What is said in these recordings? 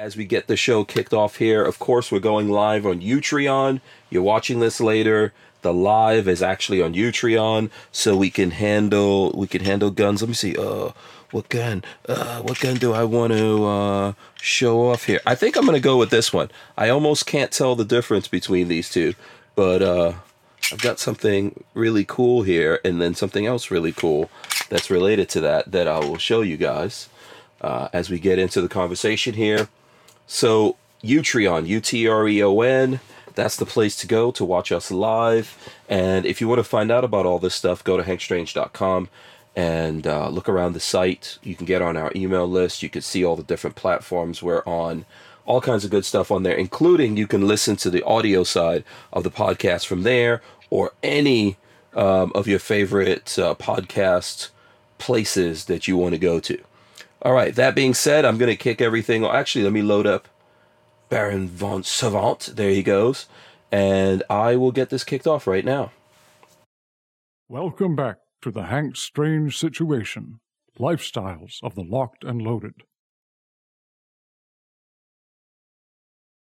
As we get the show kicked off here, of course, we're going live on Utreon. You're watching this later. The live is actually on Utreon, so we can handle we can handle guns. Let me see. Uh, what gun? Uh, what gun do I want to uh, show off here? I think I'm gonna go with this one. I almost can't tell the difference between these two, but uh, I've got something really cool here, and then something else really cool that's related to that that I will show you guys uh, as we get into the conversation here. So, Utreon, U T R E O N, that's the place to go to watch us live. And if you want to find out about all this stuff, go to hankstrange.com and uh, look around the site. You can get on our email list. You can see all the different platforms we're on, all kinds of good stuff on there, including you can listen to the audio side of the podcast from there or any um, of your favorite uh, podcast places that you want to go to. All right, that being said, I'm going to kick everything. Actually, let me load up Baron von Savant. There he goes. And I will get this kicked off right now. Welcome back to the Hank Strange Situation Lifestyles of the Locked and Loaded.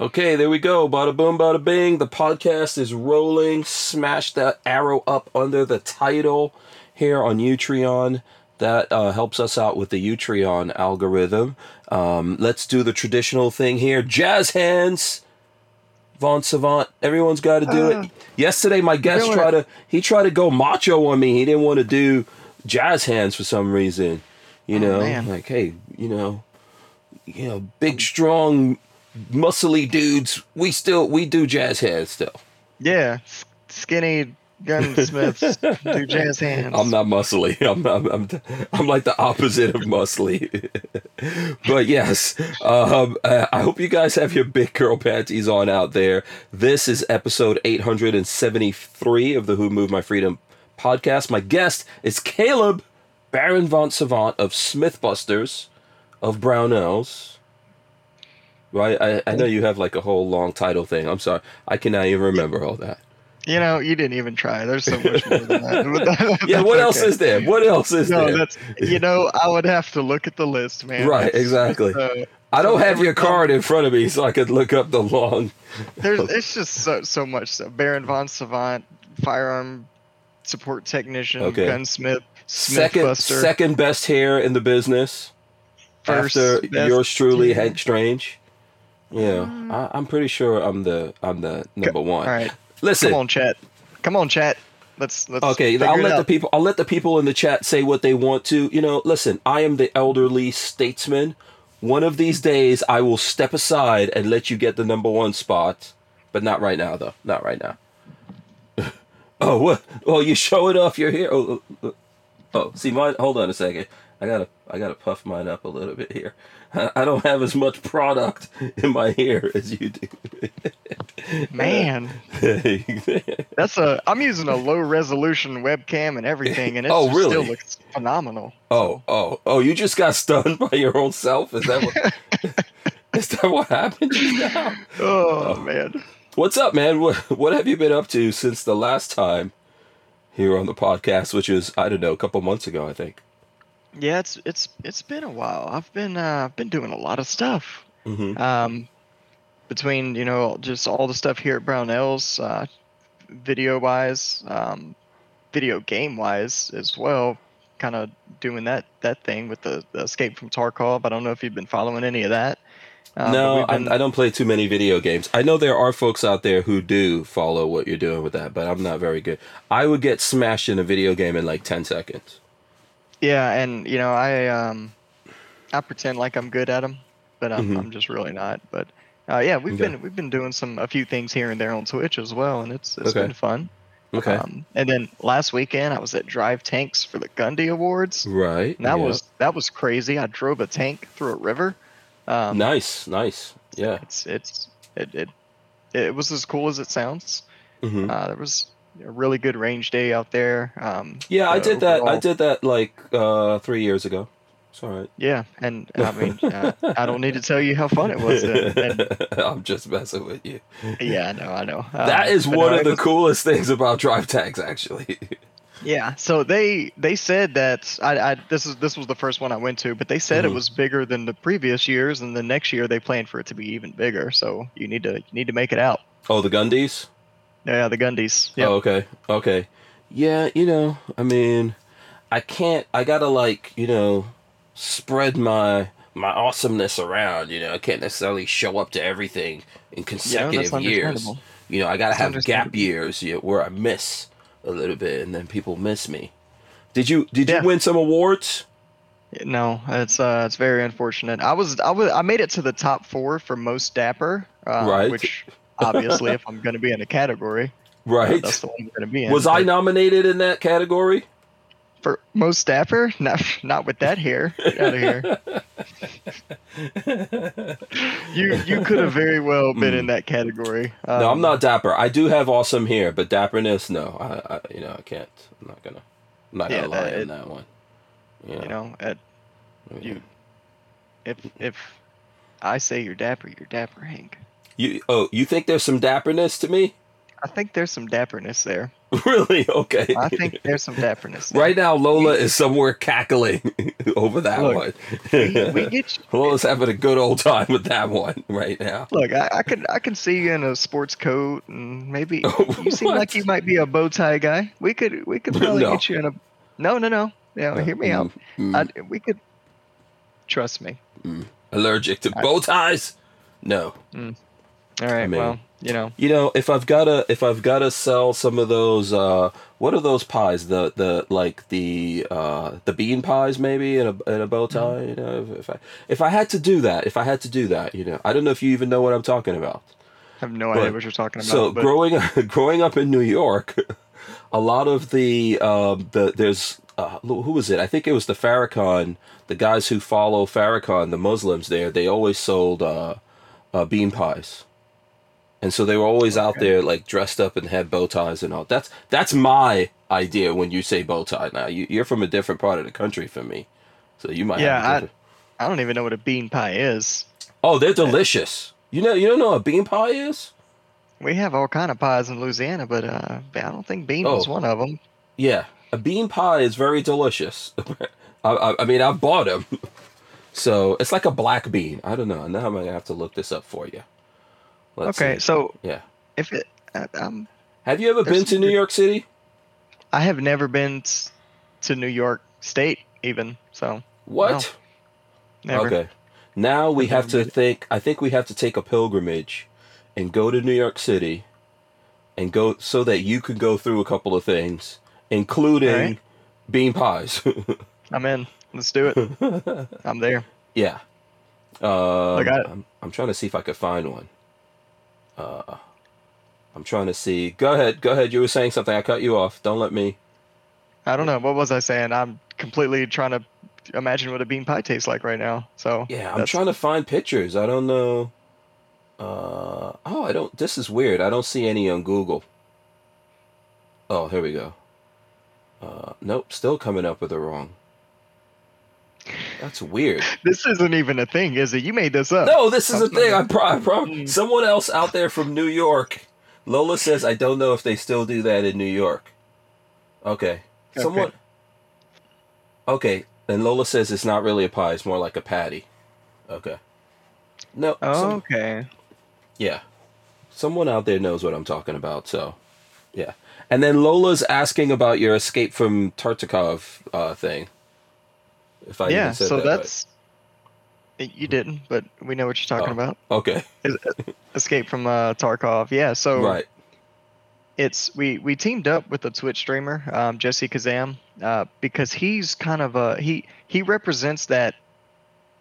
Okay, there we go. Bada boom, bada bing. The podcast is rolling. Smash that arrow up under the title here on Utreon. That uh, helps us out with the Utreon algorithm. Um, let's do the traditional thing here. Jazz hands. Von Savant. Everyone's got to do Uh, it. Yesterday, my guest tried to he tried to go macho on me. He didn't want to do jazz hands for some reason. You Oh, know, man. like hey, you know, you know, big, strong, muscly dudes. We still we do jazz hands still. Yeah, skinny gunsmiths do jazz hands. I'm not muscly. I'm I'm I'm, I'm like the opposite of muscly. but yes, um, uh, I hope you guys have your big girl panties on out there. This is episode 873 of the Who Moved My Freedom podcast. My guest is Caleb Baron von Savant of Smithbusters of Brownells. Right, I, I know you have like a whole long title thing. I'm sorry, I cannot even remember all that. You know, you didn't even try. There's so much more than that. Yeah, what else is there? What else is No, there? that's you know, I would have to look at the list, man. Right, That's- exactly. uh, I don't so have your card in front of me, so I could look up the long. There's it's just so so much stuff. Baron von Savant, firearm support technician, Okay. gunsmith, Second, second best hair in the business first after best- yours truly, yeah. Hank Strange. Yeah, mm. I, I'm pretty sure I'm the I'm the number one. All right, Listen, come on, chat. Come on, chat. Let's let's. okay, I'll it let the people I'll let the people in the chat say what they want to. You know, listen, I am the elderly statesman. One of these days, I will step aside and let you get the number one spot, but not right now, though. Not right now. oh, what? Oh, you show it off your hair. Oh, oh, oh. oh, see, mine. Hold on a second. I gotta, I gotta puff mine up a little bit here. I don't have as much product in my hair as you do. Man, that's a. I'm using a low resolution webcam and everything, and it Oh, really? still looks phenomenal. Oh, oh, oh! You just got stunned by your own self. Is that what? is that what happened just now? Oh, oh, man. What's up, man? What What have you been up to since the last time here on the podcast, which is I don't know, a couple months ago, I think. Yeah, it's it's it's been a while. I've been uh, I've been doing a lot of stuff. hmm Um, between you know just all the stuff here at Brownells, uh, video wise, um, video game wise as well. Kind of doing that that thing with the, the Escape from Tarkov. I don't know if you've been following any of that. Uh, no, we've I, I don't play too many video games. I know there are folks out there who do follow what you're doing with that, but I'm not very good. I would get smashed in a video game in like ten seconds. Yeah, and you know, I um, I pretend like I'm good at them, but I'm, Mhm. I'm just really not. But uh, yeah, we've Okay. been we've been doing some a few things here and there on Twitch as well, and it's it's Okay. been fun. Okay, Um, and then last weekend I was at Drive Tanks for the Gundy Awards. right. And that yeah. was that was crazy. I drove a tank through a river. Um, nice, nice. Yeah. It's it's it, it it was as cool as it sounds. hmm Uh, there was a really good range day out there. Um, Yeah, I did that. I did that like uh, three years ago. It's all right. Yeah, and I mean, uh, I don't need to tell you how fun it was. Then. And, I'm just messing with you. yeah, I know, I know. that Um, is one no, of the was- coolest things about Drive Tanks, actually. Yeah, so they they said that I, I this is this was the first one I went to, but they said Mhm. it was bigger than the previous years, and the next year they planned for it to be even bigger. So you need to you need to make it out. oh, the Gundies. Yeah, the Gundies. Yeah, Oh, okay. Okay. Yeah, you know, I mean, I can't. I gotta like, you know, spread my my awesomeness around. You know, I can't necessarily show up to everything in consecutive years. You know, I gotta That's have gap years you know, where I miss a little bit, and then people miss me. Did you Did Yeah. you win some awards? No, it's uh it's very unfortunate. I was I was I made it to the top four for most dapper, uh, Right. Which obviously, if I'm going to be in a category, Right. that's the one I'm going to be in. Was I nominated in that category? for most dapper? Not not with that hair. Get out of here. You you could have very well been in that category. Hmm. no, I'm Um, not dapper. I do have awesome hair, but dapperness, no. I, I you know, I can't. I'm not gonna. I'm not Yeah, gonna lie that- on it- that one. Yeah. You know, at, yeah. you if if I say you're dapper, you're dapper, Hank. You oh, you think there's some dapperness to me? I think there's some dapperness there. really? Okay. I think there's some dapperness. There. right now Lola is somewhere cackling over that Look, one. We, we get you. Lola's having a good old time with that one right now. Look, I, I can I can see you in a sports coat and maybe Oh, you seem like you might be a bow tie guy. We could we could probably No. get you in a no no no. Yeah, hear me out. Mm, mm, I, we could trust me. allergic to I- bow ties? No. All right. mean- well, you know, You know, if I've gotta if I've gotta sell some of those uh what are those pies? The the like the uh the bean pies maybe in a in a bow tie, you know, if, if I if I had to do that, if I had to do that, you know. I don't know if you even know what I'm talking about. I have no But- idea what you're talking about. So but growing growing up in New York, a lot of the um, the there's uh, who was it? I think it was the Farrakhan, the guys who follow Farrakhan, the Muslims there. They always sold uh, uh, bean pies, and so they were always out there like dressed up and had bow ties and all. That's that's my idea when you say bow tie. Now you, you're from a different part of the country from me, so you might. Yeah, I- I don't even know what a bean pie is. oh, they're delicious. You know, you don't know what a bean pie is? We have all kind of pies in Louisiana, but uh, I don't think bean was Oh. one of them. Yeah, a bean pie is very delicious. I, I, I mean, I've bought them. So it's like a black bean. I don't know. Now I'm gonna have to look this up for you. Let's okay, see. so Yeah. if it, uh, um, Have you ever been to New York City? I have never been to New York State even, so What? never. Okay. Now we I've to think. I think we have to take a pilgrimage, and go to New York City, and go so that you can go through a couple of things, including Alright. bean pies. I'm in. Let's do it. I'm there. Yeah. Um, Look, I- I'm, I'm trying to see if I could find one. Uh, I'm trying to see. Go ahead. Go ahead. You were saying something. I cut you off. Don't let me. I don't know. What was I saying? I'm completely trying to imagine what a bean pie tastes like right now. So Yeah, I'm that's- trying to find pictures. I don't know. Uh, oh, I don't. This is weird. I don't see any on Google. Oh, here we go. Uh, nope. Still coming up with the wrong. That's weird. This isn't even a thing, is it? You made this up. No, this is a thing. I, pro- I Mm. pro- Someone else out there from New York. Lola says, I don't know if they still do that in New York. Okay. Okay. Someone. Okay. And Lola says it's not really a pie, it's more like a patty. Okay. No. some- Okay. yeah. Someone out there knows what I'm talking about, so. Yeah. And then Lola's asking about your escape from Tartakov uh, thing. If I yeah. So that right. that's. You didn't, but we know what you're talking Oh. about. Okay. Escape from uh, Tarkov. Yeah. So right. it's we we teamed up with a Twitch streamer, um, Jesse Kazam, uh, because he's kind of a he he represents that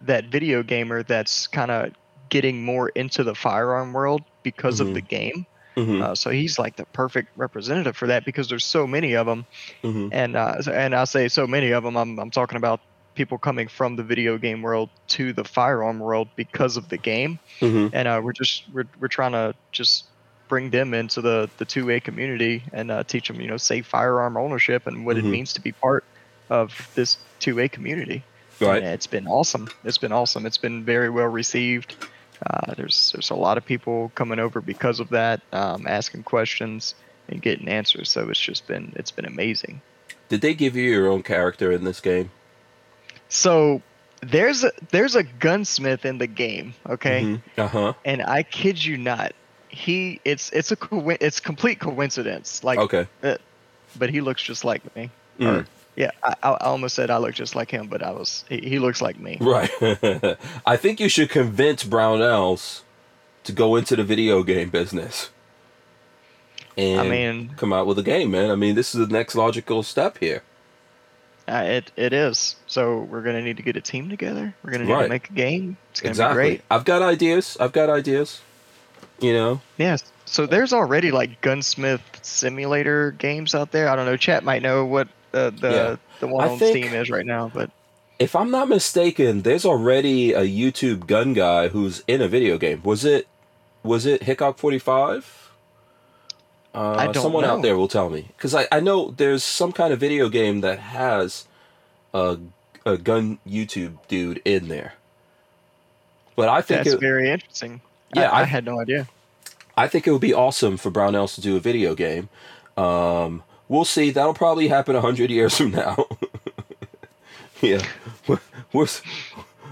that video gamer that's kind of getting more into the firearm world because Mhm. of the game. hmm Uh, so he's like the perfect representative for that because there's so many of them, hmm and uh, and I say so many of them. I'm I'm talking about people coming from the video game world to the firearm world because of the game hmm and uh, we're just we're, we're trying to just bring them into the the two A community and uh, teach them, you know, safe firearm ownership and what Mhm. it means to be part of this two A community. Right. And it's been awesome. It's been awesome. It's been very well received. Uh, there's there's a lot of people coming over because of that, um, asking questions and getting answers. So it's just been it's been amazing. Did they give you your own character in this game? So there's a there's a gunsmith in the game, okay? Uh huh. And I kid you not, he it's it's a co- it's complete coincidence. Like, Okay. but he looks just like me. Mm. Or, yeah, I, I almost said I look just like him, but I was he, he looks like me. Right. I think you should convince Brownells to go into the video game business. And I mean, come out with a game, man. I mean, this is the next logical step here. Uh, it it is. So we're gonna need to get a team together. We're gonna need Right. to make a game. It's gonna exactly. be great. I've got ideas. I've got ideas. You know. Yes. So there's already like gunsmith simulator games out there. I don't know. Chat might know what uh, the Yeah. the one I on Steam is right now, but If I'm not mistaken, there's already a YouTube gun guy who's in a video game. Was it was it Hickok 45? Uh, I don't someone know. out there will tell me because I, I know there's some kind of video game that has a, a gun YouTube dude in there. But I think that's it, very interesting. Yeah, I, I I- had no idea. I think it would be awesome for Brownells to do a video game. Um, we'll see. That'll probably happen a hundred years from now. yeah, we're, we're s-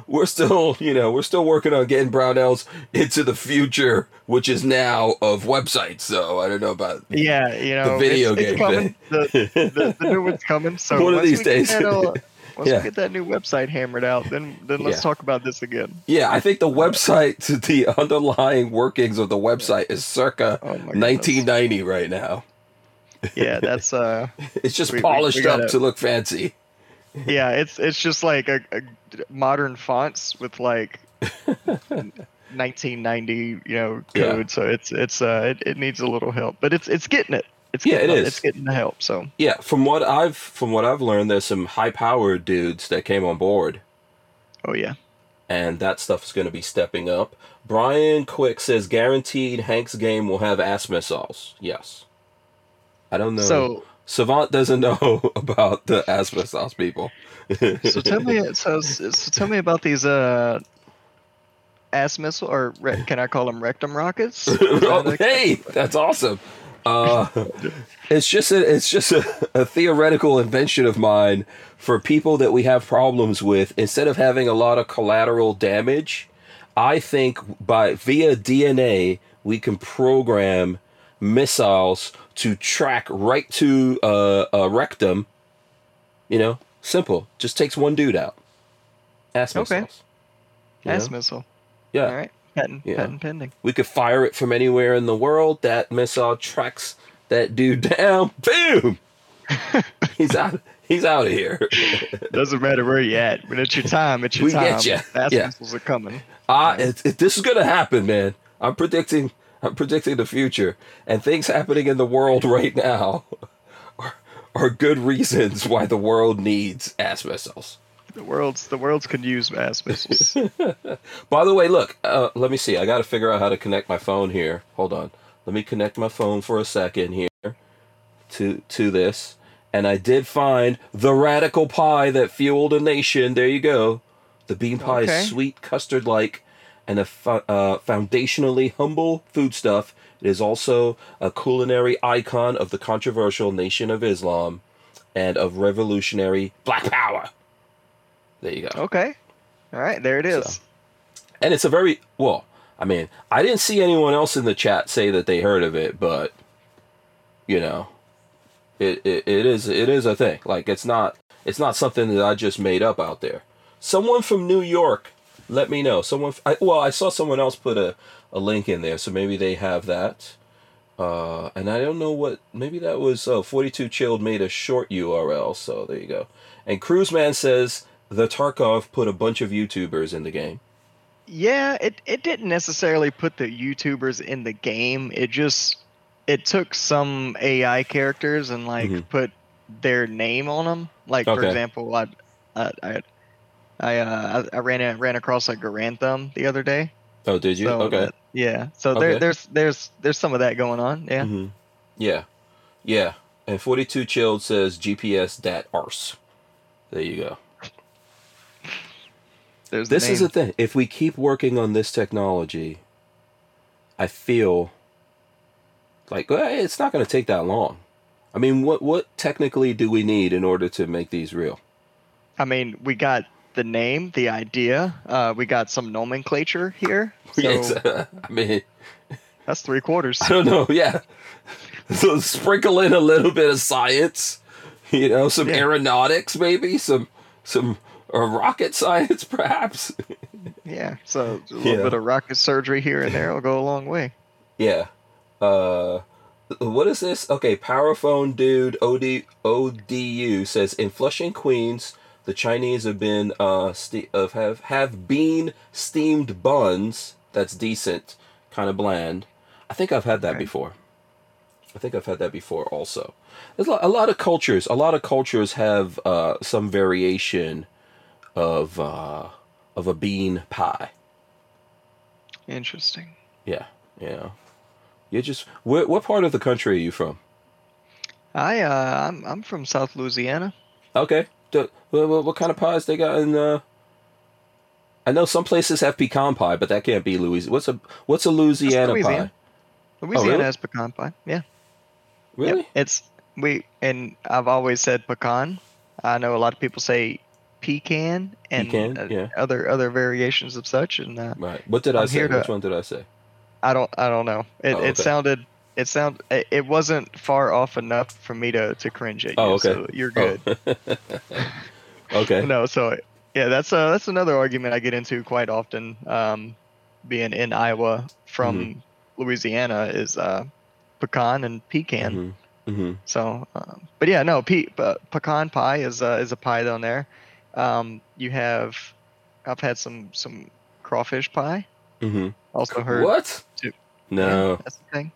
we're still you know we're still working on getting Brownells into the future, which is now of websites. So I don't know about Yeah, you know, the video it's, game it's coming. The, the, the new one's coming. So One of these days. uh, once Yeah. we get that new website hammered out, then then let's Yeah. talk about this again. yeah. I think the website, the underlying workings of the website is circa Oh 1990 right now. Yeah, that's uh, It's just We- we- polished we gotta- up to look fancy. Yeah, it's it's just like a, a modern fonts with like 1990, you know, Yeah. code. So it's it's uh, it, it needs a little help, but it's it's getting it. It's Yeah, getting it the- It's getting the help. So Yeah, from what I've from what I've learned, there's some high powered dudes that came on board, oh yeah, and that stuff is going to be stepping up. Brian Quick says guaranteed Hank's game will have ass missiles. Yes, I don't know. so Savant doesn't know about the ass missiles, people. so tell me so, so tell me about these uh ass missile or re- can I call them rectum rockets? That Oh, hey, that's awesome. Uh, it's just a, it's just a, a theoretical invention of mine for people that we have problems with. Instead of having a lot of collateral damage, I think by via DNA we can program missiles to track right to uh, a rectum. You know, simple. Just takes one dude out. Ass Okay. missiles. You ass know? missile. Yeah. All right. Patent Yeah. patent pending. We could fire it from anywhere in the world. That missile tracks that dude down. Boom. he's out. He's out of here. Doesn't matter where you're at. When it's your time, it's your We time. get ya. Ass Yeah. missiles are coming. Ah, this is gonna happen, man. I'm predicting. I'm predicting the future, and things happening in the world right now are, are good reasons why the world needs ass missiles. The world's the world's can use ass missiles. By the way, look. Uh, let me see. I got to figure out how to connect my phone here. Hold on. Let me connect my phone for a second here to to this. And I did find the radical pie that fueled a nation. There you go. The bean pie Okay. is sweet, custard-like, and a fo- uh, foundationally humble foodstuff. It is also a culinary icon of the controversial Nation of Islam and of revolutionary Black Power. There you go. okay. All right, there it is. So. and it's a very well i mean i didn't see anyone else in the chat say that they heard of it but you know it, it, it is it is a thing like it's not it's not something that i just made up out there someone from new york let me know someone I, well i saw someone else put a, a link in there so maybe they have that uh, and i don't know what maybe that was uh, 42 chilled made a short url so there you go and cruiseman says the tarkov put a bunch of youtubers in the game Yeah, it it didn't necessarily put the YouTubers in the game. It just it took some AI characters and like Mhm. put their name on them. Like for example, I I I I, uh, I I ran a, ran across a Garand Thumb the other day. Oh, did you? So okay. that- yeah. So Okay. there, there's there's there's some of that going on. Yeah. hmm Yeah. Yeah. And 42 Chilled says GPS dat arse. There you go. There's the This is the thing. If we keep working on this technology, I feel like well, it's not going to take that long. I mean, what what technically do we need in order to make these real? I mean, we got the name, the idea. Uh, we got some nomenclature here. So Yes. I mean, that's three quarters. I don't know. Yeah. So sprinkle in a little bit of science, you know, some Yeah. aeronautics, maybe some some uh, rocket science, perhaps. Yeah. So a little Yeah. bit of rocket surgery here and there will go a long way. Yeah. Uh, what is this? Okay, Powerphone Dude OD, ODU says in Flushing, Queens, the Chinese have been uh ste- of have have been steamed buns. That's decent, kind of bland. I think I've had that Okay. before. I think I've had that before also. There's a lot, a lot of cultures. A lot of cultures have uh, some variation of uh, of a bean pie. Interesting. Yeah, yeah. You just where, what part of the country are you from? I uh, I'm I'm from South Louisiana. Okay. The, what, what, what kind of pies they got in? Uh... I know some places have pecan pie, but that can't be Louisiana. What's a what's a Louisiana, Louisiana. pie? Louisiana really? has pecan pie. Yeah. Yep. Really? It's we and I've always said pecan. I know a lot of people say pecan and Pecan, uh, yeah. other other variations of such and uh, Right. What did I I'm say? to- Which one did I say? I don't I don't know. It Oh, it sounded it sound it, wasn't far off enough for me to to cringe at you. Oh, okay. So you're good. Oh. okay. No, so yeah, that's uh that's another argument I get into quite often. Um, being in Iowa from Mm-hmm. Louisiana is uh pecan and pecan. hmm hmm So, um, but yeah, no, pe- uh, pecan pie is uh, is a pie down there. Um, you have, I've had some some crawfish pie. hmm Also heard. What? too. No. Yeah, that's the thing.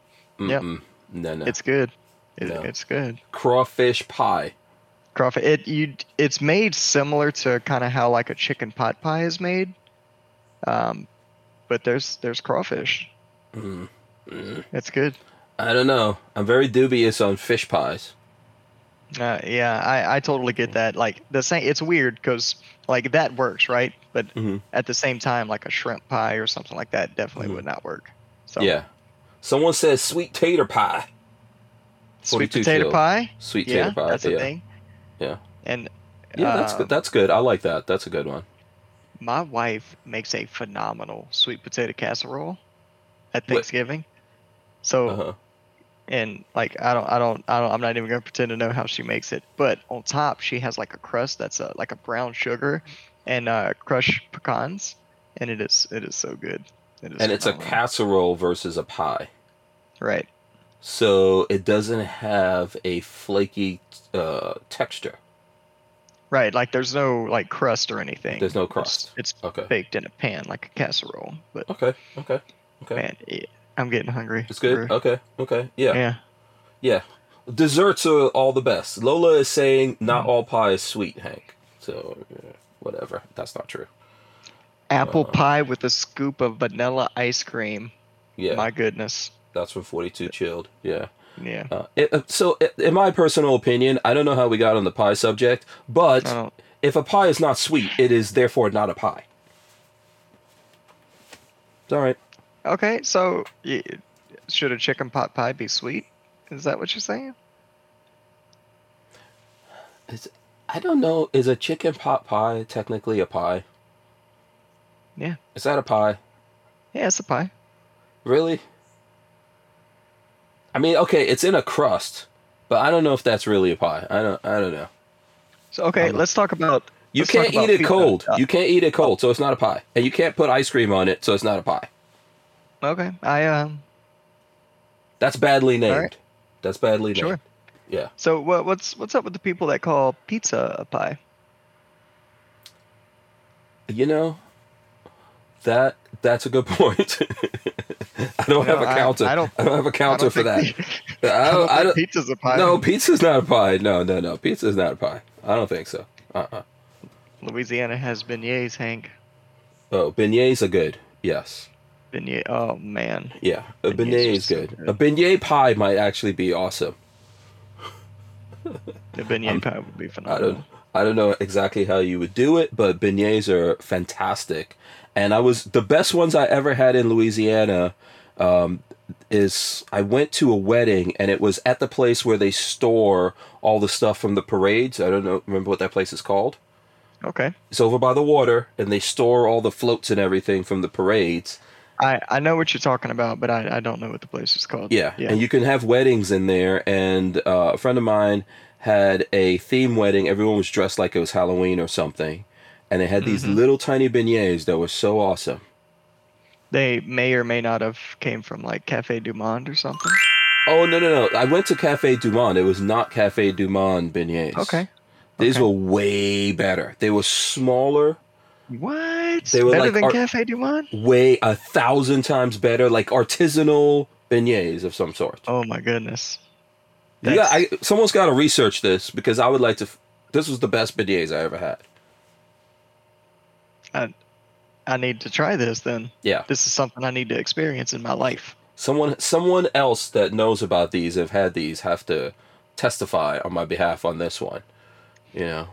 Yep. Mm-mm. No. No. It's good. It, No. It's good. crawfish pie. Crawfish. It you. It's made similar to kind of how like a chicken pot pie is made. Um, but there's there's crawfish. Mm. Mm. It's good. I don't know. I'm very dubious on fish pies. Uh, yeah, I, I totally get that. Like the same, it's weird because like that works, right? But hmm at the same time, like a shrimp pie or something like that definitely Mhm. would not work. So Yeah. Someone says sweet tater pie. sweet 42 potato chilled. pie, Sweet yeah, tater pie. that's yeah. a thing. Yeah. And Yeah, that's um, good. That's good. I like that. That's a good one. My wife makes a phenomenal sweet potato casserole at What- Thanksgiving. So Uh-huh. and like I don't I don't I don't I'm not even gonna pretend to know how she makes it. But on top she has like a crust that's a, like a brown sugar and uh, crushed pecans, and it is it is so good. It And it's a casserole versus a pie. right. So it doesn't have a flaky uh, texture. Right, like there's no like crust or anything. There's no crust. It's, Okay. baked in a pan like a casserole. But Okay. Okay. Okay. man, it, I'm getting hungry. It's good. for- Okay. Okay. Yeah. yeah. Yeah. Desserts are all the best. Lola is saying not Mhm. all pie is sweet, Hank. So yeah, whatever. That's not true. Apple Uh, pie with a scoop of vanilla ice cream. Yeah. My goodness. that's from 42 chilled. Yeah. Yeah. Uh, it, uh, so, in my personal opinion, I don't know how we got on the pie subject, but if a pie is not sweet, it is therefore not a pie. It's all right. Okay, so should a chicken pot pie be sweet? Is that what you're saying? It's, I don't know. Is a chicken pot pie technically a pie? Yeah. Is that a pie? Yeah, it's a pie. Really? I mean, okay, it's in a crust, but I don't know if that's really a pie. I don't. I don't know. So okay, I'm- let's talk about. You can't about eat it pizza. cold. Uh, You can't eat it cold, so it's not a pie. And you can't put ice cream on it, so it's not a pie. okay, I um. That's badly named. right. That's badly Sure. named. Yeah. So what what's what's up with the people that call pizza a pie? You know, that that's a good point. I don't You have a counter. I don't- I don't have a counter for that. I I don't, I don't, pizza's a pie. no, pizza's not a pie. No, no, no. Pizza's not a pie. I don't think so. Uh-uh. Louisiana has beignets, Hank. Oh, beignets are good. Yes. Beignet. Oh man. Yeah, a beignet is good. good. A beignet pie might actually be awesome. The beignet I'm- pie would be phenomenal. I don't I don't know exactly how you would do it, but beignets are fantastic. And I was the best ones I ever had in Louisiana. Um, is I went to a wedding and it was at the place where they store all the stuff from the parades. I don't know, remember what that place is called? Okay. It's over by the water, and they store all the floats and everything from the parades. I, I know what you're talking about, but I, I don't know what the place is called. Yeah, Yeah. and you can have weddings in there. And uh, a friend of mine had a theme wedding. Everyone was dressed like it was Halloween or something, and they had these Mhm. little tiny beignets that were so awesome. They may or may not have came from like Cafe Du Monde or something. Oh no no no! I went to Cafe Du Monde. It was not Cafe Du Monde beignets. Okay. these okay. were way better. They were smaller, What? They were Better like than ar- Cafe Du Monde? way a thousand times better, like artisanal beignets of some sort. Oh my goodness. You got, I, someone's got to research this because I would like to. f- This was the best beignets I ever had. I I need to try this then. Yeah. This is something I need to experience in my life. Someone, someone else that knows about these, have had these, have to testify on my behalf on this one. You know,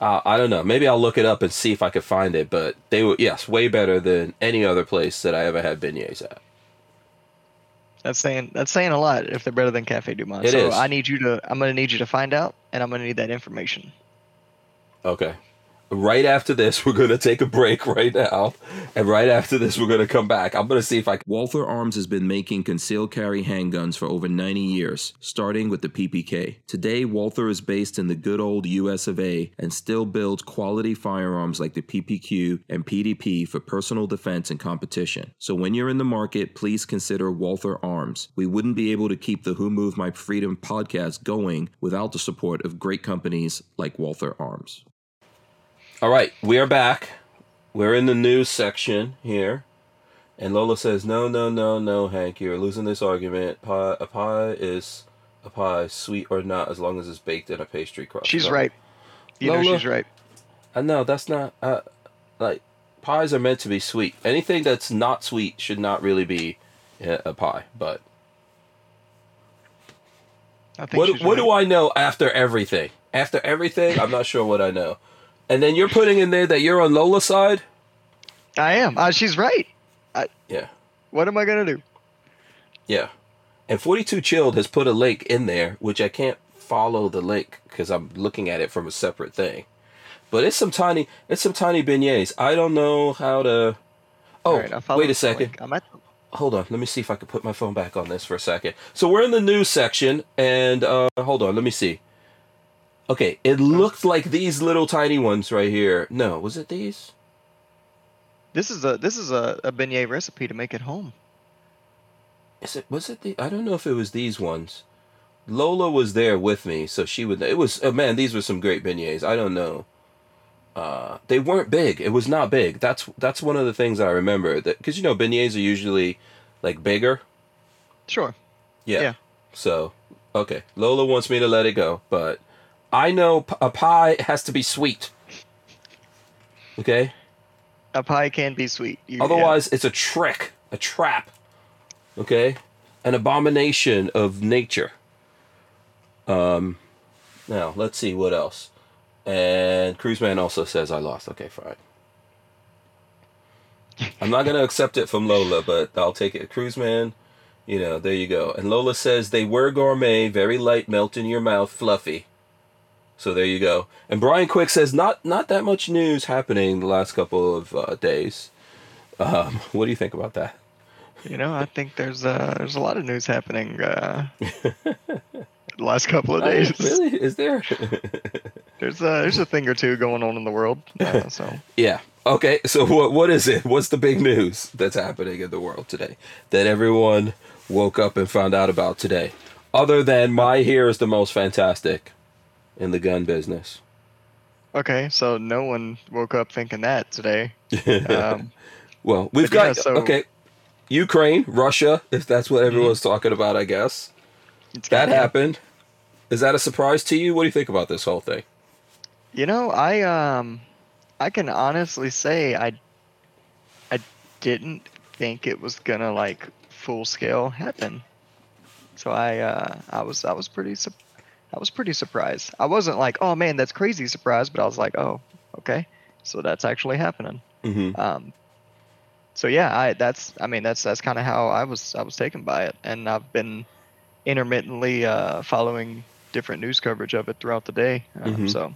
uh, I don't know. Maybe I'll look it up and see if I could find it. But they were yes, way better than any other place that I ever had beignets at. That's saying that's saying a lot if they're better than Cafe Du Monde. It so is. I need you to I'm gonna need you to find out and I'm gonna need that information. Okay. Right after this, we're going to take a break right now. And right after this, we're going to come back. I'm going to see if I can. Walther Arms has been making concealed carry handguns for over 90 years, starting with the PPK. Today, Walther is based in the good old US of A and still builds quality firearms like the PPQ and PDP for personal defense and competition. So when you're in the market, please consider Walther Arms. We wouldn't be able to keep the Who Moved My Freedom podcast going without the support of great companies like Walther Arms. All right, we are back. We're in the news section here. And Lola says, No, no, no, no, Hank, you're losing this argument. Pie, a pie is a pie, sweet or not, as long as it's baked in a pastry crust. She's right. You know she's right. Uh, no, that's not. Uh, like, pies are meant to be sweet. Anything that's not sweet should not really be uh, a pie. But I think what, what right. do I know after everything? After everything, I'm not sure what I know. And then you're putting in there that you're on Lola's side? I am. Uh, she's right. Yeah. What am I gonna do? Yeah. And 42 Chilled has put a link in there, which I can't follow the link because I'm looking at it from a separate thing. But it's some tiny, it's some tiny beignets. I don't know how to. Oh, right, I wait a second. at Hold on. Let me see if I can put my phone back on this for a second. So we're in the news section, and uh, hold on. Let me see. Okay, it looked like these little tiny ones right here. No, was it these? this is a this is a, a beignet recipe to make at home. Is it? Was it the? I don't know if it was these ones. Lola was there with me, so she would. It was. Oh man, these were some great beignets. I don't know. Uh, they weren't big. It was not big. That's that's one of the things I remember. That because you know beignets are usually like bigger. Sure. Yeah. Yeah. So okay, Lola wants me to let it go, but I know p- a pie has to be sweet. Okay. A pie can be sweet. You- yeah. Otherwise, it's a trick, a trap. Okay, an abomination of nature. Um, now let's see what else. And Cruiseman also says I lost. Okay, fine. I'm not gonna accept it from Lola, but I'll take it. Cruiseman, you know, there you go. And Lola says they were gourmet, very light, melt in your mouth, fluffy. So there you go. And Brian Quick says not not that much news happening the last couple of uh, days. Um, what do you think about that? You know, I think there's uh there's a lot of news happening uh the last couple of Oh, days. really? Is there? There's uh there's a thing or two going on in the world. Uh, so yeah. Okay. So what what is it? What's the big news that's happening in the world today that everyone woke up and found out about today? Other than my hair is the most fantastic in the gun business. okay, so no one woke up thinking that today. Um, well, we've but yeah, got so- okay. Ukraine, Russia, if that's what everyone's talking about, I guess. it's That happened. Is that a surprise to you? What do you think about this whole thing? You know, I um I can honestly say I I didn't think it was gonna like full scale happen. So I uh, I was I was pretty su- I was pretty surprised. I wasn't like, oh man, that's crazy surprised, but I was like, oh, okay, so that's actually happening. Mm-hmm. Um, so yeah, I that's I mean that's that's kind of how I was I was taken by it, and I've been intermittently uh, following different news coverage of it throughout the day. Um, Mhm. So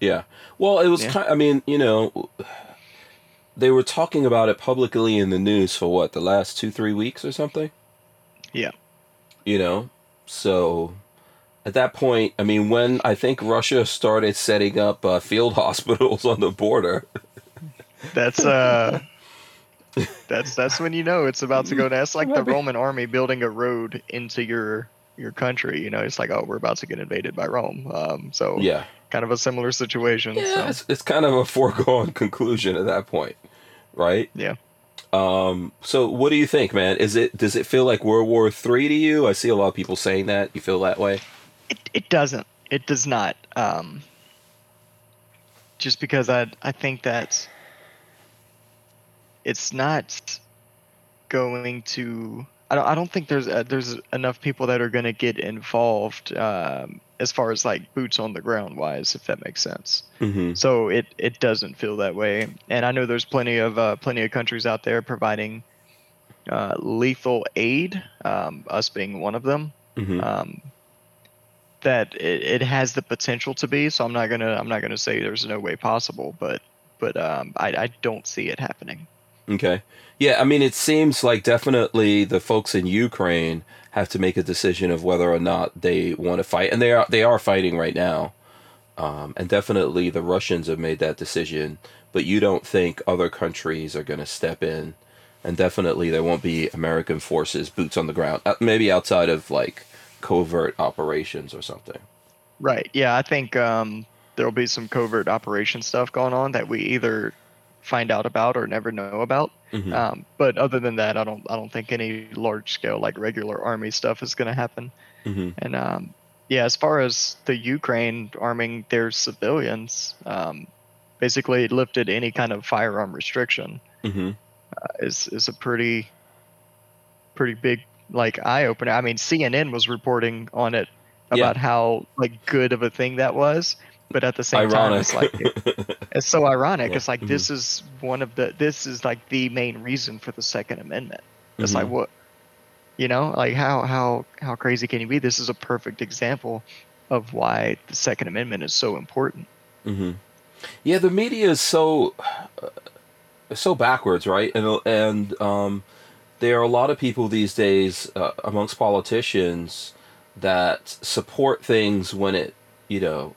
Yeah. Well, it was Yeah. kind. I mean, you know, they were talking about it publicly in the news for what the last two, three weeks or something. Yeah. You know, so at that point, I mean, when I think Russia started setting up uh, field hospitals on the border, that's uh. That's that's when you know it's about to go down. That's like the Roman army building a road into your your country. You know, it's like oh, we're about to get invaded by Rome. Um, so yeah, kind of a similar situation. yeah, so. it's, it's kind of a foregone conclusion at that point, right? Yeah. Um. So, what do you think, man? Is it does it feel like World War Three to you? I see a lot of people saying that. You feel that way? It it doesn't. It does not. Um, just because I I think that it's not going to. I don't. I don't think there's uh, there's enough people that are going to get involved um, as far as like boots on the ground wise, if that makes sense. Mm-hmm. So it it doesn't feel that way, and I know there's plenty of uh, plenty of countries out there providing uh, lethal aid, um, us being one of them Mm-hmm. um, that it, it has the potential to be. So I'm not gonna I'm not gonna say there's no way possible, but but um, I I don't see it happening. Okay. Yeah, I mean, it seems like definitely the folks in Ukraine have to make a decision of whether or not they want to fight, and they are they are fighting right now. Um, and definitely the Russians have made that decision, but you don't think other countries are going to step in, and definitely there won't be American forces boots on the ground, uh, maybe outside of like covert operations or something. Right. Yeah, I think um, there'll be some covert operation stuff going on that we either find out about or never know about. Mhm. Um, but other than that, I don't I don't think any large scale like regular army stuff is going to happen. Mhm. And um, yeah, as far as the Ukraine arming their civilians, um, basically lifted any kind of firearm restriction Mhm. is is a pretty pretty big like eye opener. I mean, CNN was reporting on it Yeah. about how like good of a thing that was, but at the same time, it's like it's so ironic. Yeah. It's like this is one of the this is like the main reason for the Second Amendment. It's like Mhm. what you know, like how how how crazy can you be? This is a perfect example of why the Second Amendment is so important. hmm Yeah, the media is so uh, so backwards, right? And and um, there are a lot of people these days uh, amongst politicians that support things when it, you know,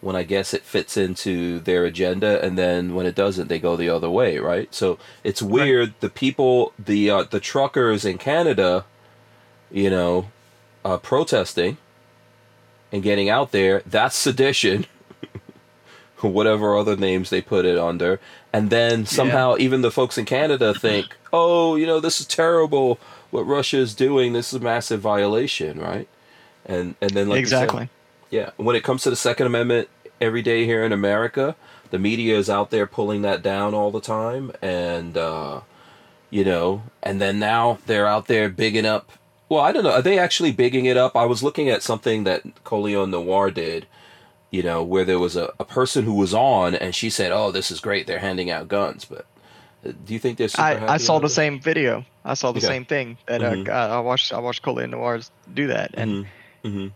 when I guess it fits into their agenda, and then when it doesn't, they go the other way, right? So it's weird. The people, the uh, the truckers in Canada, you know, uh, protesting and getting out there, that's sedition whatever other names they put it under. And then somehow even the folks in Canada think, oh, you know, this is terrible what Russia is doing. This is a massive violation, right? And and then like you said, exactly. yeah, when it comes to the Second Amendment, every day here in America, the media is out there pulling that down all the time, and uh, you know, and then now they're out there bigging up. Well, I don't know. Are they actually bigging it up? I was looking at something that Colion Noir did, you know, where there was a, a person who was on, and she said, "Oh, this is great. They're handing out guns." But uh, do you think they're super happy I, I saw the this? same video. I saw the Okay. same thing that Mhm. uh, I watched. I watched Colion Noirs do that, and Mhm. Mhm.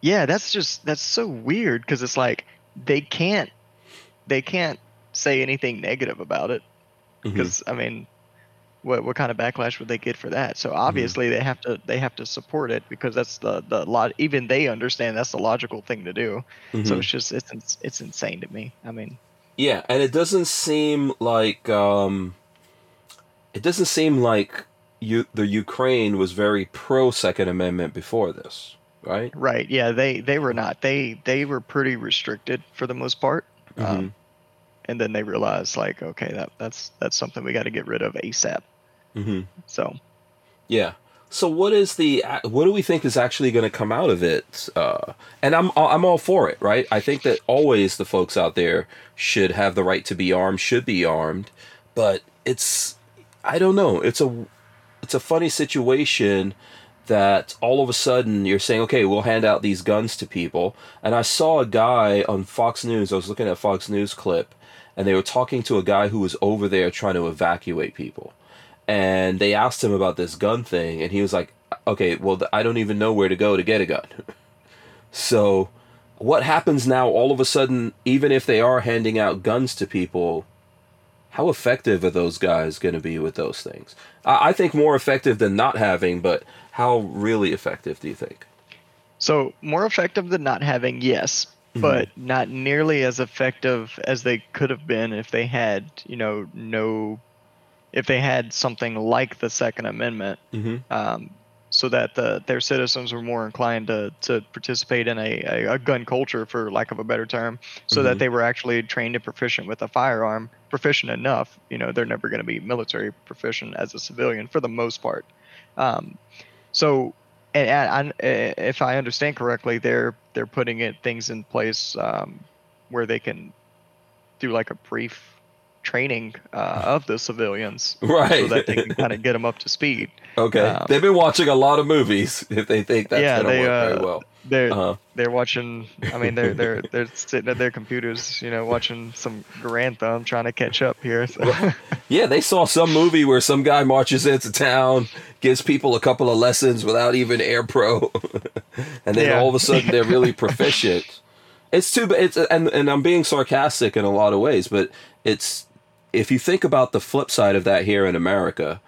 yeah, that's just that's so weird because it's like they can't they can't say anything negative about it because I mean, what what kind of backlash would they get for that? Mm-hmm. So obviously they have to they have to support it because that's the the lot. Even they understand that's the logical thing to do. So Mhm. it's just it's it's insane to me. I mean, Yeah, and it doesn't seem like um, it doesn't seem like you the Ukraine was very pro Second Amendment before this, right? right? Yeah, they they were not. They they were pretty restricted for the most part. Mhm. Um, and then they realized like, okay, that that's that's something we got to get rid of ASAP. Hmm So Yeah. So what is the what do we think is actually going to come out of it? Uh, and I'm I'm all for it, right? I think that always the folks out there should have the right to be armed, should be armed, but it's I don't know. It's a it's a funny situation that all of a sudden you're saying, okay, we'll hand out these guns to people. And I saw a guy on Fox News. I was looking at Fox News clip, and they were talking to a guy who was over there trying to evacuate people. And they asked him about this gun thing, and he was like, okay, well, I don't even know where to go to get a gun. so, what happens now all of a sudden, even if they are handing out guns to people, how effective are those guys going to be with those things? I, I think more effective than not having, but how really effective do you think? So more effective than not having, yes, Mhm. but not nearly as effective as they could have been if they had, you know, no, if they had something like the Second Amendment, Mm-hmm. um, so that the their citizens were more inclined to to participate in a, a, a gun culture, for lack of a better term, so Mhm. that they were actually trained and proficient with a firearm, proficient enough. You know, they're never going to be military proficient as a civilian for the most part. Um, so, and, and I, if I understand correctly, they're they're putting it things in place um, where they can do like a brief training uh, of the civilians Right. so that they can kind of get them up to speed. okay. um, They've been watching a lot of movies if they think that's Yeah, going to they, work very uh, well. They're Uh-huh. they're watching. I mean, they're they're they're sitting at their computers, you know, watching some Garand Thumb, trying to catch up here. So. Yeah, they saw some movie where some guy marches into town, gives people a couple of lessons without even Air Pro, and then Yeah. all of a sudden they're really proficient. It's too, it's and and I'm being sarcastic in a lot of ways, but it's if you think about the flip side of that here in America,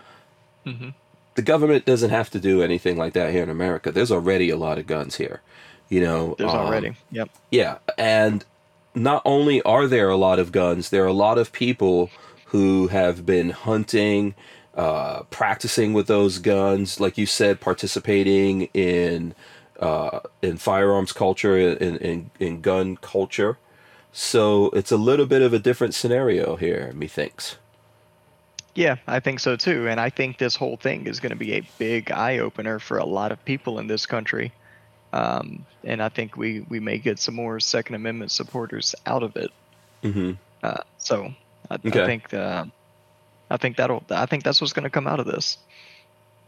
hmm the government doesn't have to do anything like that here in America. There's already a lot of guns here, you know. There's um, already. Yep. yeah, and not only are there a lot of guns, there are a lot of people who have been hunting, uh, practicing with those guns, like you said, participating in uh, in firearms culture, in, in in gun culture. So it's a little bit of a different scenario here, methinks. Yeah, I think so too. And I think this whole thing is going to be a big eye opener for a lot of people in this country. Um, and I think we, we may get some more Second Amendment supporters out of it. Mm-hmm. Uh, so I, Okay. I think uh, I think that'll I think that's what's going to come out of this.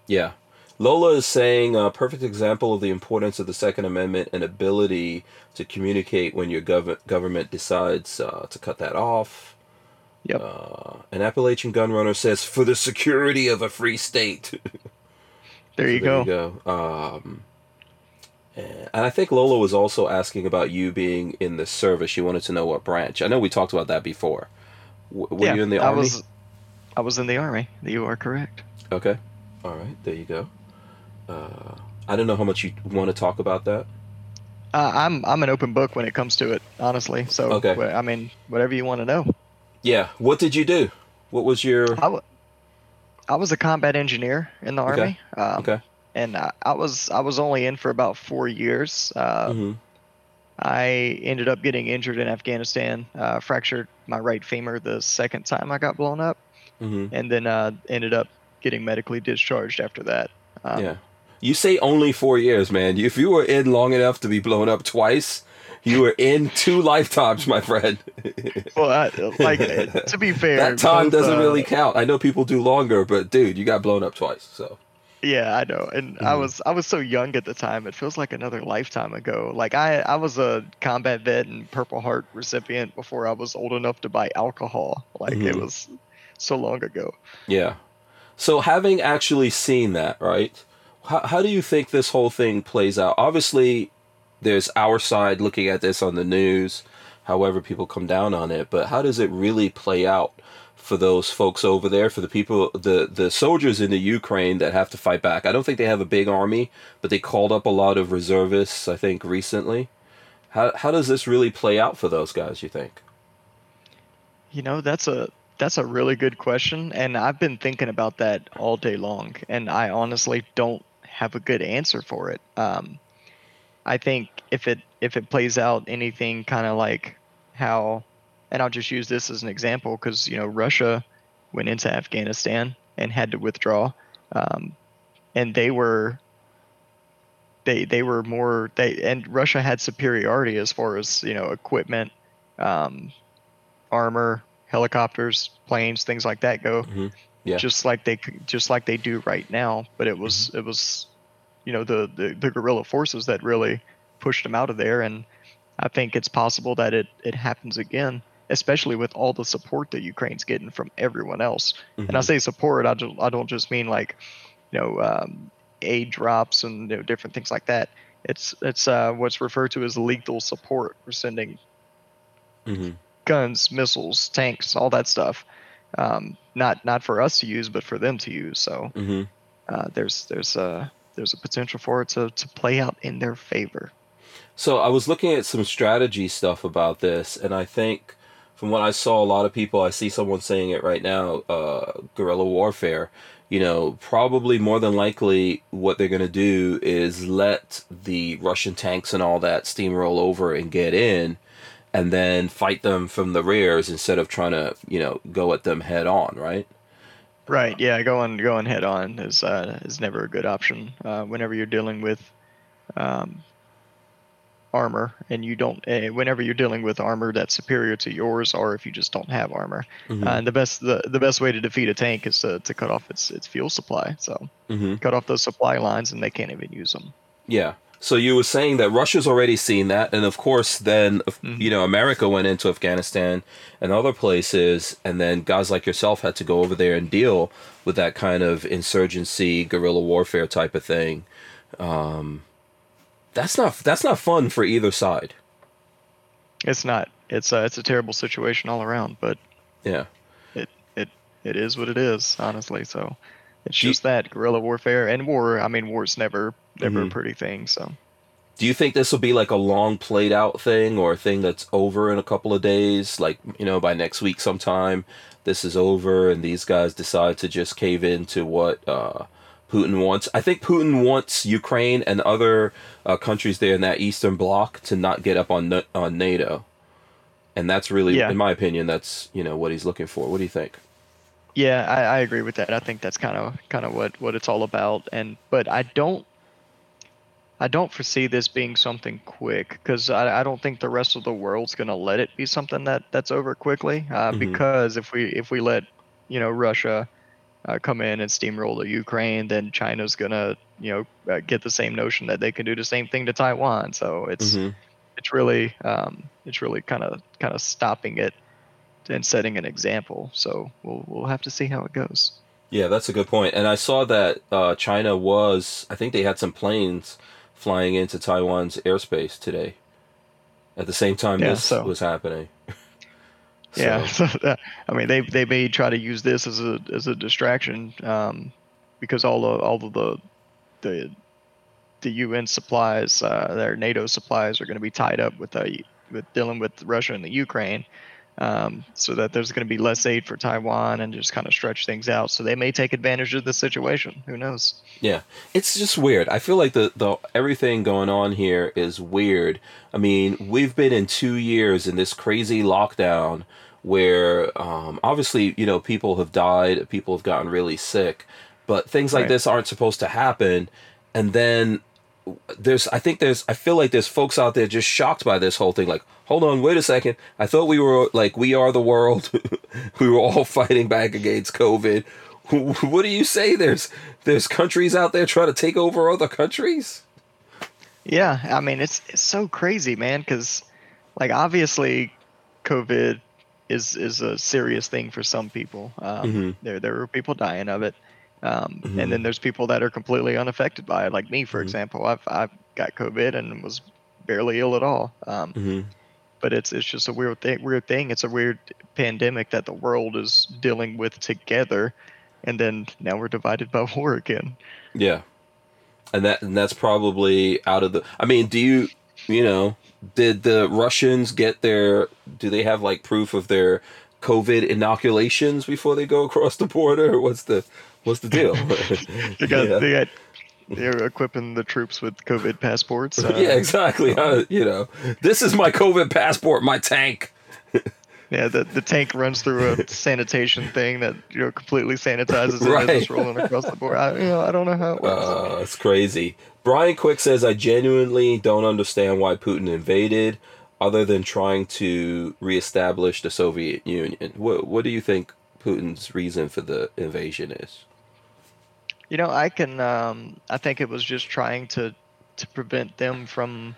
Yeah. Lola is saying a perfect example of the importance of the Second Amendment and ability to communicate when your gov- government decides uh, to cut that off. Yep. Uh, an Appalachian gun runner says, "For the security of a free state." There So you there go. you go. Um, and and I think Lola was also asking about you being in the service. She wanted to know what branch. I know we talked about that before. W- were yeah, you in the I army? was I was in the army. You are correct. Okay. All right. There you go. Uh, I don't know how much you want to talk about that. Uh, I'm I'm an open book when it comes to it, honestly. So Okay. I mean, whatever you want to know. Yeah. What did you do? What was your? I, w- I was a combat engineer in the Okay. army. Um, Okay. And I, I was I was only in for about four years. Uh, hmm I ended up getting injured in Afghanistan, uh, fractured my right femur the second time I got blown up, hmm and then uh, ended up getting medically discharged after that. Um, yeah. You say only four years, man. If you were in long enough to be blown up twice, you were in two lifetimes, my friend. Well, I, like to be fair, that time both, doesn't uh, really count. I know people do longer, but dude, you got blown up twice. So Yeah, I know, and I Mhm. was I was so young at the time. It feels like another lifetime ago. Like I I was a combat vet and Purple Heart recipient before I was old enough to buy alcohol. Like it Mhm. was so long ago. yeah. So having actually seen that, right? How, how do you think this whole thing plays out? Obviously, there's our side looking at this on the news, however people come down on it, but how does it really play out for those folks over there, for the people, the the soldiers in the Ukraine that have to fight back? I don't think they have a big army, but they called up a lot of reservists, I think, recently. How how does this really play out for those guys? You think? You know, that's a that's a really good question, and I've been thinking about that all day long, and I honestly don't have a good answer for it. Um, I think if it if it plays out anything kind of like how, and I'll just use this as an example because you know Russia went into Afghanistan and had to withdraw, um, and they were they they were more they and Russia had superiority as far as you know equipment, um, armor, helicopters, planes, things like that go. Mhm. Yeah. just like they just like they do right now. But it was Mm-hmm. it was, you know, the, the the guerrilla forces that really pushed them out of there, and I think it's possible that it it happens again, especially with all the support that Ukraine's getting from everyone else. And I Mhm. say support, I don't I don't just mean like, you know, um, aid drops and you know, different things like that. It's it's uh, what's referred to as lethal support. We're sending Mhm. guns, missiles, tanks, all that stuff. Um, not not for us to use, but for them to use. So Mhm. uh, there's there's a there's a potential for it to, to play out in their favor. So I was looking at some strategy stuff about this, and I think from what I saw, a lot of people, I see someone saying it right now, uh, guerrilla warfare. You know, probably more than likely, what they're going to do is let the Russian tanks and all that steamroll over and get in, and then fight them from the rears instead of trying to, you know, go at them head on, right? Right. Yeah. Going going head on is uh, is never a good option. Uh, whenever you're dealing with um, armor, and you don't, uh, whenever you're dealing with armor that's superior to yours, or if you just don't have armor, Mhm. uh, and the best the, the best way to defeat a tank is to, to cut off its its fuel supply. So hmm cut off those supply lines, and they can't even use them. Yeah. So you were saying that Russia's already seen that, and of course, then Mhm. you know America went into Afghanistan and other places, and then guys like yourself had to go over there and deal with that kind of insurgency, guerrilla warfare type of thing. Um, that's not that's not fun for either side. It's not. It's a it's a terrible situation all around, but Yeah. it it it is what it is, honestly. So it's Do you- just that guerrilla warfare and war. I mean, war's never never Mhm. a pretty thing. So Do you think this will be like a long played out thing or a thing that's over in a couple of days? Like, you know, by next week sometime, this is over and these guys decide to just cave into what uh, Putin wants? I think Putin wants Ukraine and other uh, countries there in that eastern bloc to not get up on, on NATO. And that's really, Yeah. in my opinion, that's, you know, what he's looking for. What do you think? Yeah, I, I agree with that. I think that's kind of kind of what what it's all about. And but I don't. I don't foresee this being something quick because I, I don't think the rest of the world's going to let it be something that that's over quickly. Uh, Mhm. Because if we if we let you know Russia uh, come in and steamroll the Ukraine, then China's going to you know uh, get the same notion that they can do the same thing to Taiwan. So it's hmm it's really um, it's really kind of kind of stopping it and setting an example. So we'll we'll have to see how it goes. Yeah, that's a good point. And I saw that uh, China was, I think they had some planes flying into Taiwan's airspace today. At the same time Yeah, this so- was happening. Yeah, So, uh, I mean they they may try to use this as a as a distraction um, because all of all of the the the UN supplies, uh, their NATO supplies, are going to be tied up with the with dealing with Russia and the Ukraine, um, so that there's going to be less aid for Taiwan and just kind of stretch things out. So they may take advantage of the situation. Who knows? yeah, it's just weird. I feel like the, the everything going on here is weird. I mean, we've been in two years in this crazy lockdown where um, obviously, you know, people have died, people have gotten really sick, but things like Right. this aren't supposed to happen. And then there's I think there's I feel like there's folks out there just shocked by this whole thing like hold on wait a second I thought we were like we are the world we were all fighting back against covid what do you say there's there's countries out there trying to take over other countries Yeah, I mean it's it's so crazy, man. Because like obviously, COVID is is a serious thing for some people. Um, Mhm. There there are people dying of it, um, Mhm. and then there's people that are completely unaffected by it. Like me, for Mhm. example, I've I've got COVID and was barely ill at all. Um, mm-hmm. but it's it's just a weird thing. Weird thing. It's a weird pandemic that the world is dealing with together, and then now we're divided by war again. yeah and that and that's probably out of the I mean do you you know did the Russians get their do they have like proof of their COVID inoculations before they go across the border what's the what's the deal They got Yeah. they got they're equipping the troops with COVID passports. Uh, yeah, exactly. Uh, you know, this is my COVID passport, my tank. Yeah, the, the tank runs through a sanitation thing that you know completely sanitizes it Right. as it's rolling across the board. I, you know, I don't know how it works. Uh, it's crazy. Brian Quick says, I genuinely don't understand why Putin invaded, other than trying to reestablish the Soviet Union. What What do you think Putin's reason for the invasion is. You know, I can. Um, I think it was just trying to to prevent them from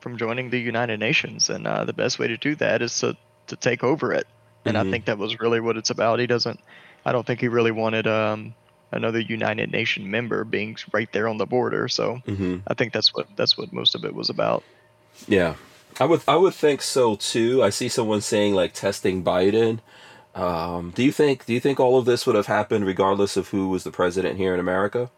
from joining the United Nations, and uh, the best way to do that is to to take over it. And Mhm. I think that was really what it's about. He doesn't. I don't think he really wanted um, another United Nation member being right there on the border. So hmm I think that's what that's what most of it was about. Yeah, I would I would think so too. I see someone saying like testing Biden. Um, do you think do you think all of this would have happened regardless of who was the president here in America?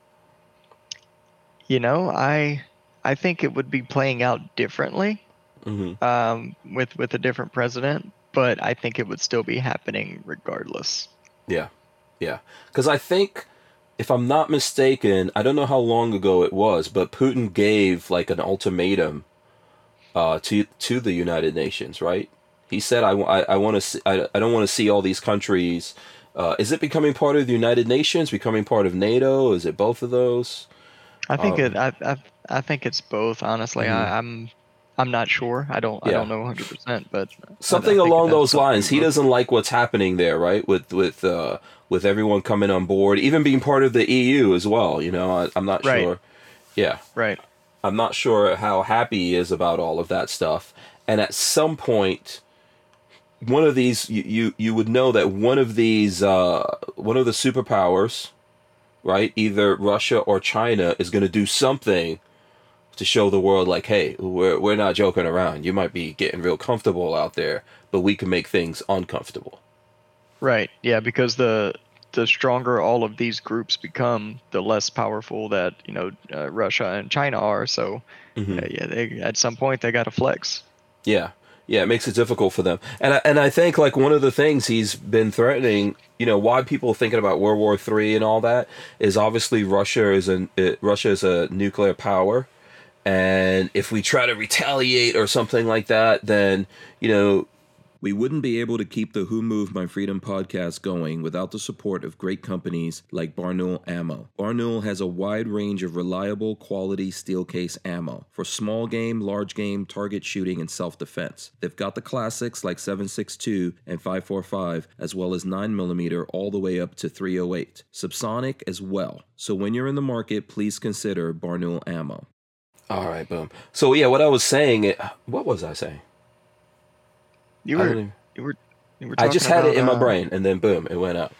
You know, I I think it would be playing out differently hmm um, with with a different president, but I think it would still be happening regardless. Yeah, yeah. Because I think, if I'm not mistaken, I don't know how long ago it was, but Putin gave like an ultimatum uh, to to the United Nations, right? He said, "I, I, I want to see, I, I don't want to see all these countries." Uh, is it becoming part of the United Nations? Becoming part of NATO? Is it both of those? I think Um, it. I, I I think it's both. Honestly, Mhm. I, I'm I'm not sure. I don't I don't know 100, percent but Something along those lines. He doesn't like what's happening there, right? With with uh, with everyone coming on board, even being part of the EU as well. You know, I, I'm not Right. sure. Yeah. Right. I'm not sure how happy he is about all of that stuff. And at some point, one of these, you you, you would know that one of these, uh, one of the superpowers, right, either Russia or China, is going to do something to show the world, like, hey, we're we're not joking around. You might be getting real comfortable out there, but we can make things uncomfortable. Right. Yeah, because the the stronger all of these groups become, the less powerful that you know uh, Russia and China are. So Mhm. uh, yeah, they at some point they got to flex. Yeah, yeah, it makes it difficult for them, and I, and I think like one of the things he's been threatening, you know, why people are thinking about World War Three and all that is obviously Russia is a it, Russia is a nuclear power, and if we try to retaliate or something like that, then you know. We wouldn't be able to keep the Who Moved My Freedom podcast going without the support of great companies like Barnaul Ammo. Barnaul has a wide range of reliable, quality steel case ammo for small game, large game, target shooting, and self defense. They've got the classics like 7.62 and 5.45, as well as 9mm all the way up to 308. Subsonic as well. So when you're in the market, please consider Barnaul Ammo. All right, boom. So yeah, what I was saying, what was I saying? You I were even- you were you were. I just had it about, in my uh, brain, and then boom, it went out.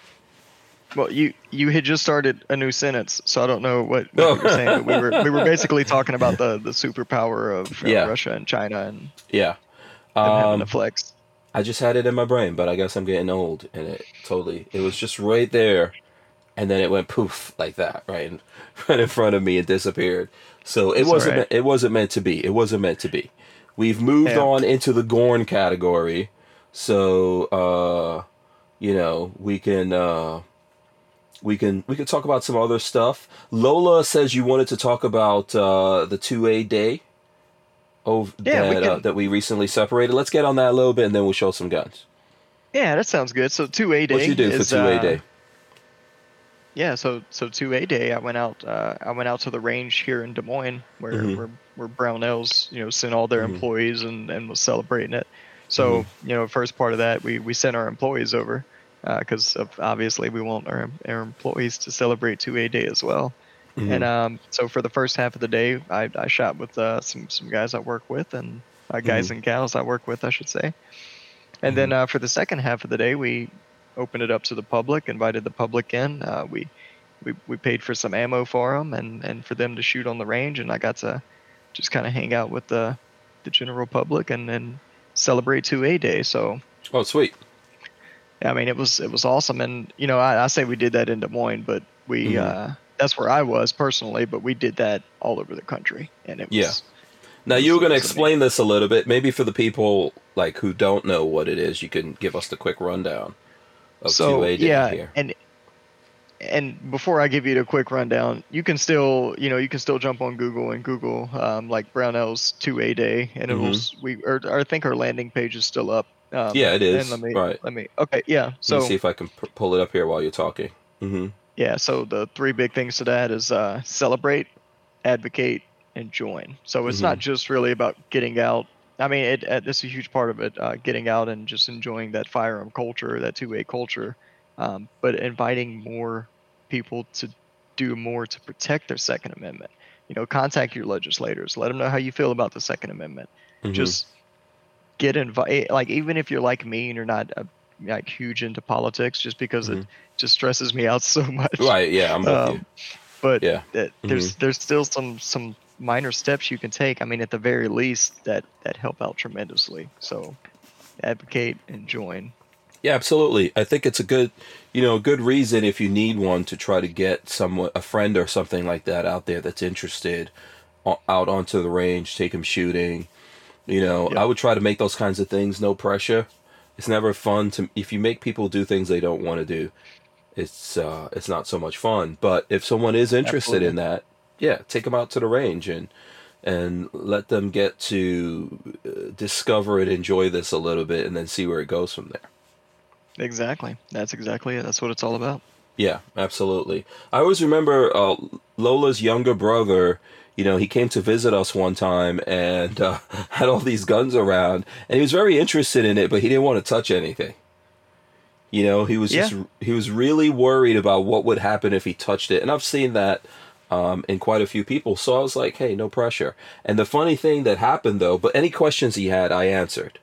Well, you you had just started a new sentence, so I don't know what, what Oh. you were saying. But we were we were basically talking about the the superpower of uh, Yeah. Russia and China and Yeah. them having Um, to flex. I just had it in my brain, but I guess I'm getting old, and it totally it was just right there, and then it went poof like that, right, in, right in front of me and disappeared. So it That's wasn't alright. me- it wasn't meant to be. It wasn't meant to be. We've moved Yeah. on into the Gorn category, so uh, you know we can uh, we can we can talk about some other stuff. Lola says you wanted to talk about uh, the two A day. Oh, Yeah, we that, uh, can- that we recently separated. Let's get on that a little bit, and then we'll show some guns. Yeah, that sounds good. So two A day. What you do for two A uh, day? Yeah, so so two A day, I went out. Uh, I went out to the range here in Des Moines, where Mhm. where, where Brownells, you know, sent all their Mhm. employees and, and was celebrating it. So Mm-hmm. you know, first part of that, we we sent our employees over because of obviously we want our our employees to celebrate two A day as well. Mhm. And um, so for the first half of the day, I, I shot with uh, some some guys I work with and uh, guys Mhm. and gals I work with, I should say. And then Mm-hmm. uh, for the second half of the day, we opened it up to the public, invited the public in. Uh, we, we we paid for some ammo for them and, and for them to shoot on the range, and I got to just kind of hang out with the the general public and then celebrate 2A day. So oh, sweet. I mean, it was it was awesome, and you know, I, I say we did that in Des Moines, but we Mhm. uh, that's where I was personally, but we did that all over the country, and it was Yeah. Now you were going to explain this a little bit, maybe for the people like who don't know what it is. You can give us the quick rundown of so two A day yeah, here. and and before I give you the quick rundown, you can still you know you can still jump on Google and Google um, like Brownell's two A day, and it'll Mhm. s- we or, or I think our landing page is still up. Um, Yeah, it is. Let me Right. let me okay yeah Let so me see if I can p- pull it up here while you're talking. hmm Yeah, so the three big things to that is uh, celebrate, advocate, and join. So it's not just really about getting out. I mean, it, it, it's a huge part of it, uh, getting out and just enjoying that firearm culture, that two-way culture. Um, but inviting more people to do more to protect their Second Amendment. You know, contact your legislators, let them know how you feel about the Second Amendment. Mhm. Just get invited. Like even if you're like me and you're not uh like huge into politics, just because it Mhm. just stresses me out so much. right. Yeah, I'm with you. Um, but Yeah. that there's there's still some some minor steps you can take. I mean, at the very least, that that help out tremendously. So, advocate and join. Yeah, absolutely. I think it's a good, you know, a good reason if you need one to try to get someone, a friend or something like that out there that's interested, out onto the range, take them shooting. You know, Yeah. I would try to make those kinds of things no pressure. It's never fun to if you make people do things they don't want to do. It's uh, it's not so much fun. But if someone is interested in that, yeah, take them out to the range and and let them get to uh, discover and enjoy this a little bit, and then see where it goes from there. Exactly. That's exactly it. That's what it's all about. Yeah, absolutely. I always remember uh, Lola's younger brother. You know, he came to visit us one time and uh, had all these guns around, and he was very interested in it, but he didn't want to touch anything. You know, he was just he was really worried about what would happen if he touched it, and I've seen that um, in quite a few people. So I was like, hey, no pressure. And the funny thing that happened though, but any questions he had, I answered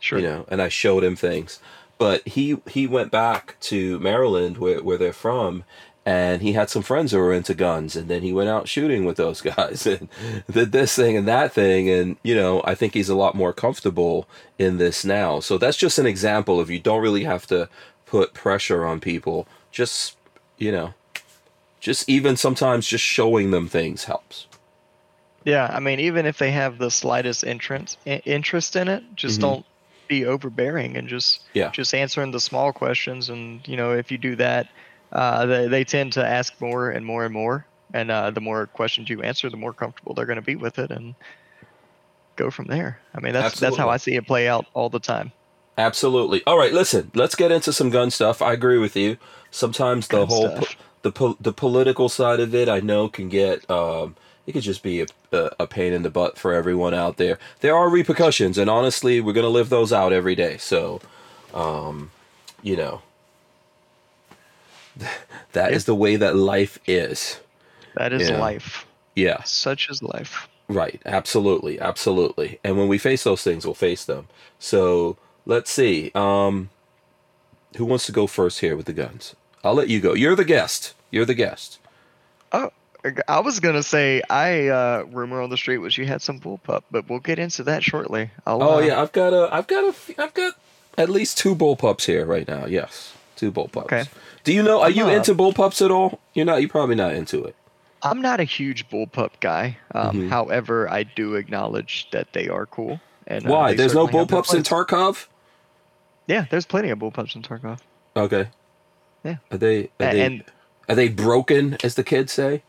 Sure. you know, and I showed him things. But he he went back to Maryland, where where they're from, and he had some friends who were into guns, and then he went out shooting with those guys and did this thing and that thing, and you know, I think he's a lot more comfortable in this now. So that's just an example of you don't really have to put pressure on people. Just you know, just even sometimes just showing them things helps. Yeah, I mean, even if they have the slightest interest interest in it, just Mhm. don't be overbearing and just Yeah. just answering the small questions. And you know, if you do that, uh, they they tend to ask more and more and more. And uh, the more questions you answer, the more comfortable they're going to be with it, and go from there. I mean, that's that's how I see it play out all the time. Absolutely. All right, listen. Let's get into some gun stuff. I agree with you. Sometimes the Gun whole po- the po- the political side of it, I know, can get um, it could just be a, a, pain in the butt for everyone out there. There are repercussions, and honestly, we're gonna live those out every day. So, um, you know, that is the way that life is. That is Yeah. life. Yeah. Such is life. Right. Absolutely. Absolutely. And when we face those things, we'll face them. So let's see. Um, who wants to go first here with the guns? I'll let you go. You're the guest. You're the guest. Oh, I was gonna say I uh, rumor on the street was you had some bull pup, but we'll get into that shortly. I'll, Oh uh, yeah, I've got a, I've got a, I've got at least two bull pups here right now. Yes, two bullpups. Okay. Do you know? Are you I'm, uh, into bullpups at all? You're not. You're probably not into it. I'm not a huge bull pup guy. Um, Mhm. However, I do acknowledge that they are cool. And uh, Why? they There's no bull pups in. Tarkov. Yeah, there's plenty of bull pups in Tarkov. Okay. Yeah. Are they? Are A- they, and are they broken, as the kids say?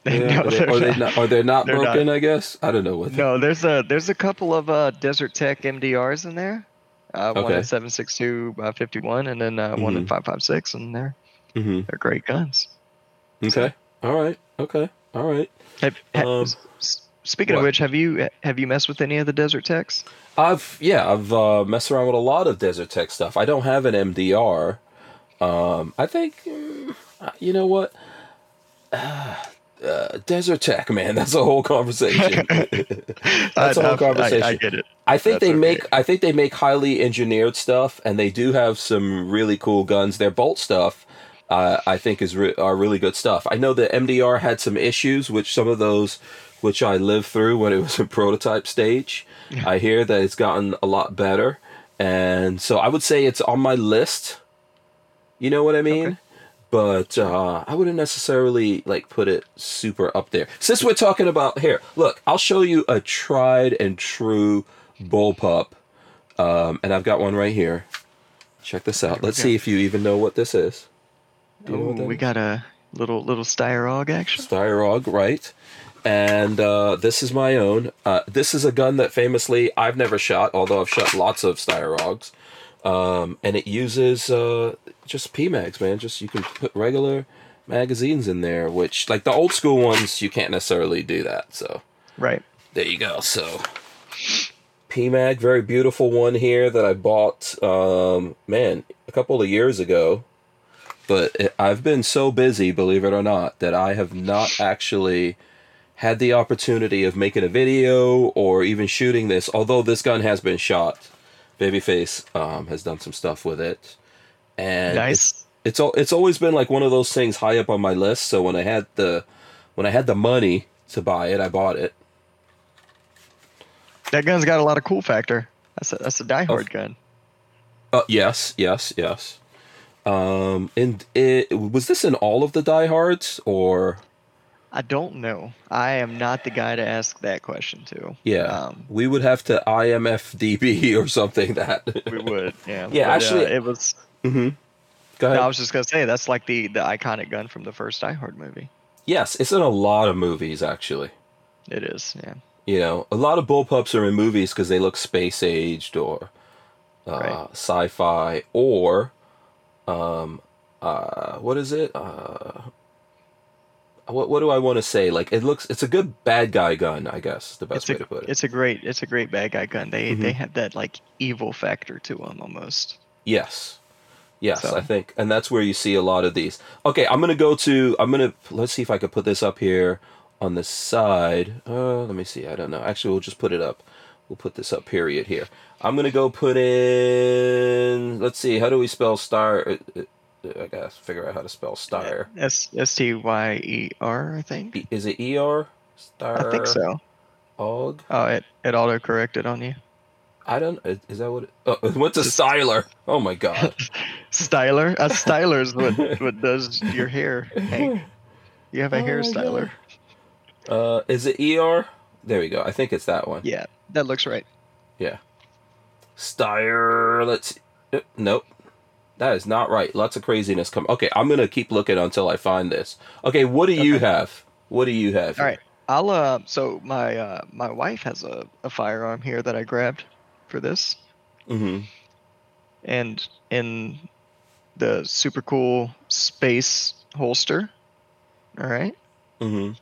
Yeah, no, are, they, they're they not. Are they not They're not. broken? I guess. I don't know what. they- No, there's a there's a couple of uh, Desert Tech MDRs in there. Uh, One Okay. at 762 uh, 51, and then uh, one Mhm. at 556, and they're Mhm. they're great guns. Okay. All right. Okay. All right. Have, ha- Um, speaking what? of which, have you have you messed with any of the Desert Techs? I've yeah, I've uh, messed around with a lot of Desert Tech stuff. I don't have an MDR. Um, I think mm, you know what. Uh, Desert Tech, man, that's a whole conversation. That's a whole conversation. I, I get it. I think That's they okay. make I think they make highly engineered stuff, and they do have some really cool guns. Their bolt stuff, uh, I think, is re- are really good stuff. I know the MDR had some issues, which some of those, which I lived through when it was in prototype stage. I hear that it's gotten a lot better, and so I would say it's on my list. You know what I mean? Okay. But uh, I wouldn't necessarily like put it super up there. Since we're talking about here, look, I'll show you a tried and true bullpup, um, and I've got one right here. Check this out. Let's see if you even know what this is. Do you know Oh, what that we is? got a little little Steyr AUG action. Steyr AUG, right? And uh, this is my own. Uh, this is a gun that famously I've never shot, although I've shot lots of Steyr AUGs. Um, and it uses uh, just PMags, man. Just you can put regular magazines in there, which like the old school ones, you can't necessarily do that. So Right. there you go. So PMag, very beautiful one here that I bought, um, man, a couple of years ago. but I've been so busy, believe it or not, that I have not actually had the opportunity of making a video or even shooting this. Although this gun has been shot, Babyface um, has done some stuff with it, and Nice. it's it's it's always been like one of those things high up on my list. So when I had the when I had the money to buy it, I bought it. That gun's got a lot of cool factor. That's a that's a diehard gun. Uh, yes, yes, yes. Um, and it was this in all of the diehards or I don't know. I am not the guy to ask that question to. yeah? Um, we would have to IMFDB or something that we would. Yeah. Yeah, But, uh, actually- it was. hmm Go No. I was just gonna say that's like the the iconic gun from the first Die Hard movie. yes, it's in a lot of movies actually. It is. Yeah. You know, a lot of bullpups are in movies because they look space aged or uh, Right. sci-fi or um, uh, what is it? Uh, what what do I want to say? Like it looks, it's a good bad guy gun, I guess. The best It's way a to put it. it's a great it's a great bad guy gun. They they Mhm. have that like evil factor to them almost. Yes. Yes, So- I think, and that's where you see a lot of these. Okay, I'm gonna go to. I'm gonna let's see if I could put this up here on the side. Uh, let me see. I don't know. Actually, we'll just put it up. We'll put this up. Period. Here. I'm gonna go put in. Let's see. How do we spell star? I gotta figure out how to spell star. S S T Y E R, I think. E- Is it er? Star. I think so. Og. Oh, it it auto corrected on you. I don't. is- that what? It, oh, it went to Styler. Oh my god. Styler. A styler is what what does your hair. Hank. You have a Oh hair styler. Uh, is it er? There we go. I think it's that one. Yeah, that looks right. Steyr. Let's. uh, Nope. That is not right. Lots of craziness come. Okay, I'm gonna keep looking until I find this. Okay, what do you have? What do you have? All right. I'll uh so my uh my wife has a, a firearm here that I grabbed for this. Mm-hmm. and in the super cool space holster. All right. Mm-hmm.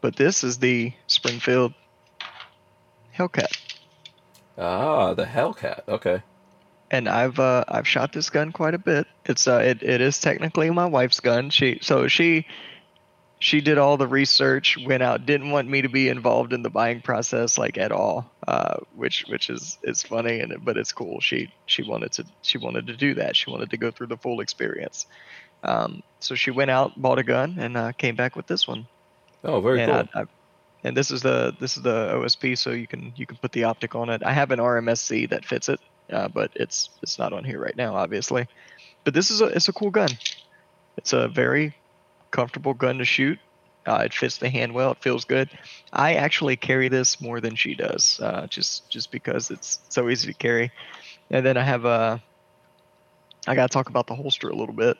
But this is the Springfield Hellcat. Ah, the Hellcat. Okay. And I've uh, I've shot this gun quite a bit. It's uh it, it is technically my wife's gun. She so she she did all the research, went out, didn't want me to be involved in the buying process like at all, uh, which which is is funny and but it's cool. She she wanted to she wanted to do that. She wanted to go through the full experience. Um, so she went out, bought a gun, and uh, came back with this one. Oh, very and cool. I, I, and this is the this is the OSP, so you can you can put the optic on it. I have an RMSC that fits it, uh, but it's it's not on here right now, obviously. But this is a it's a cool gun. It's a very comfortable gun to shoot. Uh, it fits the hand well. It feels good. I actually carry this more than she does, uh, just just because it's so easy to carry. And then I have a. I gotta talk about the holster a little bit.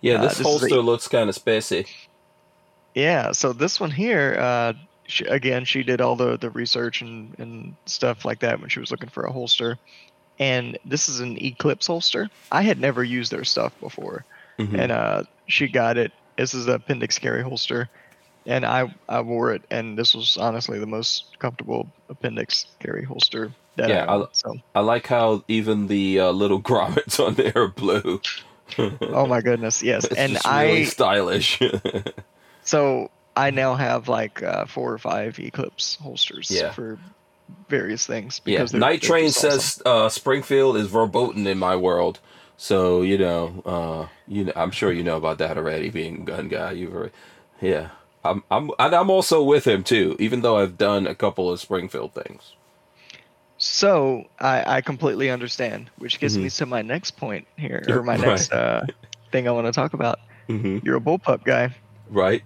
yeah, uh, this this is a- holster looks kind of spacey. Yeah, so this one here, uh, she, again, she did all the, the research and, and stuff like that when she was looking for a holster. And this is an Eclipse holster. I had never used their stuff before. Mhm. And uh, she got it. This is an appendix carry holster. And I, I wore it, and this was honestly the most comfortable appendix carry holster that Yeah, I I- So, I like how even the uh, little grommets on there are blue. oh my goodness, yes. It's and I, really stylish. So I now have like uh, four or five Eclipse holsters Yeah. for various things. yeah, Because they're- Night they're Train awesome. says uh, Springfield is verboten in my world. So you know, uh, you know, I'm sure you know about that already. Being a gun guy, you've already, yeah. I'm, I'm, and I'm also with him too. Even though I've done a couple of Springfield things. So I, I completely understand, which gets me Mhm. to my next point here, or my right. next uh, thing I want to talk about. hmm You're a bullpup guy. Right.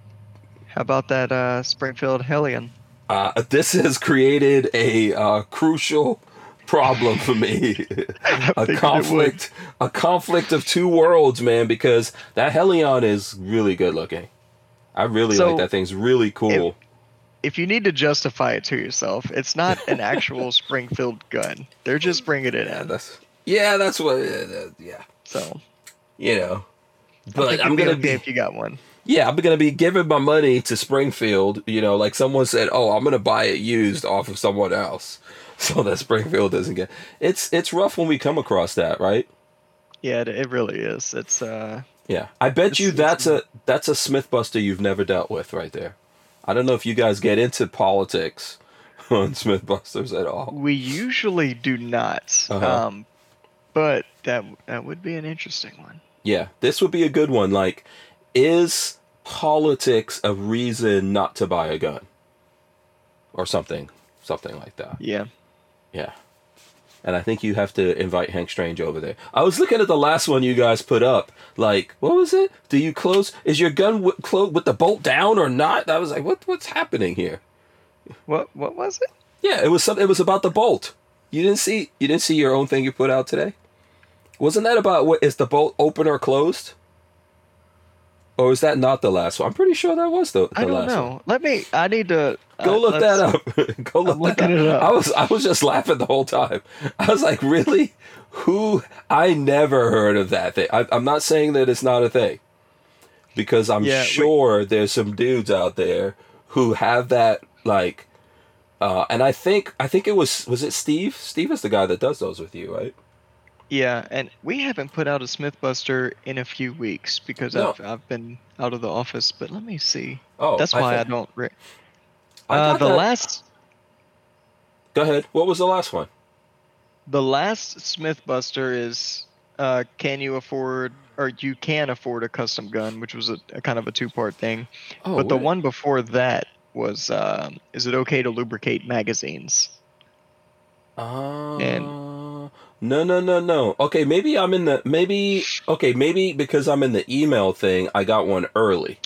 How about that uh, Springfield Hellion? Uh, this has created a uh, crucial problem for me. a conflict, a conflict of two worlds, man. Because that Hellion is really good looking. I really So, like that thing's really cool. If you need to justify it to yourself, it's not an actual Springfield gun. They're just bringing it yeah, in. that's yeah, that's what. Uh, yeah, So you know. But I'm gonna okay be if you got one. Yeah, I'm gonna be giving my money to Springfield. You know, like someone said, oh, I'm gonna buy it used off of someone else, so that Springfield doesn't get. It's it's rough when we come across that, right? Yeah, it, it really is. It's uh, Yeah, I bet you that's a that's a Smithbuster you've never dealt with right there. I don't know if you guys get into politics on Smithbusters at all. we usually do not. Uh-huh. Um, but that that would be an interesting one. Yeah, this would be a good one. Like, is politics a reason not to buy a gun, or something, something like that? Yeah. Yeah. And I think you have to invite Hank Strange over there. I was looking at the last one you guys put up. Like, what was it? Do you close? Is your gun w- clo- with the bolt down or not? I was like, what? What's happening here? What what was it? Yeah, it was something It was about the bolt. You didn't see. You didn't see your own thing you put out today. Wasn't that about what is the bolt open or closed? Or is that not the last one? I'm pretty sure that was the, the I don't last know. one. Let me. I need to Go uh, look that up. Go look I'm that looking it up. I was I was just laughing the whole time. I was like, really? Who? I never heard of that thing. I, I'm not saying that it's not a thing, because I'm Yeah, we- sure there's some dudes out there who have that like. Uh, and I think I think it was was it Steve? Steve is the guy that does those with you, right? Yeah, and we haven't put out a Smithbuster in a few weeks because No. I've I've been out of the office. But let me see. Oh, That's why I, think- don't. Re- uh, got the that- last Go ahead. What was the last one? the last Smithbuster is uh, can you afford or you can afford a custom gun, which was a, a kind of a two part thing. Oh, but the wait. one before that was um, is it okay to lubricate magazines? Uh, And- no, no, no, no. Okay, maybe I'm in the maybe. Okay, maybe because I'm in the email thing, I got one early.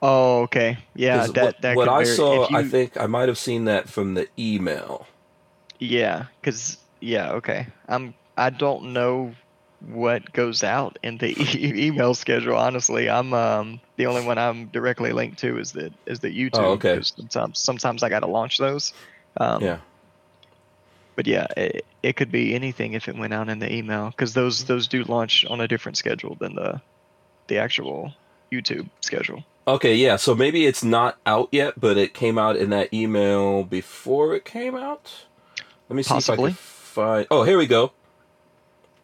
Oh, okay. Yeah, that what, that what I vary- saw, you- I think I might have seen that from the email. Yeah, because yeah, okay. I'm I don't know what goes out in the e- email schedule. Honestly, I'm um the only one I'm directly linked to is the is the YouTube. Oh, okay. Sometimes sometimes I got to launch those. Um, Yeah. But yeah, it, it could be anything if it went out in the email because those those do launch on a different schedule than the the actual YouTube schedule. Okay, yeah. So maybe it's not out yet, but it came out in that email before it came out. Let me see Possibly. if I can find. Oh, here we go.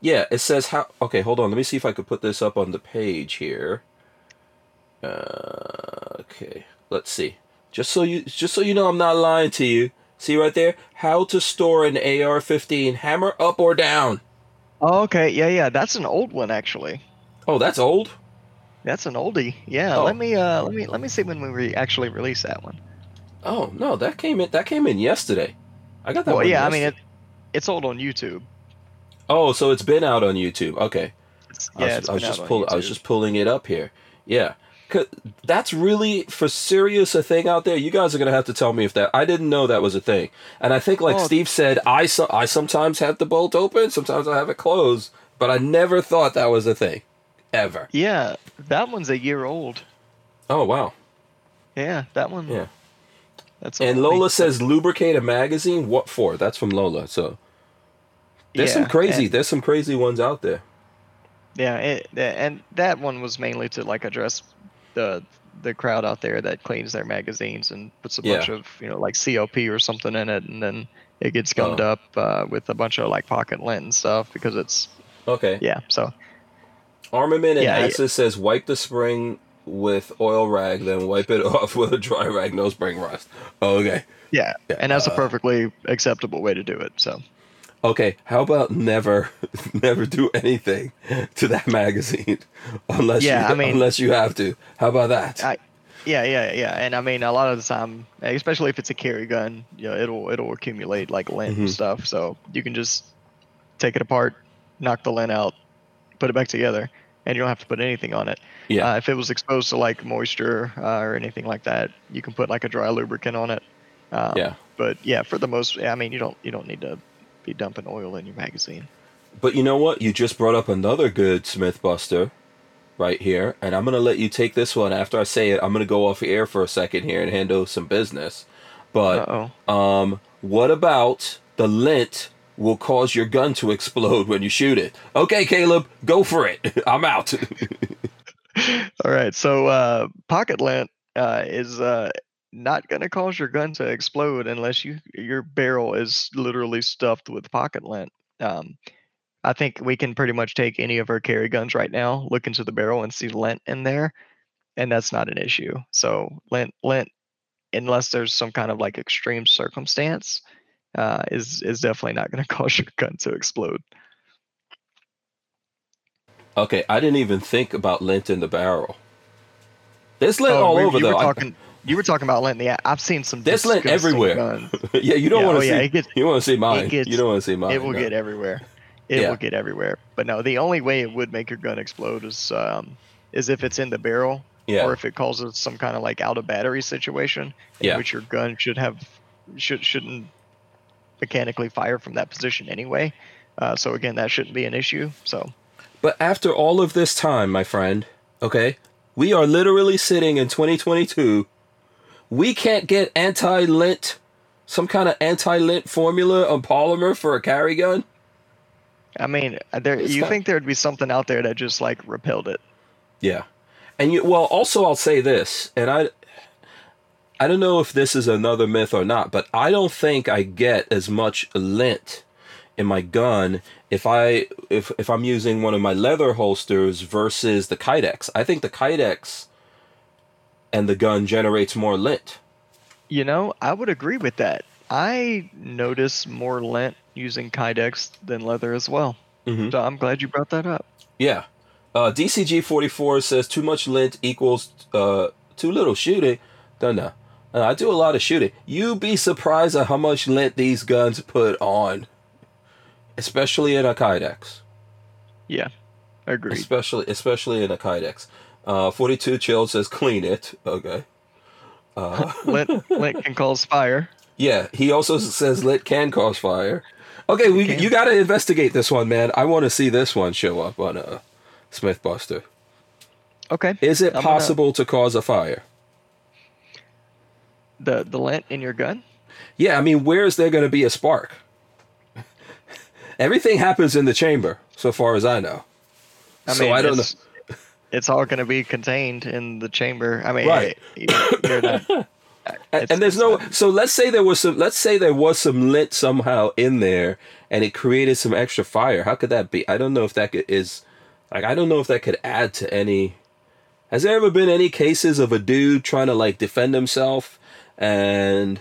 Yeah, it says how. Okay, hold on. Let me see if I could put this up on the page here. Uh, okay, let's see. Just so you, just so you know, I'm not lying to you. See right there, how to store an AR-15, hammer up or down. Oh, okay. Yeah, yeah. That's an old one actually. Oh, that's old. That's an oldie. Yeah. Oh. Let me uh let me let me see when we re- actually release that one. Oh no, that came in. That came in yesterday. I got that. Well, one yeah. I mean, it, it's old on YouTube. Oh, so it's been out on YouTube. Okay. It's, I was, yeah, I was just on pull, I was just pulling it up here. Yeah. That's really for serious a thing out there. You guys are gonna have to tell me if that. I didn't know that was a thing. And I think, like Oh. Steve said, I so, I sometimes have the bolt open, sometimes I have it closed, but I never thought that was a thing, ever. Yeah, that one's a year old. Oh wow. Yeah, that one. Yeah. That's And Lola says lubricate a magazine. What for? That's from Lola. So there's some crazy. and- There's some crazy ones out there. Yeah, it, and that one was mainly to like address the the crowd out there that cleans their magazines and puts a Yeah. bunch of you know like CLP or something in it, and then it gets gummed Oh. up uh, with a bunch of like pocket lint and stuff because it's Okay. yeah. So Armament and Yeah, yeah. Says wipe the spring with oil rag, then wipe it off with a dry rag, no spring rust. Oh, okay. yeah, Yeah, and that's a uh, perfectly acceptable way to do it. So Okay. How about never, never do anything to that magazine unless Yeah, you, I mean- unless you have to. How about that? I, yeah, yeah, yeah, and I mean a lot of the time, especially if it's a carry gun, you know, it'll it'll accumulate like lint Mhm. and stuff. So you can just take it apart, knock the lint out, put it back together, and you don't have to put anything on it. yeah. Uh, if it was exposed to like moisture uh, or anything like that, you can put like a dry lubricant on it. Um, yeah. But yeah, for the most, I mean, you don't you don't need to be dumping oil in your magazine. But you know what? You just brought up another good Smith Buster right here, and I'm gonna let you take this one. After I say it, I'm gonna go off the air for a second here and handle some business. But. Um, what about the lint will cause your gun to explode when you shoot it? Okay, Caleb, go for it. I'm out. All right, so uh, pocket lint uh, is uh, not going to cause your gun to explode unless you your barrel is literally stuffed with pocket lint. Um, I think we can pretty much take any of our carry guns right now, look into the barrel, and see lint in there, and that's not an issue. So lint, lint, unless there's some kind of like extreme circumstance, uh, is is definitely not going to cause your gun to explode. Okay, I didn't even think about lint in the barrel. There's lint all Oh, we- over you though. Were talking, you were talking about lint. Yeah, I've seen some. There's lint everywhere. yeah, you don't Yeah, want oh, to yeah, see. it gets- you want to see mine. gets- you don't want to see mine. it will no. get everywhere. It Yeah. will get everywhere. But no, the only way it would make your gun explode is um, is if it's in the barrel, Yeah. or if it causes some kind of like out of battery situation, in Yeah. which your gun should have should shouldn't mechanically fire from that position anyway. Uh, so again, that shouldn't be an issue. So But after all of this time, my friend, okay, we are literally sitting in 2022. We can't get anti lint, some kind of anti lint formula on polymer for a carry gun. I mean, there It's you kind- think there'd be something out there that just like repelled it? Yeah. And you well also I'll say this, and I I don't know if this is another myth or not, but I don't think I get as much lint in my gun if I if if I'm using one of my leather holsters versus the Kydex. I think the Kydex and the gun generates more lint. You know, I would agree with that. I notice more lint using Kydex than leather as well. Mhm. So I'm glad you brought that up. Yeah. Uh, DCG 44 says too much lint equals uh, too little shooting. Don't know. Uh, I do a lot of shooting. You'd be surprised at how much lint these guns put on, especially in a Kydex. Yeah, agreed. Especially, especially in a Kydex. Uh, 42 Chill says clean it. Okay. Uh, lint, lint can cause fire. yeah, he also says lit can cause fire. Okay, we, you got to investigate this one, man. I want to see this one show up on a uh, Smithbuster. Okay. Is it I'm gonna- possible to cause a fire? The the lint in your gun? Yeah, I mean, where is there going to be a spark? Everything happens in the chamber, so far as I know. I so mean, I don't know. It's, it's all going to be contained in the chamber. I mean, Right. you- you're not, uh, And, and there's no. So let's say there was some. Let's say there was some lint somehow in there, and it created some extra fire. How could that be? I don't know if that could, is. Like I don't know if that could add to any. Has there ever been any cases of a dude trying to like defend himself and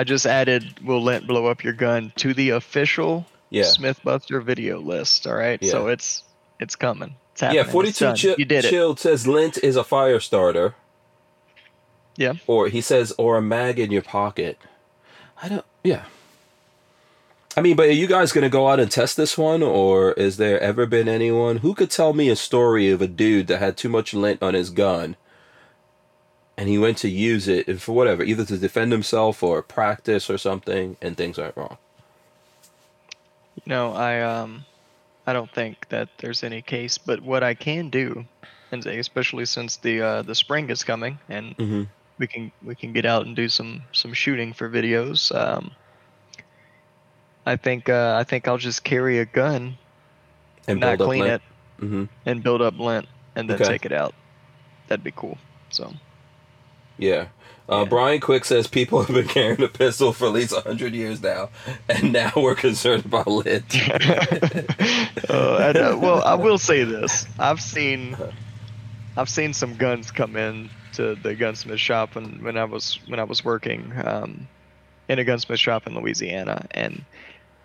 I just added will lint blow up your gun to the official Yeah. Smithbuster video list. All right. So it's it's coming. It's happening. Yeah, 42 done. chi- You did it. Says lint is a fire starter. Yeah. Or he says, or a mag in your pocket. I don't, yeah. I mean, but are you guys going to go out and test this one? Or is there ever been anyone who could tell me a story of a dude that had too much lint on his gun and he went to use it for whatever, either to defend himself or practice or something, and things went wrong? No, I um, I don't think that there's any case. But what I can do, and especially since the uh, the spring is coming, and Mm-hmm. we can we can get out and do some some shooting for videos. Um, I think uh, I think I'll just carry a gun, And not clean lint. it, hmm and build up lint, and then Okay. take it out. That'd be cool. So Yeah. Uh, Yeah. Brian Quick says people have been carrying a pistol for at least 100 years now, and now we're concerned about lint. uh, and, uh, well, I will say this: I've seen, I've seen some guns come in to the gunsmith shop when, when I was when I was working um, in a gunsmith shop in Louisiana, and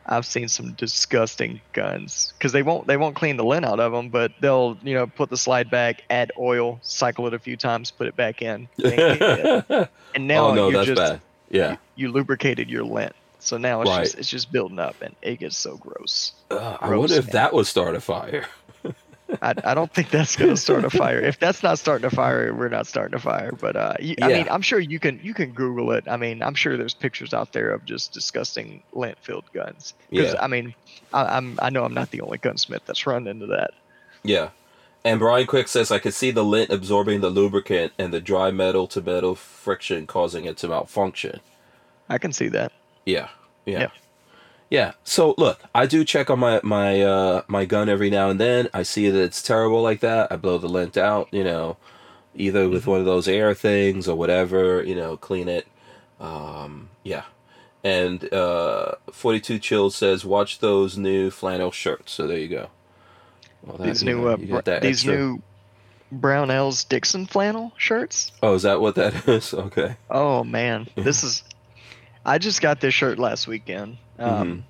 I've seen some disgusting guns because they won't they won't clean the lint out of them, but they'll you know put the slide back, add oil, cycle it a few times, put it back in, and, oh, and now no, you that's just bad. Yeah. you lubricated your lint. So now it's Right. just it's just building up, and it gets so gross. Uh, I Gross, wonder if man. that would start a fire. I, I don't think that's going to start a fire. If that's not starting a fire, we're not starting a fire. But uh, you, I mean, I'm sure you can you can Google it. I mean, I'm sure there's pictures out there of just disgusting lint-filled guns. Because Yeah. I mean, I, I'm I know I'm not the only gunsmith that's run into that. Yeah. And Brian Quick says I could see the lint absorbing the lubricant and the dry metal to metal friction causing it to malfunction. I can see that. Yeah. Yeah. Yep. Yeah. So look, I do check on my my uh my gun every now and then. I see that it's terrible like that. I blow the lint out, you know, either with one of those air things or whatever, you know, clean it. Um yeah. And uh 42 Chill says watch those new flannel shirts. So there you go. Well, that- These you new know, uh, these extra- new Brownells Dixon flannel shirts. Oh, is that what that is? Okay. Oh man, this is. I just got this shirt last weekend. Um, Mhm.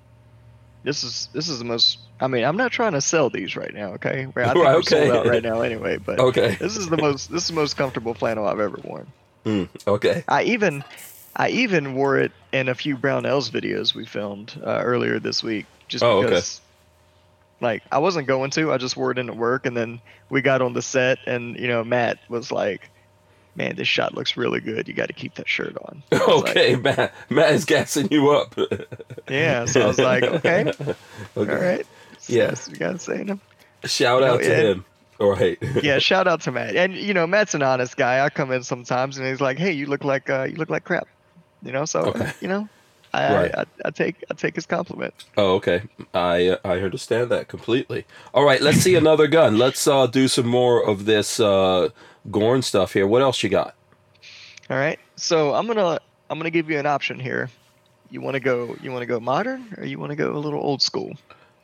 This is this is the most. I mean, I'm not trying to sell these right now. Okay, I think Right, we're sold okay. out right now anyway. But Okay. this is the most this is the most comfortable flannel I've ever worn. Mm, okay. I even I even wore it in a few Brownells videos we filmed uh, earlier this week. Just Oh, okay. because, like, I wasn't going to. I just wore it into work, and then we got on the set, and you know, Matt was like, "Man, this shot looks really good. You got to keep that shirt on." Was like, Okay, Matt. Matt is gassing you up. yeah. So I was like, "Okay, okay. all right." Yeah. Yes, you gotta say him. Shout You know, out to and- him. All right. Yeah, shout out to Matt. And you know, Matt's an honest guy. I come in sometimes, and he's like, "Hey, you look like uh, you look like crap," you know. So Okay. you know, I, Right. I, I I take I take his compliment. Oh, okay. I uh, I understand that completely. All right, let's see another gun. Let's uh, do some more of this uh, Gorn stuff here. What else you got? All right. So I'm gonna I'm gonna give you an option here. You want to go you want to go modern or you want to go a little old school?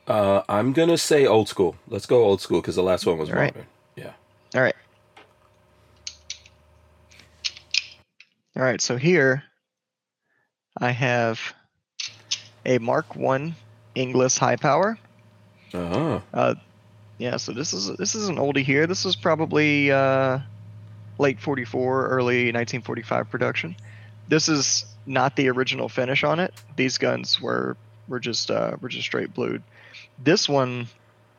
Uh, I'm gonna say old school. Let's go old school because the last one was All right. modern. Yeah. All right. All right. So here I have a Mark One Inglis high power. Uh-huh. Uh, yeah. So this is this is an oldie here. This is probably uh, late '44, early 1945 production. This is not the original finish on it. These guns were were just uh, were just straight blued. This one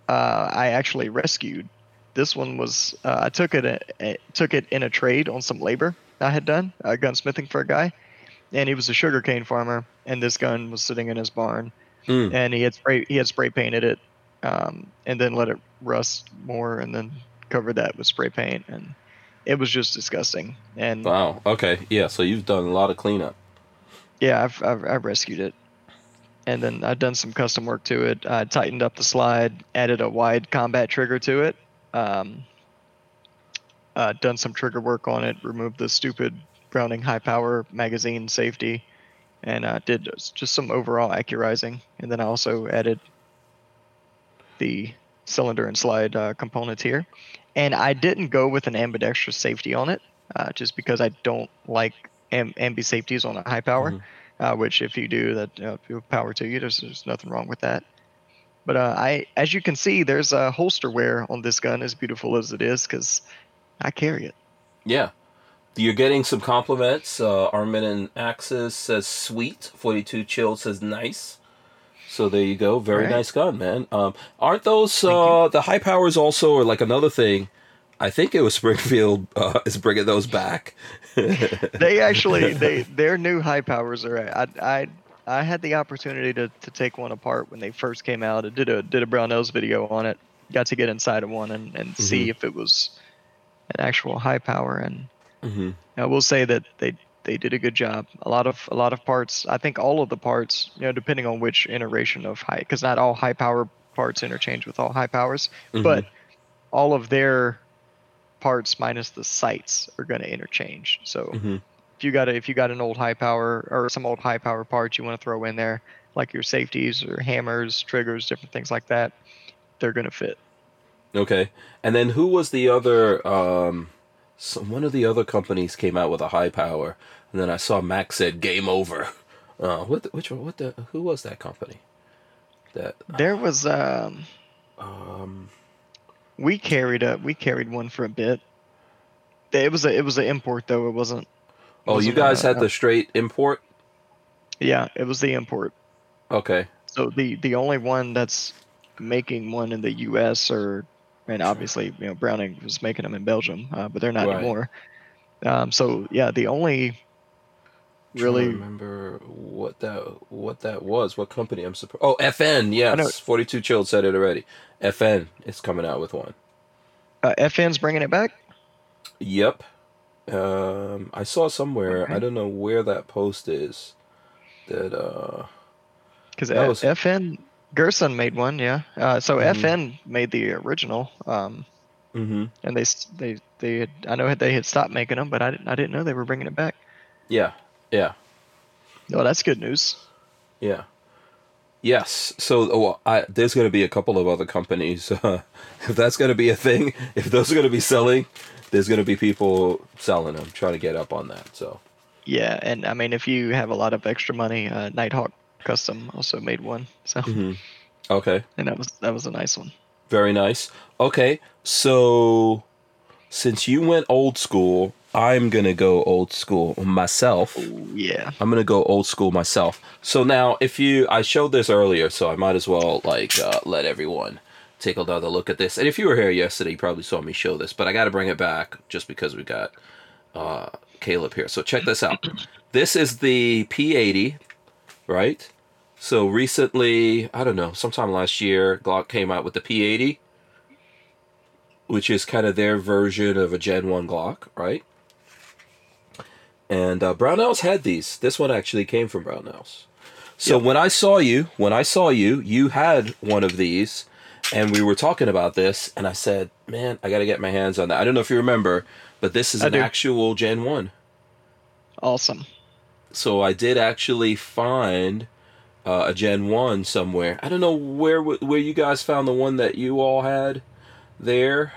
uh, I actually rescued. This one was uh, I took it uh, took it in a trade on some labor I had done uh, gunsmithing for a guy, and he was a sugarcane farmer, and this gun was sitting in his barn, Mm. and he had spray he had spray painted it, um, and then let it rust more, and then cover that with spray paint, and it was just disgusting. And Wow. Okay. Yeah. So you've done a lot of cleanup. yeah, I've, I've I've rescued it, and then I've done some custom work to it. I tightened up the slide, added a wide combat trigger to it, um, uh, done some trigger work on it, removed the stupid Browning high power magazine safety, and uh, did just some overall accurizing. And then I also added the cylinder and slide uh, components here. And I didn't go with an ambidextrous safety on it, uh, just because I don't like am- ambi safeties on a high power. Mhm. Uh, which, if you do, that power to you. There's, there's nothing wrong with that. But uh, I, as you can see, there's a holster wear on this gun, as beautiful as it is, because I carry it. Yeah. You're getting some compliments. Uh, Armin and Axis says sweet. 42 Chill says nice. So there you go. Very Right. nice gun, man. Um, aren't those uh, the high powers also, or like another thing? I think it was Springfield uh, is bringing those back. They actually, they their new high powers are. I, I, I had the opportunity to, to take one apart when they first came out. I did a did a Brownells video on it. Got to get inside of one and, and see if it was an actual high power and hmm I will say that they they did a good job. A lot of a lot of parts. I think all of the parts, you know, depending on which iteration of high, because not all high power parts interchange with all high powers, Mhm. but all of their parts minus the sights are going to interchange. So hmm if you got a, if you got an old high power or some old high power parts you want to throw in there, like your safeties or hammers, triggers, different things like that, they're going to fit. Okay. And then who was the other? Um, some, one of the other companies came out with a high power, and then I saw Max said game over. Uh, what? Which one? What the? Who was that company? That There was um um. we carried a we carried one for a bit. It was a it was an import though. It wasn't. it Oh, you wasn't guys a- had the straight import. Yeah, it was the import. Okay. So the the only one that's making one in the U.S. or and obviously you know Browning was making them in Belgium, uh, but they're not Right. anymore. Um, so yeah, the only really remember what that what that was. What company? I'm surprised. Oh, FN. Yes, Forty Two Chilled said it already. FN is coming out with one. Uh, FN's bringing it back. Yep. Um, I saw somewhere. Okay. I don't know where that post is. That uh. Because FN Girsan made one, yeah. Uh, so Mhm. FN made the original, um, Mm-hmm. and they they they had, I know they had stopped making them, but I didn't I didn't know they were bringing it back. Yeah. Yeah. Oh, that's good news. Yeah. Yes. So oh, I, there's going to be a couple of other companies. Uh, if that's going to be a thing, if those are going to be selling, there's going to be people selling them, trying to get up on that. So. Yeah, and I mean if you have a lot of extra money, uh, Nighthawk Custom also made one, so Mhm. Okay. and that was that was a nice one. Very nice. Okay. So since you went old school, I'm going to go old school myself. Yeah. I'm gonna go old school myself. So now, if you, I showed this earlier, so I might as well like uh, let everyone take another look at this. And if you were here yesterday, you probably saw me show this, but I got to bring it back just because we got uh, Caleb here. So check this out. this is the P80, right? So recently, I don't know, sometime last year, Glock came out with the P80, which is kind of their version of a Gen 1 Glock, right? And uh, Brownells had these. This one actually came from Brownells. So when I saw you, when I saw you, you had one of these, and we were talking about this, and I said, "Man, I got to get my hands on that." I don't know if you remember, but this is I an do. actual Gen One. Awesome. So I did actually find uh, a Gen One somewhere. I don't know where where you guys found the one that you all had there,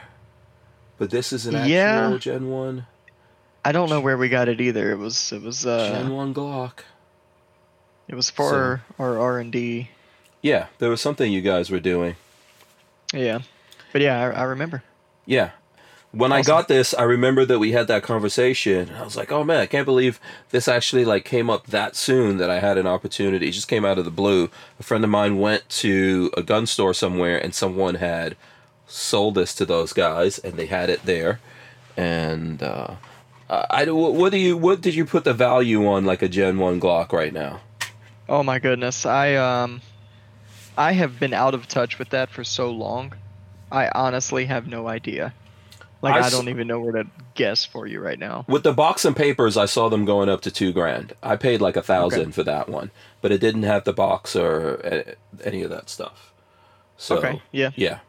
but this is an actual Yeah. Gen One. I don't know where we got it either. It was it was Gen uh One Glock. it was for our R and D. Yeah, there was something you guys were doing. Yeah, but yeah, I, I remember. Yeah. When I got this, I remember that we had that conversation. and I was like, "Oh man, I can't believe this actually like came up that soon that I had an opportunity. It just came out of the blue. A friend of mine went to a gun store somewhere and someone had sold this to those guys and they had it there. And uh I what do you what did you put the value on like a Gen 1 Glock right now? Oh my goodness, I um, I have been out of touch with that for so long. I honestly have no idea. Like I I, s- don't even know where to guess for you right now. With the box and papers, I saw them going up to two grand. I paid like a thousand for that one, but it didn't have the box or uh, any of that stuff. So okay, yeah, yeah,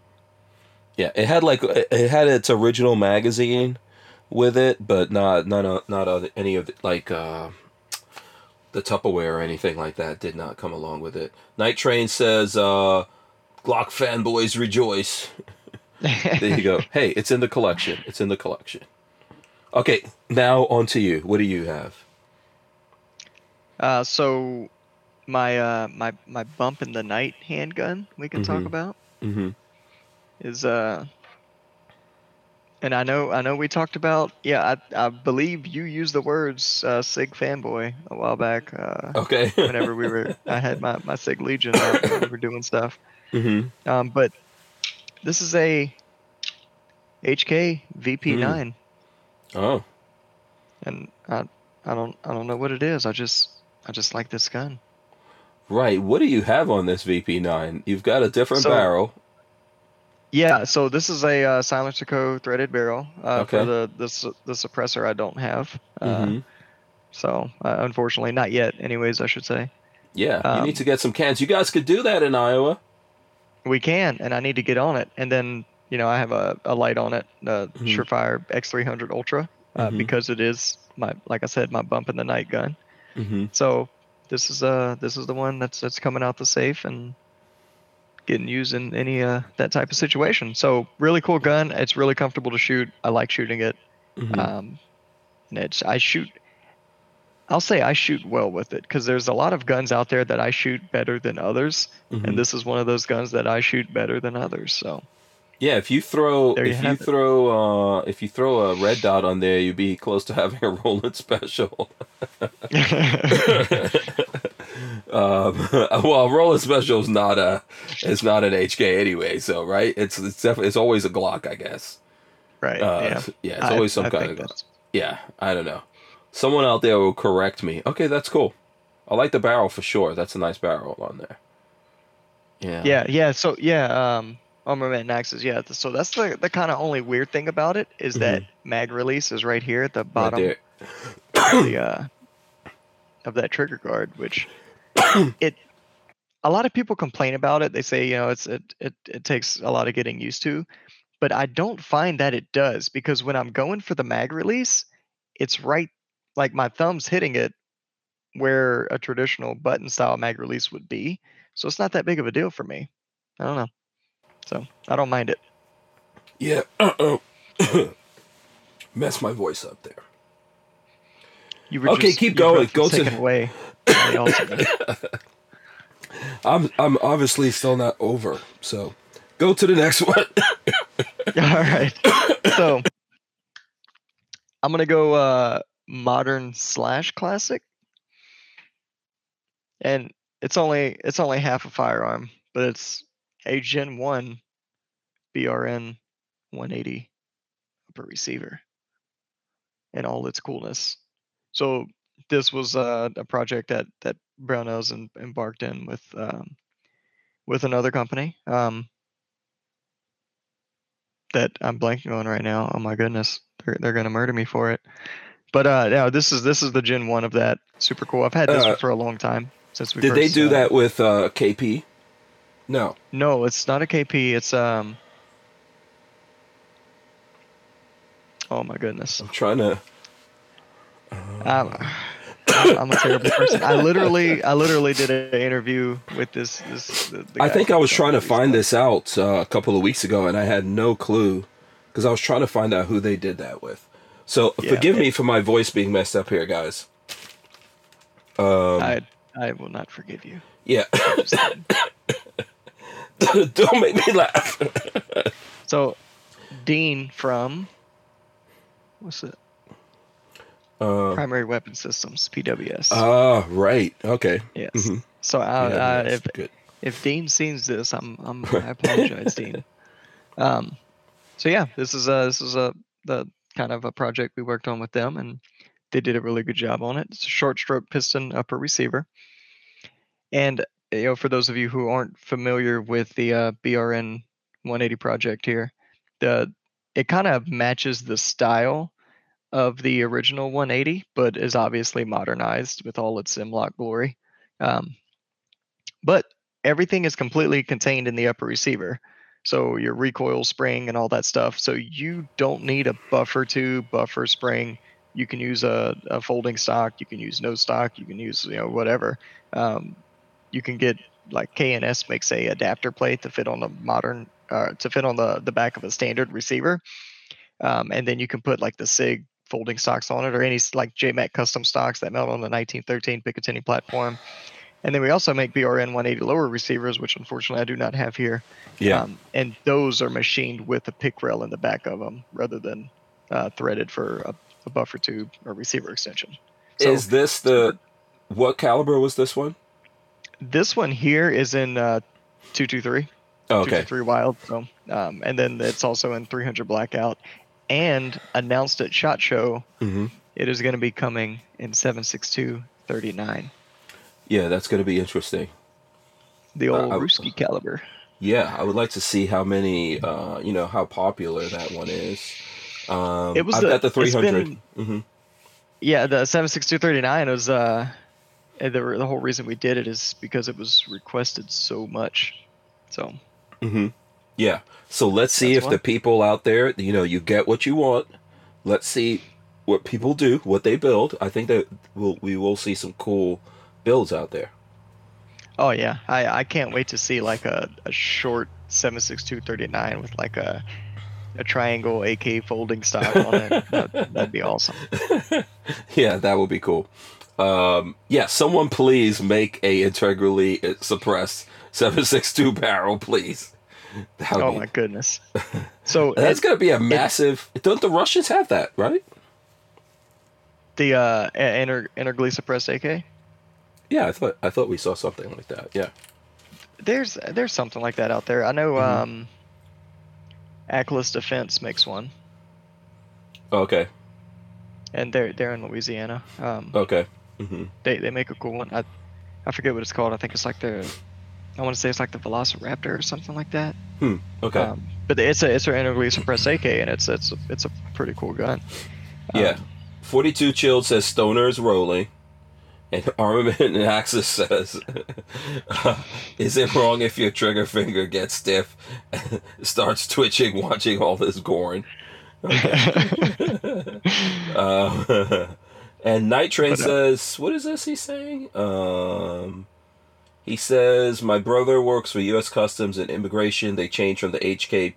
yeah, it had like it had its original magazine with it, but not not not any of the, like uh, the Tupperware or anything like that did not come along with it. Night Train says, uh, "Glock fanboys rejoice." there you go. Hey, it's in the collection. It's in the collection. Okay, now on to you. What do you have? Uh, so my uh my my bump in the night handgun we can talk Mhm. about Mm-hmm. is uh. And I know, I know, we talked about. Yeah, I, I believe you used the words uh, "sig fanboy" a while back. Uh, Okay. whenever we were, I had my my sig legion. we were doing stuff. mm-hmm. Um, but this is a HK VP9, Oh, and I I don't I don't know what it is. I just I just like this gun. right. What do you have on this VP9? You've got a different So- barrel. Yeah, so this is a uh, Silencer Co. threaded barrel. Uh, Okay. For the, the the suppressor, I don't have. Uh, Mhm. So uh, unfortunately, not yet. Anyways, I should say Yeah, you um, need to get some cans. You guys could do that in Iowa. We can, and I need to get on it. And then you know I have a, a light on it, uh, Mhm. Surefire X300 Ultra, uh, Mhm. because it is my like I said my bump in the night gun. Mm-hmm. So this is uh this is the one that's that's coming out the safe and getting used in any uh that type of situation. So really cool gun. It's really comfortable to shoot. I like shooting it. Mm-hmm. Um, and it's I shoot. I'll say I shoot well with it because there's a lot of guns out there that I shoot better than others, Mhm. and this is one of those guns that I shoot better than others. So Yeah, if you throw There if you throw uh if you throw a red dot on there, you'd be close to having a Roland special. um, well, Roland special is not a it's not an HK anyway, so right? It's it's definitely it's always a Glock, I guess. right. Uh, yeah. yeah, it's I- always some I kind of yeah. I don't know. Someone out there will correct me. Okay, that's cool. I like the barrel for sure. That's a nice barrel on there. Yeah. Yeah, yeah. So yeah, um, Armament axes, yeah. So that's the the kind of only weird thing about it is that mag release is right here at the bottom there. of the uh, of that trigger guard, which it a lot of people complain about it. They say you know it's it, it it takes a lot of getting used to, but I don't find that it does because when I'm going for the mag release, it's right like my thumb's hitting it where a traditional button style mag release would be. So it's not that big of a deal for me. I don't know. So I don't mind it. Yeah. Uh-oh. Mess my voice up there. You were Okay, just- keep going. Go to- away. I'm I'm obviously still not over. So go to the next one. All right. So I'm gonna go uh modern slash classic. And it's only it's only half a firearm, but it's a Gen 1 BRN 180 upper receiver and all its coolness. So this was uh, a project that that Brownells em- embarked in with um, with another company. Um, that I'm blanking on right now. Oh my goodness, they're they're gonna murder me for it. But uh, no, this is this is the Gen One of that. Super cool. I've had this Uh, for a long time since we. Did they do uh, that with uh, KP? No. No, it's not a KP. It's um. Oh my goodness. I'm trying to. I'm, I'm a terrible person. I literally, I literally did an interview with this. this the, the I think I was trying to find this out uh, a couple of weeks ago, and I had no clue because I was trying to find out who they did that with. So Yeah, forgive it- me for my voice being messed up here, guys. Um, I, I will not forgive you. yeah, don't make me laugh. so, Dean from what's it? Uh, Primary Weapon Systems (PWS). ah, right. Okay. yes. mhm. So, uh, Yeah, uh, if good. if Dean sees this, I'm, I'm I apologize, Dean. Um, so yeah, this is a this is a the kind of a project we worked on with them, and they did a really good job on it. It's a short stroke piston upper receiver, and you know for those of you who aren't familiar with the uh, BRN 180 project here, the it kind of matches the style of the original 180, but is obviously modernized with all its Simlock glory. Um, but everything is completely contained in the upper receiver. So your recoil spring and all that stuff. So you don't need a buffer tube, buffer spring. You can use a, a folding stock. You can use no stock. You can use you know whatever. Um, you can get like K&S makes a adapter plate to fit on the modern uh, to fit on the the back of a standard receiver, um, and then you can put like the Sig folding stocks on it or any like JMAC custom stocks that mount on the 1913 Picatinny platform. And then we also make BRN 180 lower receivers, which unfortunately I do not have here. Yeah. Um, and those are machined with a pick rail in the back of them rather than uh, threaded for a, a buffer tube or receiver extension. So Is this the what caliber was this one? this one here is in uh, 223, Oh, okay. 223 Wylde. So, um, and then it's also in 300 blackout and announced at SHOT Show hmm it is going to be coming in 762 39, Yeah, that's going to be interesting. the Uh, old I- Ruski caliber. Yeah, I would like to see how many, uh, you know, how popular that one is. Um, It was I've the- got the 300. been- hmm Yeah, the 76239 was uh the the whole reason we did it is because it was requested so much. So, hmm Yeah. So let's see That's if the people out there, you know, you get what you want. Let's see what people do, what they build. I think that we'll, we will see some cool builds out there. oh yeah, I I can't wait to see like a, a short 76239 with like a a triangle AK folding stock on it. that, that'd be awesome. yeah, that would be cool. Um, yeah, someone please make a integrally suppressed 762 barrel, please. Would Oh be- my goodness. So That's it- going to be a massive. Don't the Russians have that, right? the uh inter interglee suppressed AK. Yeah, I thought I thought we saw something like that. Yeah. There's there's something like that out there. I know Mhm. um Atlas Defense makes one, Okay. and they're they're in Louisiana. Um, Okay. hmm they they make a cool one. I I forget what it's called. I think it's like the I want to say it's like the Velociraptor or something like that. Hmm. Okay. Um, but it's a it's an integrally suppressed AK, and it's it's a, it's a pretty cool gun. yeah. Um, 42 chilled says stoners rolling. And Armament and Axis says, "Is it wrong if your trigger finger gets stiff, starts twitching watching all this gorn?" Uh, and Night Train But, uh, says, "What is this he's saying?" Um, he says, "My brother works for U.S. Customs and Immigration. They changed from the HK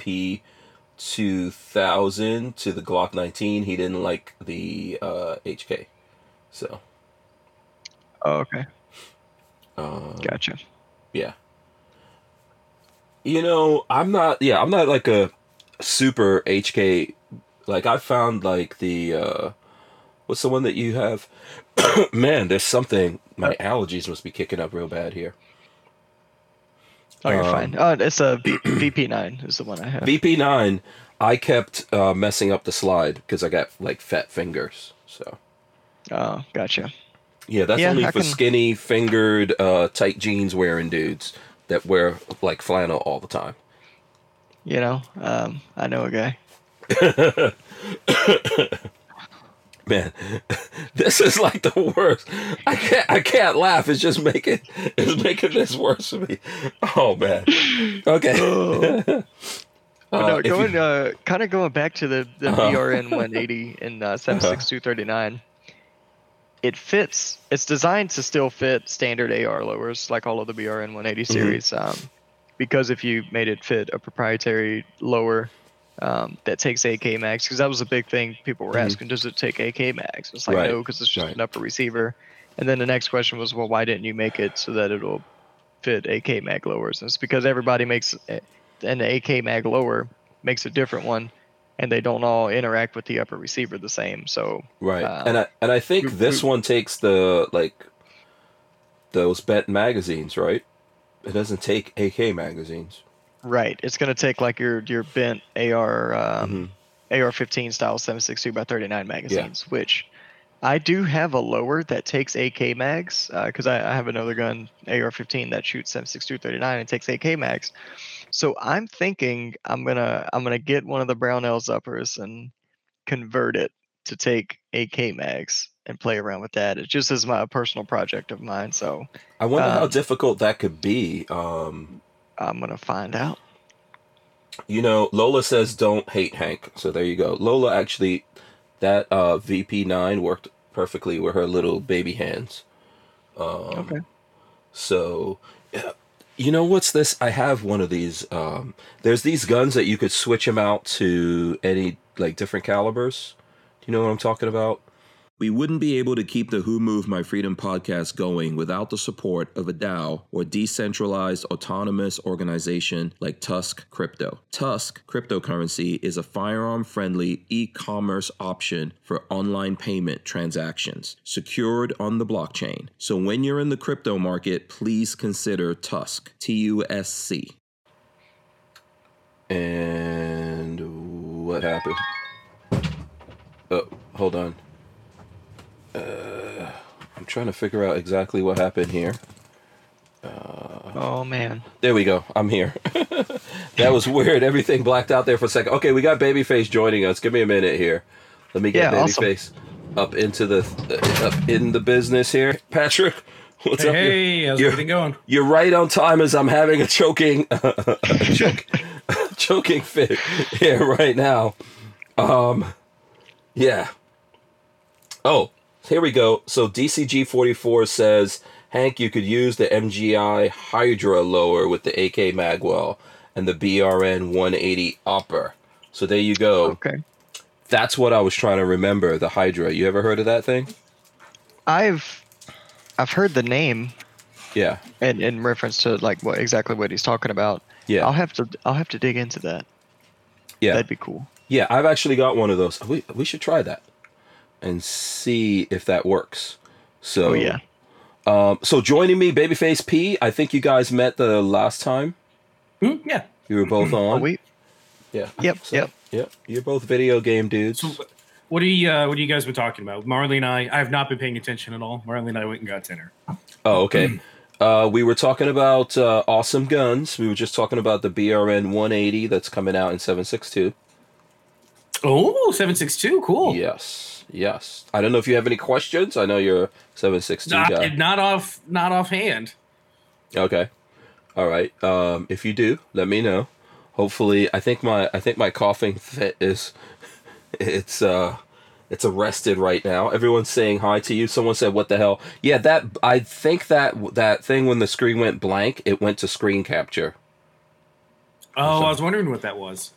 P2000 to the Glock 19. He didn't like the uh, HK, so oh, okay, um, gotcha. yeah. You know, I'm not. Yeah, I'm not like a super HK. Like I found like the uh what's the one that you have? Man, there's something. My allergies must be kicking up real bad here. Oh, you're Um, fine. Oh, it's a V- VP9 is the one I have. VP9, I kept uh, messing up the slide because I got like fat fingers. So oh, gotcha. Yeah, that's Yeah, only I for can- skinny fingered, uh, tight jeans wearing dudes that wear like flannel all the time. You know, um, I know a guy. Man, this is like the worst. I can't. I can't laugh. It's just making. It's making this worse for me. Oh man. Okay. But Uh, no, if you- going uh, kind of going back to the the Uh-huh. BRN 180 and uh, 76239. It fits. It's designed to still fit standard AR lowers, like all of the BRN 180 Mm-hmm. series. Um, because if you made it fit a proprietary lower um, that takes AK mags, because that was a big thing people were Mhm. asking, does it take AK mags? It's like Right, no, because it's just right. an upper receiver. And then the next question was, well, why didn't you make it so that it'll fit AK mag lowers? And it's because everybody makes a- an AK mag lower makes a different one, and they don't all interact with the upper receiver the same. So Right. Uh, and I and I think we- this one takes the like those bent magazines, right? It doesn't take AK magazines. right, it's gonna take like your your bent AR um, Mhm. AR-15 style 7.62 by 39 magazines, yeah. which I do have a lower that takes AK mags because I, I have another gun AR-15 that shoots 7.62 39 and takes AK mags. So I'm thinking I'm gonna I'm gonna get one of the Brownells uppers and convert it to take AK mags and play around with that. It just is my personal project of mine. So I wonder how Um, difficult that could be. Um, I'm gonna find out. you know, Lola says don't hate Hank. So there you go. Lola actually, that uh, VP9 worked perfectly with her little baby hands. Um, Okay. So, yeah. You know what's this? I have one of these. Um, there's these guns that you could switch them out to any like different calibers. Do you know what I'm talking about? We wouldn't be able to keep the Who Moved My Freedom podcast going without the support of a DAO or decentralized autonomous organization like TUSC Crypto. TUSC cryptocurrency is a firearm friendly e commerce option for online payment transactions secured on the blockchain. So when you're in the crypto market, please consider TUSC, T U S C. And what happened? Oh, hold on. Uh, I'm trying to figure out exactly what happened here. Oh man. There we go. I'm here. that was weird. Everything blacked out there for a second. Okay, we got Babyface joining us. Give me a minute here. Let me get Yeah, awesome. Babyface up into the uh, up in the business here. Patrick, what's up? Hey, how's you're- everything going? You're right on time as I'm having a choking choke, choking fit here right now. Um yeah. Oh, here we go. So DCG 44 says, Hank, you could use the MGI Hydra lower with the AK Magwell and the BRN 180 upper. So there you go. Okay. That's what I was trying to remember, the Hydra. You ever heard of that thing? I've I've heard the name Yeah. in, in reference to like what exactly what he's talking about. Yeah. I'll have to I'll have to dig into that. yeah. That'd be cool. Yeah, I've actually got one of those. We we should try that and see if that works. So Oh yeah. Um, so joining me, Babyface P. I think you guys met the last time Hmm, yeah. you were both Oh on. we yeah. Yep, So, yep. Yep. You're both video game dudes. So, what are you? Uh, what are you guys been talking about? Marley and I. I have not been paying attention at all. Marley and I went and got dinner. Oh, okay. Uh, we were talking about uh, awesome guns. We were just talking about the BRN 180 that's coming out in 762. Oh, 762. Cool. Yes, yes. I don't know if you have any questions. I know you're a 762 Not, guy. not off not offhand. Okay. All right. Um, if you do, let me know. Hopefully, I think my I think my coughing fit is it's uh it's arrested right now. Everyone's saying hi to you. Someone said, "What the hell?" Yeah, that I think that that thing when the screen went blank, it went to screen capture. Oh, I was wondering what that was.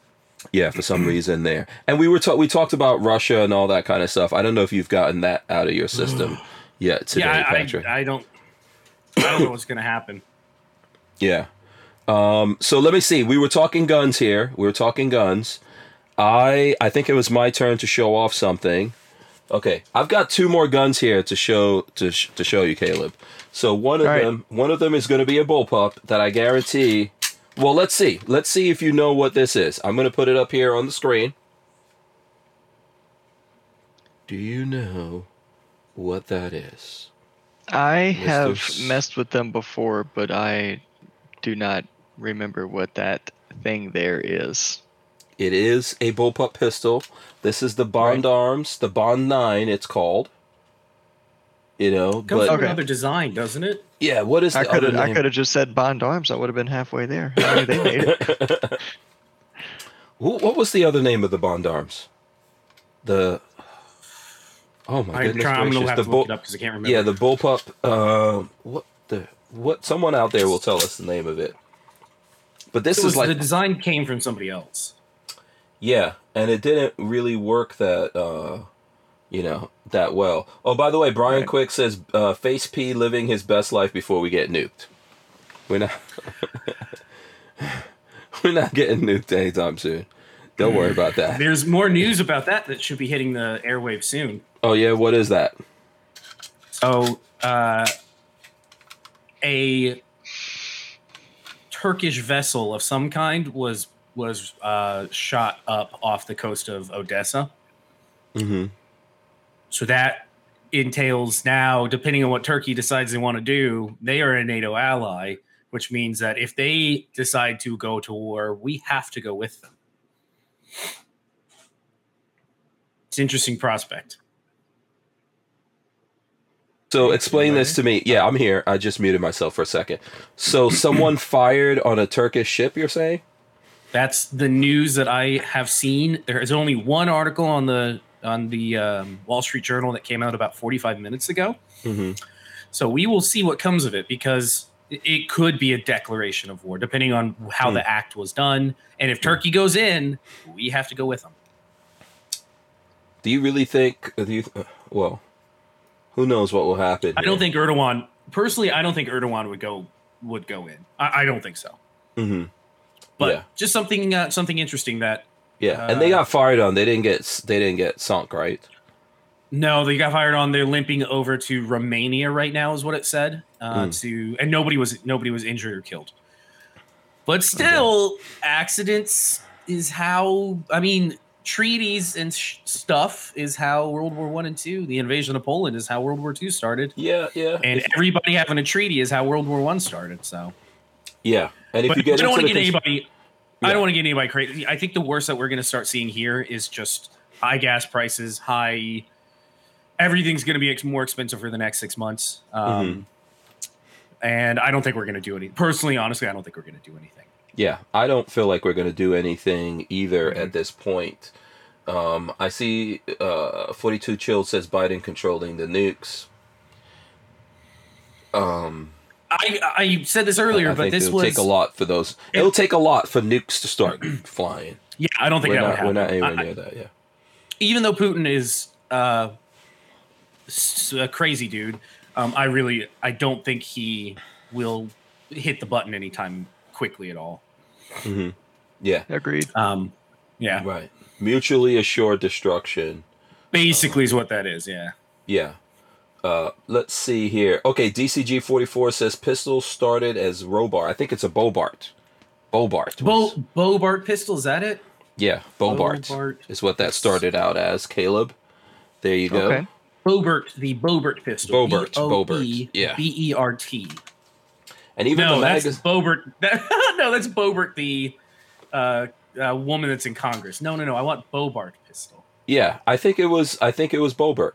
Yeah, for some reason there. And we were ta- we talked about Russia and all that kind of stuff. I don't know if you've gotten that out of your system yet today, yeah, I, Patrick. I, I don't I don't know what's gonna happen. Yeah. Um, so let me see. We were talking guns here. We were talking guns. I I think it was my turn to show off something. Okay, I've got two more guns here to show to sh- to show you, Caleb. So one of All right. them one of them is going to be a bullpup that I guarantee. Well, let's see. Let's see if you know what this is. I'm going to put it up here on the screen. Do you know what that is? I Mr. have S- messed with them before, but I do not remember what that thing there is. It is a bullpup pistol. This is the Bond Arms, the Bond Nine. It's called. You know, Comes but with Okay. another design, doesn't it? yeah. What is I the could other have I could have just said Bond Arms. I would have been halfway there. I mean, they made it. What was the other name of the Bond Arms? The. Oh my I'm, goodness trying, I'm gracious! gonna have the to bull. look it up because I can't remember. Yeah, the bullpup. Uh, what the what? Someone out there will tell us the name of it. But this It was- is like the design came from somebody else. Yeah, and it didn't really work that uh you know, that well. Oh, by the way, Brian Right. Quick says uh Face P living his best life before we get nuked. We're not We're not getting nuked anytime soon. Don't worry about that. There's more news about that that should be hitting the airwaves soon. Oh yeah, what is that? So, uh, a Turkish vessel of some kind was was uh, shot up off the coast of Odessa. Mm-hmm. So that entails now, depending on what Turkey decides they want to do, they are a NATO ally, which means that if they decide to go to war, we have to go with them. It's an interesting prospect. So explain this to me. Yeah, I'm here. I just muted myself for a second. So someone fired on a Turkish ship, you're saying? That's the news that I have seen. There is only one article on the on the um, Wall Street Journal that came out about 45 minutes ago. Mm-hmm. So we will see what comes of it because it- could be a declaration of war, depending on how Hmm. the act was done. And if Turkey goes in, we have to go with them. Do you really think? Do you? uh, Well, who knows what will happen? I don't think Erdogan personally. I don't think Erdogan would go would go in. I, I don't think so. hmm But Yeah. just something uh, something interesting that Yeah, and they Uh, got fired on. They didn't get. They didn't get sunk, right? No, they got fired on. They're limping over to Romania right now, is what it said. Uh, Mm. To and nobody was nobody was injured or killed. But still, accidents is how I mean treaties and sh- stuff is how World War One and Two. The invasion of Poland is how World War Two started, Yeah, yeah, and If- everybody having a treaty is how World War One started. So, yeah. And if but you get don't want to get cons- anybody. Yeah. I don't want to get anybody crazy. I think the worst that we're going to start seeing here is just high gas prices, high. Everything's going to be ex- more expensive for the next six months, um, Mm-hmm. and I don't think we're going to do any. Personally, honestly, I don't think we're going to do anything. Yeah, I don't feel like we're going to do anything either Mm-hmm. at this point. Um, I see uh, 42 Chilled says Biden controlling the nukes. Um, I I said this earlier, I but think this it'll was take a lot for those. It'll take a lot for nukes to start flying. yeah. I don't think We're that not, would we're not anywhere I- I- near that. Yeah. even though Putin is uh, s- a crazy dude, um, I really I don't think he will hit the button anytime quickly at all. hmm Yeah. Agreed. Um, yeah, Right. Mutually assured destruction. basically is what that is. Yeah. Yeah. Uh, let's see here. Okay, DCG forty four says pistols started as Robar. I think it's a Bobart. Bobart. was- Bo Bobart pistol is that it? yeah, Bobart, Bobart. is what that started out as. Caleb. There you go. Okay. Bobert, the Bobert pistol. Bobert, Bobert, yeah. B E R T. And even no, the that's magazine. Bobert. That, no, that's Bobert, the uh, uh, woman that's in Congress. No, no, no. I want Bobart pistol. Yeah, I think it was. I think it was Bobert.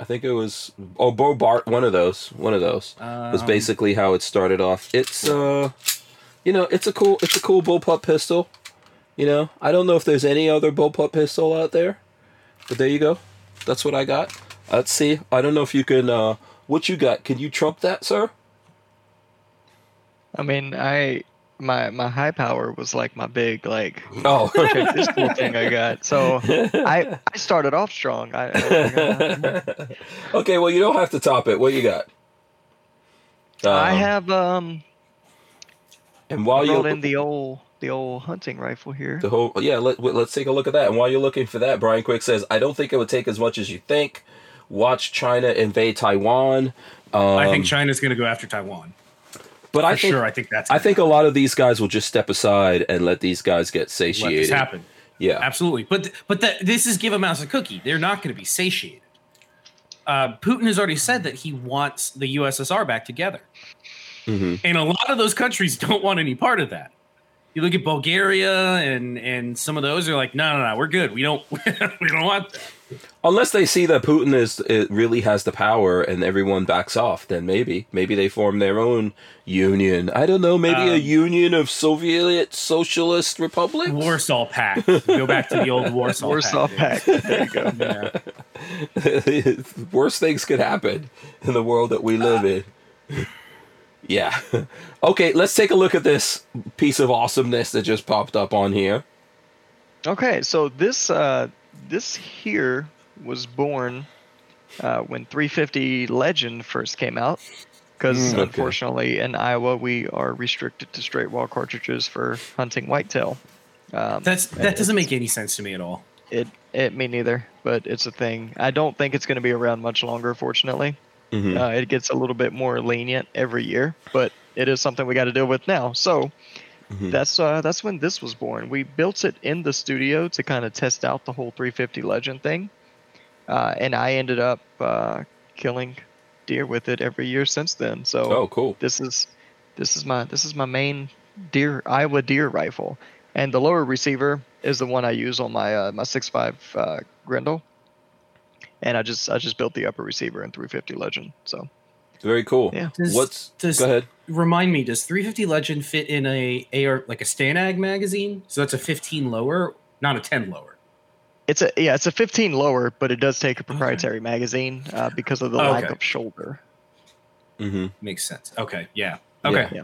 I think it was. Oh, Bobart. One of those. One of those was Um, basically how it started off. It's uh, you know, it's a cool. It's a cool bullpup pistol. You know, I don't know if there's any other bullpup pistol out there, but there you go. That's what I got. Let's see. I don't know if you can. uh What you got? Can you trump that, sir? I mean, I my my high power was like my big like Oh. okay. this cool thing I got. So I I started off strong. I, I, okay, well you don't have to top it. What you got? I Um, have um And while rolled you in the old the old hunting rifle here. the whole yeah, let, let's take a look at that. And while you're looking for that, Brian Quick says, "I don't think it would take as much as you think. Watch China invade Taiwan." Um, I think China's going to go after Taiwan. But For I think sure, I think that's. I think a lot of these guys will just step aside and let these guys get let this satiated. happen. Yeah, Absolutely, but but the, this is give a mouse a cookie. They're not going to be satiated. Uh, Putin has already said that he wants the USSR back together, hmm and a lot of those countries don't want any part of that. You look at Bulgaria and and some of those are like, no, no, no, we're good. We don't we don't want that. Unless they see that Putin is it really has the power and everyone backs off, then maybe maybe they form their own union. I don't know, maybe a Um, union of Soviet socialist republics. Warsaw Pact. Go back to the old Warsaw. Warsaw Pact. Pact. There you go. Yeah. Worst things could happen in the world that we live in. Yeah. Okay, let's take a look at this piece of awesomeness that just popped up on here. Okay, so this uh, this here was born uh, when 350 Legend first came out, because Mm, okay. unfortunately in Iowa we are restricted to straight wall cartridges for hunting whitetail. Um, That's that doesn't make any sense to me at all. it it me neither, but it's a thing. I don't think it's going to be around much longer. Fortunately, Mhm. uh, it gets a little bit more lenient every year, but it is something we got to deal with now. So Mhm. that's uh, that's when this was born. We built it in the studio to kind of test out the whole 350 Legend thing, uh, and I ended up uh, killing deer with it every year since then. So Oh, cool. this is this is my this is my main deer Iowa deer rifle, and the lower receiver is the one I use on my uh, my 6.5 uh, Grendel, and I just I just built the upper receiver in 350 Legend. So Very cool. Yeah. Does- What's does- Go ahead. Remind me, does 350 Legend fit in a AR like a Stanag magazine? So that's a 15 lower, not a 10 lower. it's a yeah it's a 15 lower, but it does take a proprietary magazine uh, because of the lack Okay. of shoulder. Mm-hmm. Makes sense. Okay, yeah. Okay. Yeah.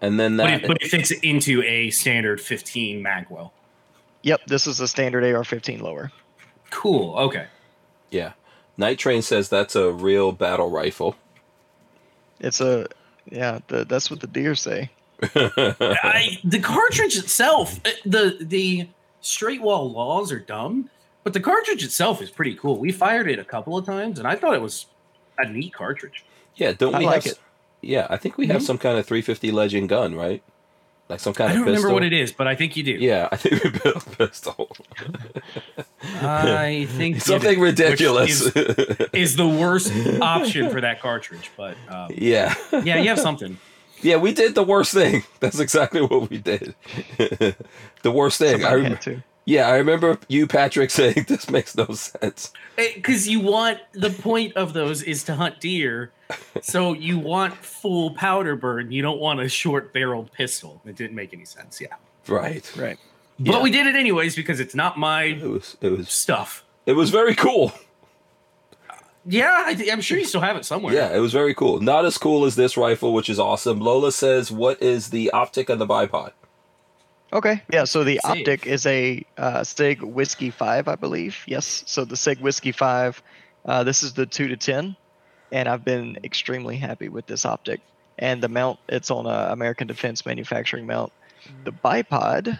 And then But that it, but it fits into a standard 15 Magwell. Yep, this is a standard AR-15 lower. Cool. Okay. yeah. Night Train says that's a real battle rifle. It's a yeah, the, that's what the deer say. I, the cartridge itself, uh, the the straight wall laws are dumb, but the cartridge itself is pretty cool. We fired it a couple of times, and I thought it was a neat cartridge. yeah, don't I we like have it. Yeah, I think we have Mhm. some kind of 350 Legend gun, right? Like some kind of. I don't remember pistol. what it is, but I think you do. Yeah, I think we built a pistol. I think you Something do, which ridiculous. is, is the worst option for that cartridge. But um, yeah. yeah, you have something. Yeah, we did the worst thing. That's exactly what we did. the worst thing. I Somebody rem- had to. Yeah, I remember you, Patrick, saying this makes no sense. Because you want the point of those is to hunt deer, so you want full powder burn. You don't want a short barreled pistol. It didn't make any sense. Yeah, Right. Right. but Yeah. we did it anyways because it's not my It was. It was. stuff. It was very cool. Yeah, I th- I'm sure you still have it somewhere. Yeah, it was very cool. Not as cool as this rifle, which is awesome. Lola says, "What is the optic on the bipod?" Okay. Yeah. So the Sig. optic is a uh, Sig Whiskey Five, I believe. Yes. So the Sig Whiskey Five. Uh, this is the two to ten, and I've been extremely happy with this optic. And the mount, it's on a American Defense Manufacturing mount. The bipod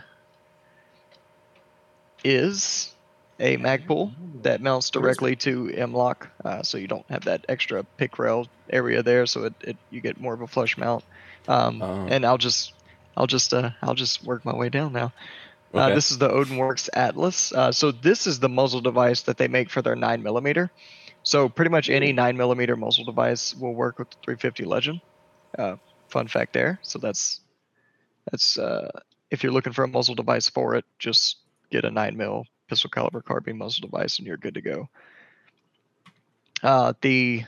is a Magpul that mounts directly to M-LOK, uh, so you don't have that extra pick rail area there, so it, it you get more of a flush mount. Um, Oh. And I'll just I'll just uh, I'll just work my way down now. Uh, this is the Odinworks Atlas. Uh, so this is the muzzle device that they make for their nine millimeter. So pretty much any nine millimeter muzzle device will work with the 350 Legend. Uh, fun fact there. So that's that's uh, if you're looking for a muzzle device for it, just get a nine mil pistol caliber carbine muzzle device, and you're good to go. Uh, the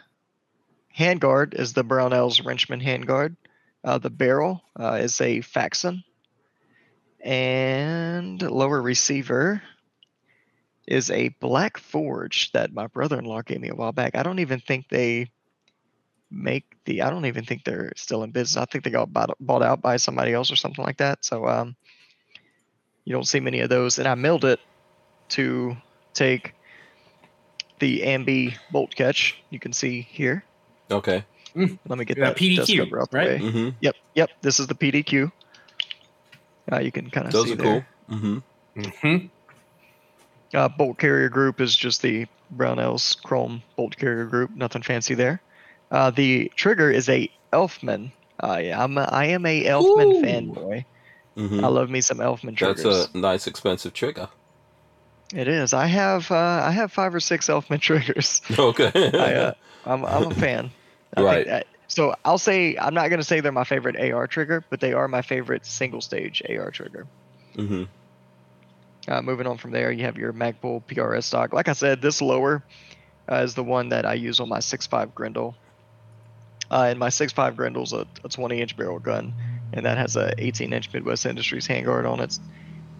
handguard is the Brownells Wrenchman handguard. Uh, the barrel uh, is a Faxon, and lower receiver is a Black Forge that my brother-in-law gave me a while back. I don't even think they make the. I don't even think they're still in business. I think they got bought, bought out by somebody else or something like that. So um, you don't see many of those. And I milled it to take the Ambi bolt catch. You can see here. Okay. Let me get Yeah, that PDQ, cover out the right? Mm-hmm. Yep, yep. This is the PDQ. Uh, you can kind of Those see are there. cool. Mm-hmm. Mm-hmm. Uh, bolt carrier group is just the Brownell's Chrome bolt carrier group. Nothing fancy there. Uh, the trigger is a Elftmann. Uh, yeah, I'm a, I am a Elftmann Ooh. fanboy. Mm-hmm. I love me some Elftmann triggers. That's a nice expensive trigger. It is. I have uh, I have five or six Elftmann triggers. Okay. I, uh, I'm I'm a fan. I Right. That, so I'll say I'm not gonna say they're my favorite AR trigger, but they are my favorite single stage AR trigger. mm-hmm. Uh, moving on from there, you have your Magpul PRS stock. Like I said, this lower uh, is the one that I use on my 6.5 Grendel. Uh, and my 6.5 Grendel's a, a 20 inch barrel gun, and that has a 18 inch Midwest Industries handguard on it,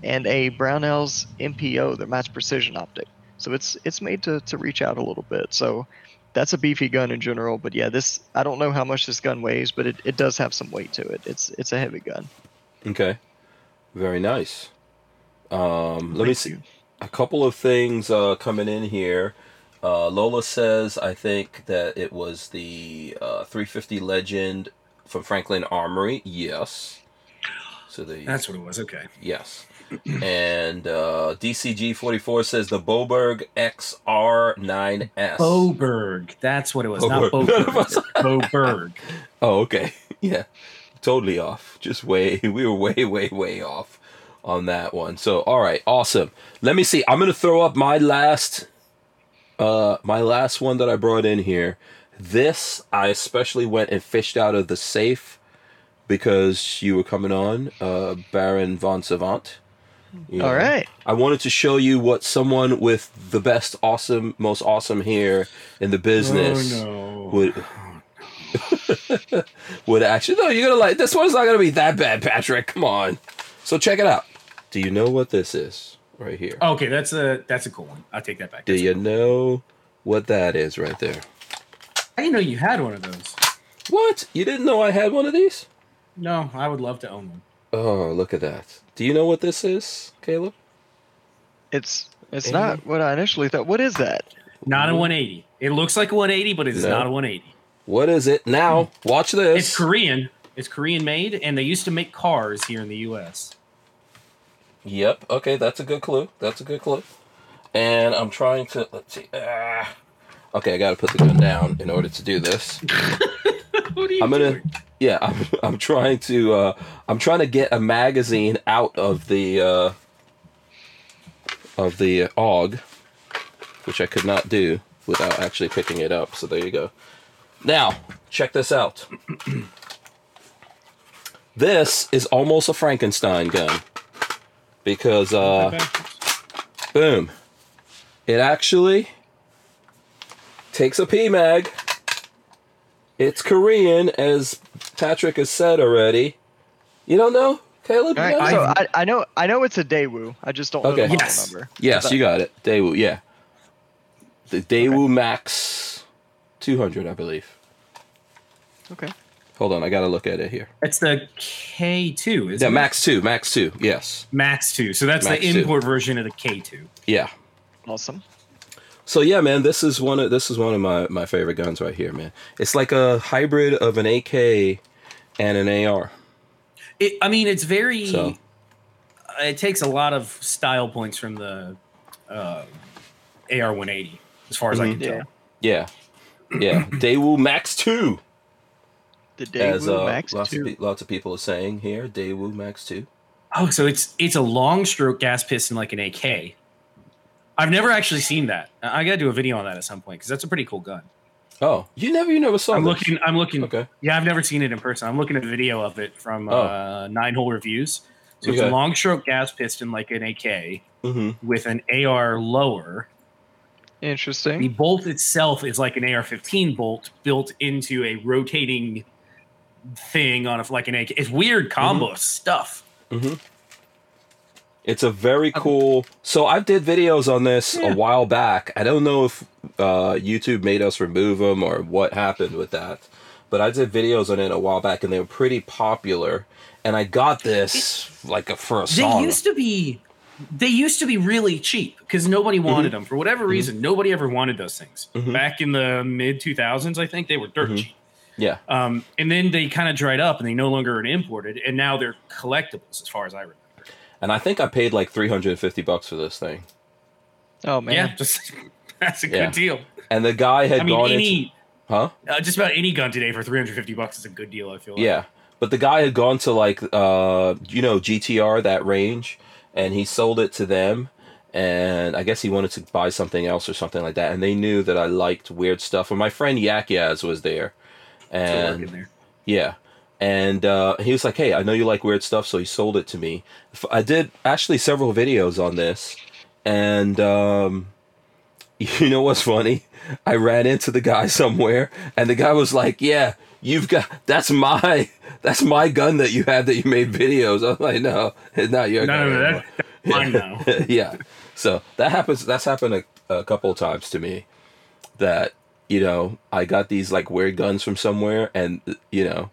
and a Brownells MPO, the Match Precision Optic. So it's it's made to, to reach out a little bit. So that's a beefy gun in general. But yeah, this I don't know how much this gun weighs, but it, it does have some weight to it. It's it's a heavy gun. Okay. Very nice. Um, let me see. you. a couple of things uh, coming in here. Uh, Lola says, I think that it was the uh, 350 Legend from Franklin Armory. Yes. So the That's what it was. Okay. yes. And uh, DCG 44 says the Boberg XR9S. Boberg. That's what it was. Not Boberg. Boberg. Boberg. Oh, okay. Yeah. Totally off. Just way, we were way, way, way off on that one. So, all right. Awesome. Let me see. I'm going to throw up my last, uh, my last one that I brought in here. This, I especially went and fished out of the safe because you were coming on, uh, Baron von Savant. You know, right. I wanted to show you what someone with the best, awesome, most awesome hair in the business Oh, no. would would actually no you're gonna like this one's not gonna be that bad patrick come on so check it out do you know what this is right here Okay, that's a that's a cool one. I'll take that back. do That's you cool. know what that is right there I didn't know you had one of those. what you didn't know i had one of these No, I would love to own one. oh look at that do you know what this is caleb It's it's Any- not what I initially thought. What is that? Not a 180. It looks like a 180, but it's No. not a 180. what is it now watch this It's Korean. It's Korean made, and they used to make cars here in the U.S. yep okay that's a good clue that's a good clue and i'm trying to let's see ah. okay i gotta put the gun down in order to do this what are you I'm gonna, doing? Yeah, I'm, I'm trying to, uh, I'm trying to get a magazine out of the, uh, of the AUG, which I could not do without actually picking it up. So there you go. Now, check this out. this is almost a Frankenstein gun because, uh, boom, it actually takes a PMAG. It's Korean, as Patrick has said already. You don't know, Caleb? You All right, know? so I've- I, I know I know it's a Daewoo. I just don't know Okay. the model Yes. number. yes, you got it. Daewoo, yeah. The Daewoo Max 200, I believe. Okay. Hold on, I gotta look at it here. It's the K2, is Yeah, it? Max 2, Max 2, yes. Max 2. So that's Max the 2. import version of the K2. Yeah. Awesome. So yeah, man, this is one of this is one of my, my favorite guns right here, man. It's like a hybrid of an AK and an AR. It, I mean, it's very. So It takes a lot of style points from the uh, AR 180, as far as I can Yeah. tell. yeah. Yeah. Daewoo Max 2. The Daewoo As uh, Max lots, of, 2. pe- lots of people are saying here, Daewoo Max 2. Oh, so it's it's a long stroke gas piston like an AK. I've never actually seen that. I I gotta do a video on that at some point because that's a pretty cool gun. Oh, you never, you never saw. I'm this. looking. I'm looking. Okay. Yeah, I've never seen it in person. I'm looking at a video of it from Oh. uh, Nine Hole Reviews. So it's a long stroke gas piston like an AK hmm with an AR lower. Interesting. The bolt itself is like an AR-15 bolt built into a rotating thing on a like an AK. It's weird combo stuff. hmm It's a very cool. So I did videos on this Yeah. a while back. I don't know if uh, YouTube made us remove them or what happened with that, but I did videos on it a while back, and they were pretty popular. And I got this like a, for a They song. used to be. They used to be really cheap because nobody wanted them for whatever reason. Nobody ever wanted those things Mhm. back in the mid 2000s. I think they were dirt Mhm. cheap. yeah, Um, and then they kind of dried up and they no longer are imported, and now they're collectibles as far as I remember. And I think I paid like three hundred and fifty bucks for this thing. Oh man. Yeah, just that's a Yeah. good deal. And the guy had I mean, gone into huh? uh, just about any gun today for 350 bucks is a good deal. I feel like. Yeah, but the guy had gone to like uh you know GTR that range, and he sold it to them, and I guess he wanted to buy something else or something like that, and they knew that I liked weird stuff. And my friend Yak Yaz was there, and there. yeah, and uh, he was like, "Hey, I know you like weird stuff," so he sold it to me. I did actually several videos on this, and um, you know what's funny? I ran into the guy somewhere, and the guy was like, "Yeah, you've got that's my that's my gun that you had that you made videos." I'm like, "No, it's not your No, gun." no, no, anymore." that, that's mine now. yeah. So that happens. That's happened a, a couple of times to me. That you know, I got these like weird guns from somewhere, and you know,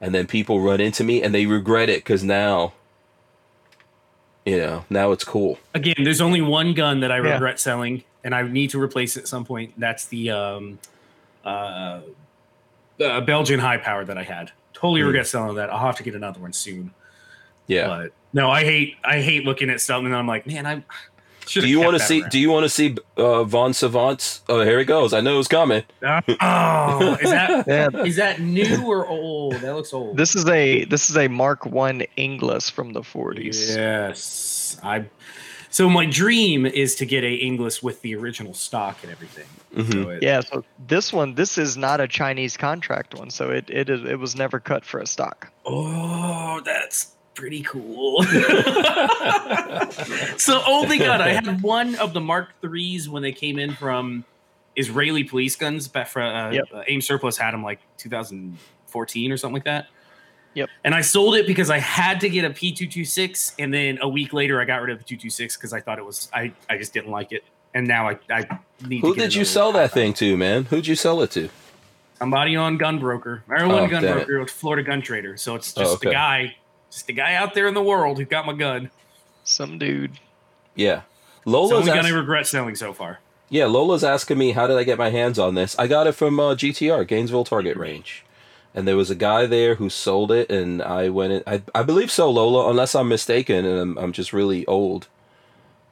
and then people run into me and they regret it because now, you know, now it's cool. Again, there's only one gun that I Yeah. regret selling, and I need to replace it at some point. That's the um, uh, uh, Belgian high power that I had. Totally Hmm. regret selling that. I'll have to get another one soon. Yeah. But no, I hate I hate looking at something and I'm like, man, I should. Do you want to see? Do you want to see uh, Von Savant's? Oh, here he goes. I know it's coming. Oh, is that Yeah. is that new or old? That looks old. This is a this is a Mark One Inglis from the 40s. Yes, I. So my dream is to get a Inglis with the original stock and everything. Mhm. So it- Yeah, so this one, this is not a Chinese contract one, so it it is it was never cut for a stock. Oh, that's pretty cool. so only gun I had one of the Mark threes when they came in from Israeli police guns. Back for uh, Yep. uh, Aim Surplus had them like 2014 or something like that. Yep. And I sold it because I had to get a P226, and then a week later I got rid of the 226 because I thought it was I I just didn't like it, and now I I need. Who to get did you another sell that thing to, man? Who'd you sell it to? Somebody on Gunbroker. I Oh, one Gun damn it. Broker, it's Florida Gun Trader. So it's Oh, just okay. the guy, just the guy out there in the world who got my gun. Some dude. Yeah. It's the Lola's only gun ask- I regret selling so far. Yeah, Lola's asking me how did I get my hands on this. I got it from uh, GTR, Gainesville Target Range, and there was a guy there who sold it, and I went in. I, I believe so, Lola, unless I'm mistaken, and I'm, I'm just really old.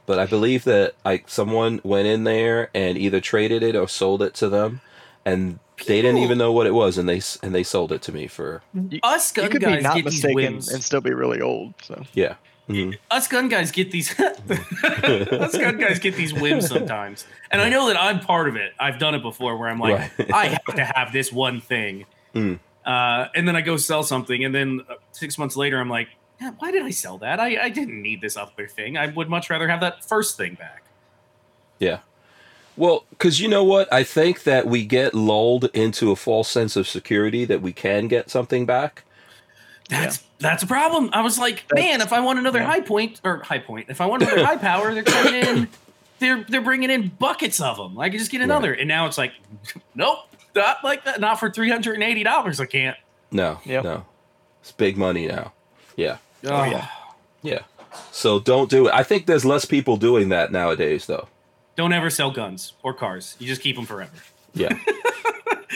But I believe that I someone went in there and either traded it or sold it to them, and they didn't even know what it was, and they and they sold it to me for Us gun you could guys be not get these mistaken whims. and still be really old. So yeah. Mhm. Us gun guys get these. us gun guys get these whims sometimes, and I know that I'm part of it. I've done it before, where I'm like, Right. I have to have this one thing, Mm. uh, and then I go sell something, and then uh, six months later, I'm like, "Yeah, why did I sell that? I, I didn't need this other thing. I would much rather have that first thing back. Yeah. Well, because you know what? I think that we get lulled into a false sense of security that we can get something back. That's that's a problem. I was like, That's- man, if I want another yeah. high point or high point, if I want another high power, they're coming in, they're they're bringing in buckets of them. I can just get another, and now it's like, nope, not like that. Not for three hundred and eighty dollars. I can't. No, Yep. no. It's big money now. Yeah. Oh, yeah. Yeah. So don't do it. I think there's less people doing that nowadays, though. Don't ever sell guns or cars. You just keep them forever. Yeah.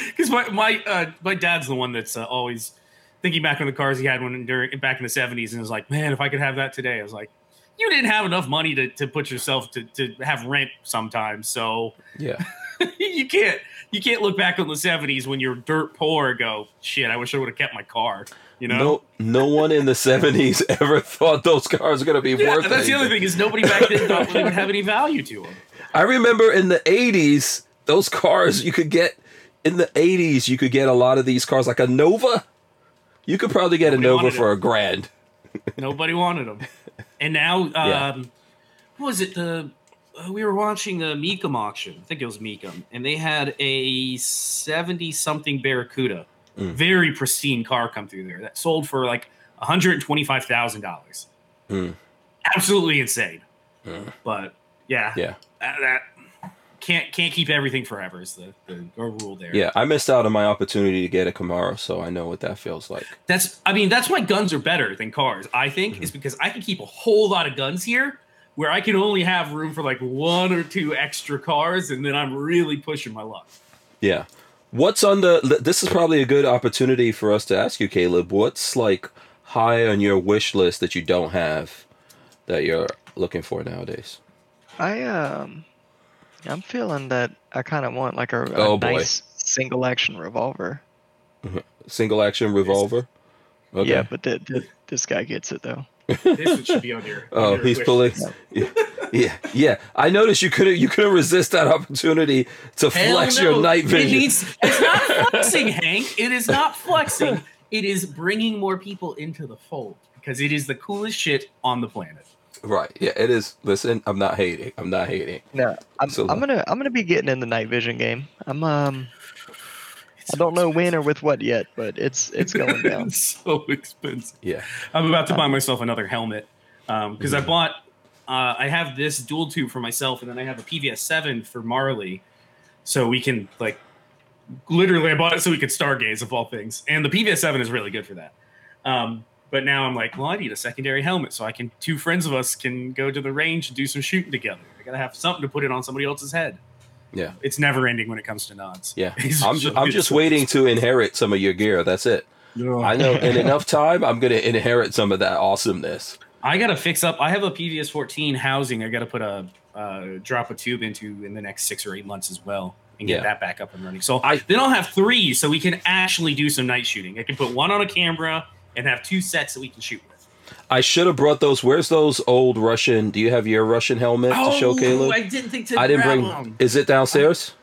Because my my uh, my dad's the one that's uh, always thinking back on the cars he had when during back in the seventies, and was like, man, if I could have that today, I was like, you didn't have enough money to, to put yourself to, to have rent sometimes, so Yeah. you can't you can't look back on the seventies when you're dirt poor and go, shit, I wish I would have kept my car. You know. No, no one in the '70s ever thought those cars were going to be Yeah, worth. that's the other thing is nobody back then thought they would have any value to them. I remember in the '80s, those cars you could get. in the '80s, you could get a lot of these cars, like a Nova. You could probably get Nobody a Nova for a grand. Nobody wanted them. And now, um, Yeah. what was it? The uh, we were watching the Mecum auction. I think it was Mecum, and they had a seventy-something Barracuda, Mm. very pristine car come through there that sold for like one hundred twenty-five thousand dollars. Mm. Absolutely insane. Mm. But yeah, Yeah, that, that can't can't keep everything forever. Is the, the rule there? yeah. I missed out on my opportunity to get a Camaro, so I know what that feels like. That's I mean that's why guns are better than cars. I think Mm-hmm. is because I can keep a whole lot of guns here where I can only have room for like one or two extra cars and then I'm really pushing my luck. Yeah. What's on the? This is probably a good opportunity for us to ask you, Caleb. What's like high on your wish list that you don't have that you're looking for nowadays? I um, I'm feeling that I kind of want like a, a Oh, boy. nice single action revolver. Single action revolver. Okay. Yeah, but th- th- this guy gets it though. This one should be on your. Oh, on your he's wish pulling. list. Yeah, yeah, yeah. I noticed you couldn't. You couldn't resist that opportunity to Hell flex no. your night vision. It vision. needs, it's not flexing, Hank. It is not flexing. It is bringing more people into the fold because it is the coolest shit on the planet. Right. Yeah. It is. Listen, I'm not hating. I'm not hating. No, I'm, So- I'm gonna I'm gonna be getting in the night vision game. I'm um I don't know when or with what yet, but it's it's going down. It's so expensive. Yeah. I'm about to buy myself another helmet Um because I Mm-hmm. bought. Uh, I have this dual tube for myself, and then I have a PVS seven for Marley, so we can like literally. I bought it so we could stargaze of all things, and the PVS seven is really good for that. Um, but now I'm like, well, I need a secondary helmet so I can. Two friends of us can go to the range and do some shooting together. I gotta have something to put it on somebody else's head. Yeah. It's never ending when it comes to nods. Yeah. I'm. Ju- I'm just waiting to inherit some of your gear. That's it. I know. In enough time, I'm gonna inherit some of that awesomeness. I gotta fix up. I have a PVS 14 housing. I gotta put a uh, drop a tube into in the next six or eight months as well, and get Yeah. that back up and running. So I- then I'll have three, so we can actually do some night shooting. I can put one on a camera and have two sets that we can shoot with. I should have brought those. Where's those old Russian? Do you have your Russian helmet to show Caleb? Oh, I didn't think to. I didn't grab bring. them. Is it downstairs?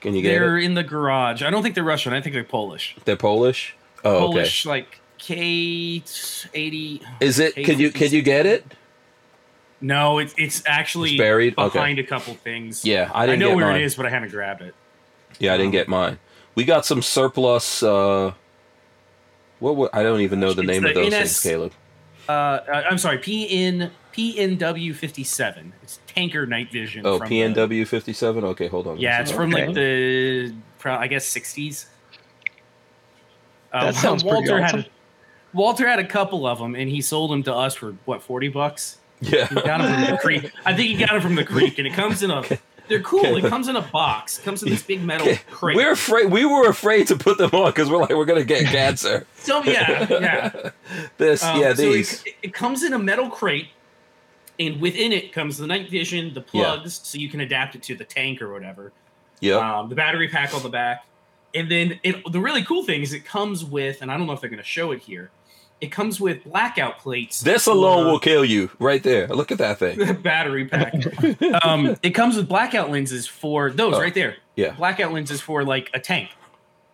Can you get it? They're it? in the garage. I don't think they're Russian. I think they're Polish. They're Polish. Oh, Polish, like K eighty. Is it? Can you can you get it? No, it's it's actually It's buried? Okay. behind a couple things. Yeah, I I, didn't know get where mine. it is, but I haven't grabbed it. Yeah, I didn't get mine. We got some surplus. uh What? wa- I don't even know the It's name the of those NS things, Caleb. Uh, uh, I'm sorry, PN PNW 57. It's tanker night vision. Oh, from PNW fifty seven. Okay, hold on. yeah, it's from Okay. like the I guess 60s. Uh, That sounds pretty Walter awesome. had Walter had a couple of them, and he sold them to us for what 40 bucks. yeah. He got them from the creek. I think he got them from the creek, and it comes in a. They're cool. It comes in a box. It comes in this big metal crate. We're afraid. We were afraid to put them on because we're like we're gonna get cancer. so yeah, yeah. This, Um, yeah, so these. It, it comes in a metal crate, and within it comes the night vision, the plugs, so you can adapt it to the tank or whatever. Yep. Um, the battery pack on the back, and then it, the really cool thing is it comes with, and I don't know if they're going to show it here. It comes with blackout plates. this alone for will kill you right there. Look at that thing. battery pack. um, it comes with blackout lenses for those Oh, right there. yeah. blackout lenses for like a tank.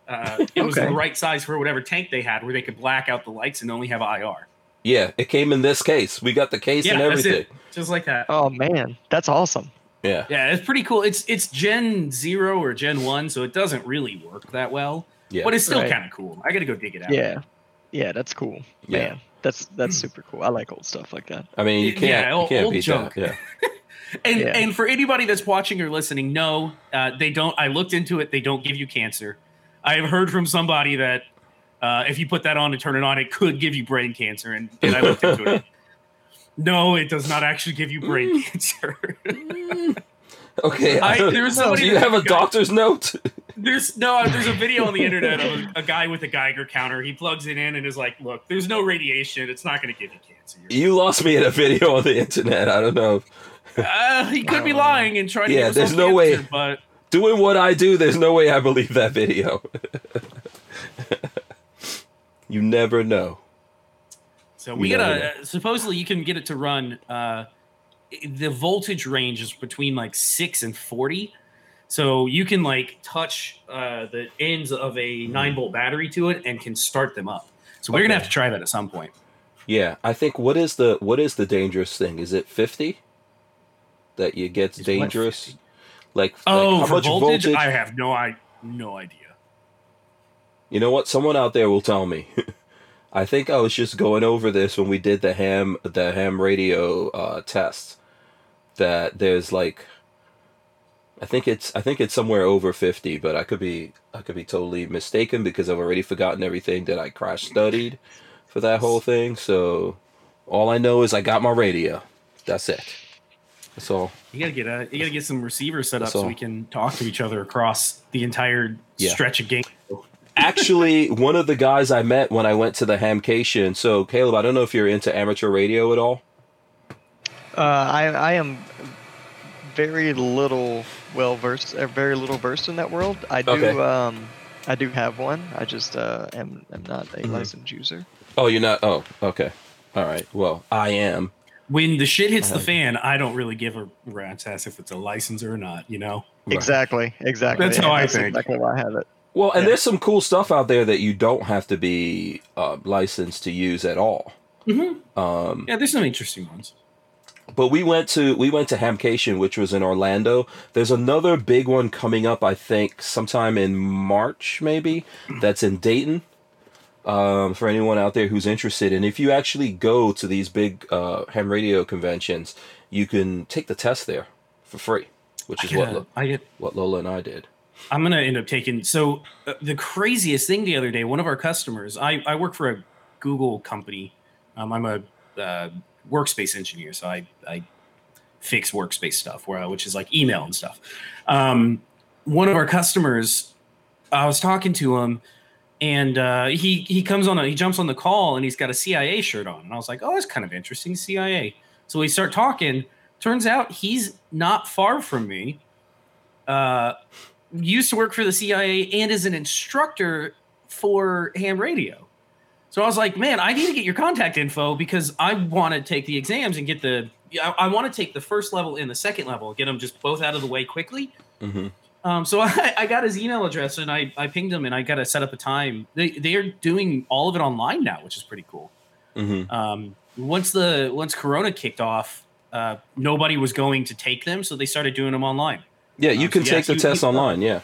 Uh, it was Okay. the right size for whatever tank they had, where they could black out the lights and only have IR. Yeah, it came in this case. We got the case Yeah, and everything. just like that. Oh man, that's awesome. Yeah. Yeah, it's pretty cool. It's it's Gen zero or Gen one, so it doesn't really work that well, Yeah. but it's still Right. kind of cool. I got to go dig it out. Yeah, yeah, that's cool. Yeah. Man, that's that's super cool. I like old stuff like that. I mean, you can't, old- you can't old beat junk. that. Yeah. And Yeah. and for anybody that's watching or listening, no, uh, they don't. I looked into it. They don't give you cancer. I have heard from somebody that uh, if you put that on and turn it on, it could give you brain cancer. And, and I looked into it. No, it does not actually give you brain cancer. Okay. I- I don't- there was somebody do you have a got- doctor's note? There's no, there's a video on the internet of a, a guy with a Geiger counter. He plugs it in and is like, "Look, there's no radiation. It's not going to give you cancer." You lost me at a video on the internet. I don't know. Uh, he could be lying and trying to. Yeah, there's no way- But Doing what I do, there's no way I believe that video. you never know. So we You gotta never supposedly you can get it to run. Uh, the voltage range is between like six and forty. So you can like touch uh, the ends of a nine volt battery to it and can start them up. So we're gonna have to try that at some point. Yeah, I think what is the what is the dangerous thing? Is it fifty that you gets Is dangerous? Like, Oh, like for voltage? I have no I no idea. You know what? Someone out there will tell me. I think I was just going over this when we did the ham the ham radio uh, test. That there's like, I think it's I think it's somewhere over fifty, but I could be I could be totally mistaken because I've already forgotten everything that I crash studied for that whole thing. So all I know is I got my radio. That's it. That's all. You gotta get a you gotta get some receivers set up That's so we can talk to each other across the entire Yeah. stretch of game. Actually, one of the guys I met when I went to the Hamcation. So Caleb, I don't know if you're into amateur radio at all. Uh, I I am very little well versed, uh, very little versed in that world. I do Okay. um, I do have one. I just uh, am am not a Mhm. licensed user. Oh, you're not. Oh, okay. All right. Well, I am. When the shit hits the Uh-huh. fan, I don't really give a rat's ass if it's a license or not. You know. Right. Exactly, exactly. That's how I That's think. Exactly why I have it. Well, and Yeah. there's some cool stuff out there that you don't have to be uh, licensed to use at all. Mm-hmm. Um, Yeah, there's some interesting ones. But we went to we went to Hamcation, which was in Orlando. There's another big one coming up, I think, sometime in March, maybe. That's in Dayton. Um, for anyone out there who's interested, and if you actually go to these big uh, ham radio conventions, you can take the test there for free, which is what I get what Lola and I did. I'm gonna end up taking. So uh, the craziest thing the other day, one of our customers, I I work for a Google company. Um, I'm a uh, workspace engineer, so I I fix workspace stuff, where which is like email and stuff. Um, one of our customers, I was talking to him, and uh, he he comes on, a, he jumps on the call, and he's got a CIA shirt on, and I was like, oh, that's kind of interesting, CIA. So we start talking. Turns out he's not far from me. Uh, used to work for the CIA and is an instructor for ham radio. So I was like, man, I need to get your contact info because I want to take the exams and get the. I, I want to take the first level and the second level, get them just both out of the way quickly. hmm Um, so I, I got his email address and I, I pinged him and I got to set up a time. They they are doing all of it online now, which is pretty cool. hmm Um, once the once Corona kicked off, uh, nobody was going to take them, so they started doing them online. Yeah, you Um, can so take the you- test you- online. Yeah.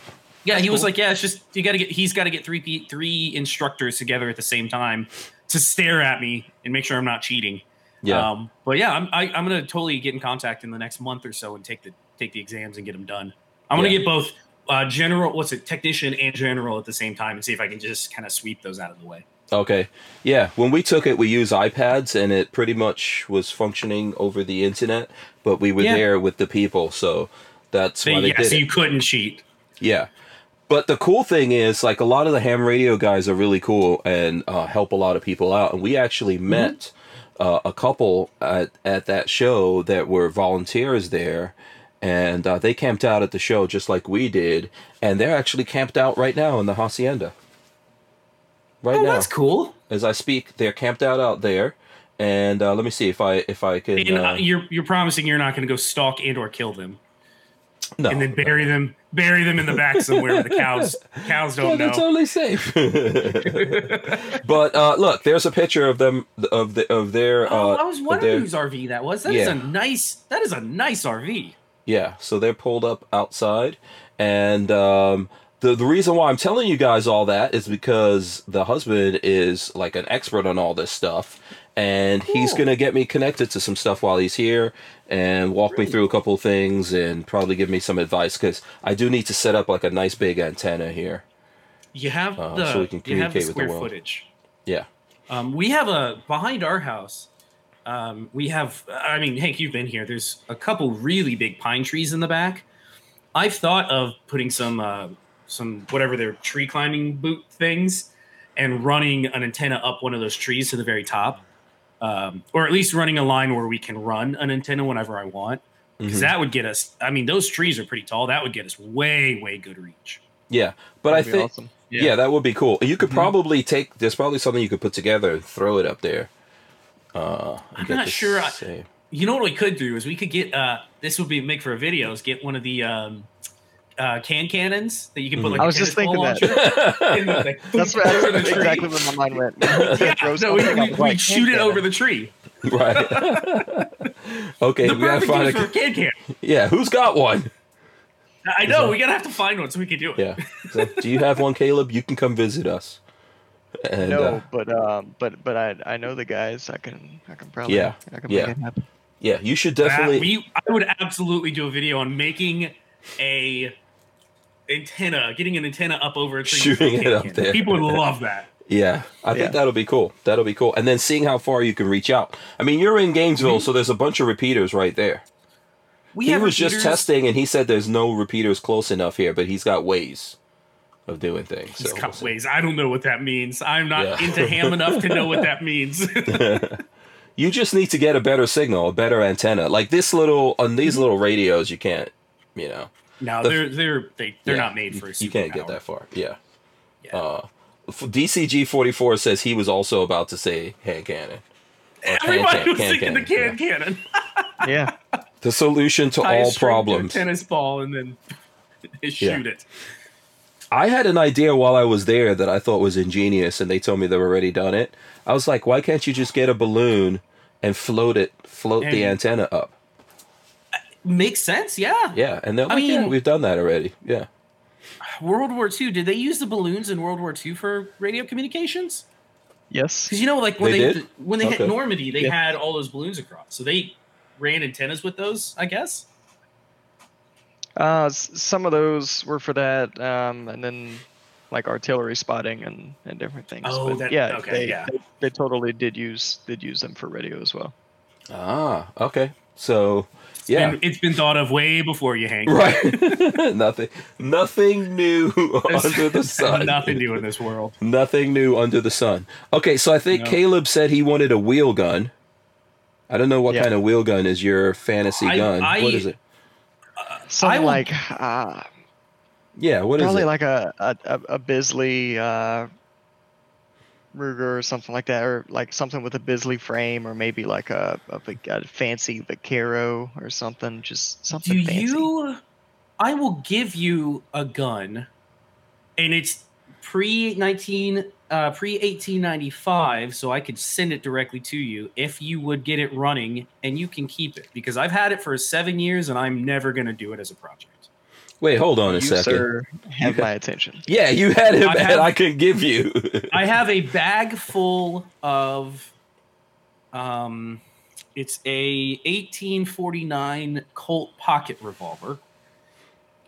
Yeah, That's he was like, yeah, it's just you got to get. He's got to get three three instructors together at the same time to stare at me and make sure I'm not cheating. Yeah. Um, but yeah, I'm I, I'm gonna totally get in contact in the next month or so and take the take the exams and get them done. I'm gonna Yeah. get both uh, general, what's it, technician and general at the same time and see if I can just kind of sweep those out of the way. Okay. Yeah. When we took it, we used iPads and it pretty much was functioning over the internet, but we were Yeah. there with the people. So that's So, why they yeah, did so it. you couldn't cheat. Yeah. But the cool thing is, like, a lot of the ham radio guys are really cool and uh, help a lot of people out. And we actually met uh, a couple at, at that show that were volunteers there. And uh, they camped out at the show just like we did. And they're actually camped out right now in the Hacienda. Right oh, now. that's cool. as I speak. They're camped out out there, and uh, let me see if I if I can. And uh, Uh, you're you're promising you're not going to go stalk and or kill them, no, and then bury them bury them in the back somewhere where the cows cows don't they're know. totally safe. but uh, look, there's a picture of them of the of their. oh, uh, I was wondering their- whose RV that was. That is Yeah. a nice. That is a nice RV. Yeah, so they're pulled up outside, and um, the the reason why I'm telling you guys all that is because the husband is like an expert on all this stuff, and he's gonna get me connected to some stuff while he's here, and walk me through a couple of things, and probably give me some advice because I do need to set up like a nice big antenna here. You have Uh, the so we can you have the communicate with the square world. footage. Yeah. Um, we have a behind our house. Um, we have. I mean, Hank, you've been here. There's a couple really big pine trees in the back. I've thought of putting some uh, some whatever they're tree climbing boot things and running an antenna up one of those trees to the very top, um, or at least running a line where we can run a antenna whenever I want. Because Mhm. that would get us. I mean, those trees are pretty tall. That would get us way, way good reach. Yeah, but I That'd be think awesome. yeah. that would be cool. You could Mhm. probably take. There's probably something you could put together and throw it up there. Uh, I'm not sure I- You know what we could do is we could get uh this would be make for a video is get one of the um uh, can cannons that you can put like I a was just tennis thinking launcher. and, like, That's, what, that's exactly where my mind went. Yeah, throw no, we, we, we like, shoot it "Can over the tree. right. okay, The we gotta find use a. a can can. Yeah, who's got one? I know we gotta have to find one so we can do it. Yeah. So, do you have one, Caleb? You can come visit us. And, no, uh, but um, but but I I know the guys. I can I can probably Yeah, I can yeah. make it happen. yeah, you should That- definitely. we, I would absolutely do a video on making a antenna, getting an antenna up over a tree, Shooting with a it up cannon. there. People would love that. Yeah, I Yeah. think that'll be cool. That'll be cool. And then seeing how far you can reach out. I mean, you're in Gainesville, Mhm. so there's a bunch of repeaters right there. We he have was just testing, and he said there's no repeaters close enough here, but he's got ways of doing things. He's So got ways. I don't know what that means. I'm not Yeah. into ham enough to know what that means. you just need to get a better signal, a better antenna. Like this little on Mm-hmm. these little radios, you can't. You know, no, The- they're they're they, they're Yeah, not made for a you can't get that far. Yeah. Yeah. Uh, DCG forty four says he was also about to say hand cannon. Everybody can- was can thinking the can yeah. cannon. Yeah, The solution to Tie a all string to a problems. tennis ball, and then shoot it. I had an idea while I was there that I thought was ingenious, and they told me they've already done it. I was like, why can't you just get a balloon and float it, float the antenna up? Makes sense. Yeah. Yeah, and they're I like, yeah, mean- we've done that already. Yeah. World War II. Did they use the balloons in World War II for radio communications? yes. Because you know, like when They they, did? when they Okay. hit Normandy, they Yeah. had all those balloons across. So they ran antennas with those, I guess. Uh, some of those were for that, um, and then like artillery spotting and, and different things. Oh, but that- yeah, okay, they, yeah. They, they totally did use did use them for radio as well. Ah, okay. So, It's yeah. been, it's been thought of way before you, Hank. Right. nothing nothing new under the sun. Nothing new in this world. Nothing new under the sun. Okay, so I think No. Caleb said he wanted a wheel gun. I don't know what Yeah. kind of wheel gun is your fantasy I- gun. I- what is it? Something will- like uh, Yeah, what is probably it? like a a, a, a Bisley uh, Ruger or something like that, or like something with a Bisley frame, or maybe like a a, a fancy Vaquero or something. Just something Do fancy. you? I will give you a gun, and it's pre nineteen, uh, pre eighteen ninety five, so I could send it directly to you if you would get it running, and you can keep it because I've had it for seven years, and I'm never going to do it as a project. Wait, hold on a you, second. sir, have got- my attention. Yeah, you had him I and have- I can give you. I have a bag full of um it's a 1849 Colt pocket revolver.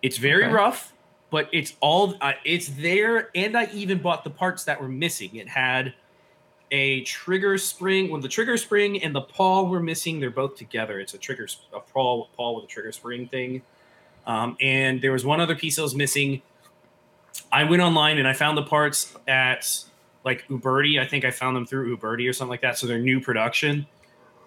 It's very Okay. rough, but it's all uh, it's there and I even bought the parts that were missing. It had a trigger spring, when the trigger spring and the paw were missing, they're both together. It's a trigger s- a paw paw with a trigger spring thing. Um, and there was one other piece that was missing. I went online and I found the parts at like Uberti. I think I found them through Uberti or something like that. So they're new production.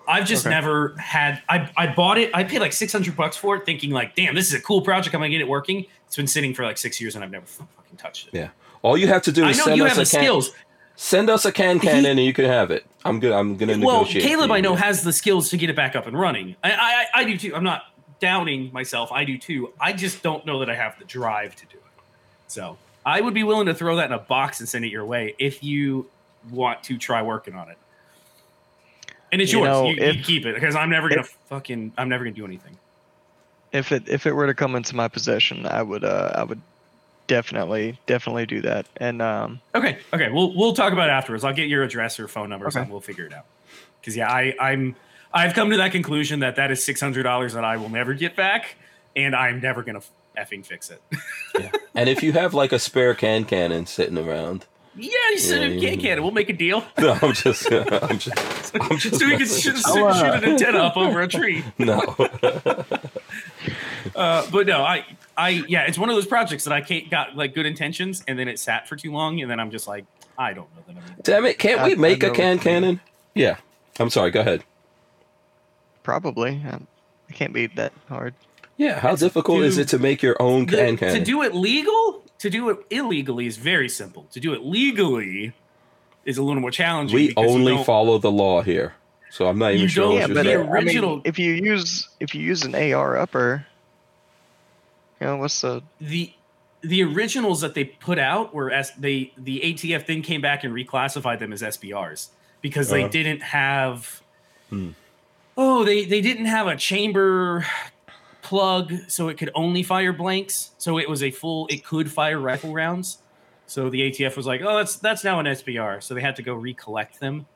I've just Okay. never had. I I bought it. I paid like six hundred bucks for it, thinking like, damn, this is a cool project. I'm gonna get it working. It's been sitting for like six years and I've never fucking touched it. Yeah. All you have to do I is know send you us have the a can- skills. Send us a can He- cannon and you can have it. I'm good. I'm gonna Well, negotiate. Caleb, I know has the skills to get it back up and running. I, I I do too. I'm not doubting myself. I do too. I just don't know that I have the drive to do it. So I would be willing to throw that in a box and send it your way if you want to try working on it. And it's You yours. know, you, you keep it because I'm never gonna if- fucking. I'm never gonna do anything. If it if it were to come into my possession, I would uh I would definitely definitely do that. And um Okay, okay. We'll we'll talk about it afterwards. I'll get your address or phone number, Okay. something. We'll figure it out. Because yeah, I I'm I've come to that conclusion that that is six hundred dollars that I will never get back, and I'm never gonna effing fix it. And if you have like a spare can cannon sitting around, yeah, you said Yeah, it yeah, can cannon. We'll make a deal. no, I'm just, I'm just, I'm just. so we can shoot, with shoot, I'll, uh, shoot an antenna up over a tree. No. Uh, but no, I I yeah, it's one of those projects that I can't got like good intentions, and then it sat for too long, and then I'm just like, I don't know that I'm. Damn it! Can't I- we make a can cannon? Yeah. I'm sorry. Go ahead. Probably it can't be that hard. Yeah. How difficult is it to make your own The- can to do it legal, to do it illegally is very simple. To do it legally is a little more challenging. we only follow the law here, so I'm not even sure Yeah, but the uh, saying. I mean, original- if you use if you use an AR upper, You know, what's the the the originals that they put out were S they the ATF then came back and reclassified them as SBRs because they Uh. didn't have Hmm. Oh they they didn't have a chamber plug so it could only fire blanks so it was a full it could fire rifle rounds so the ATF was like oh that's that's now an SBR so they had to go recollect them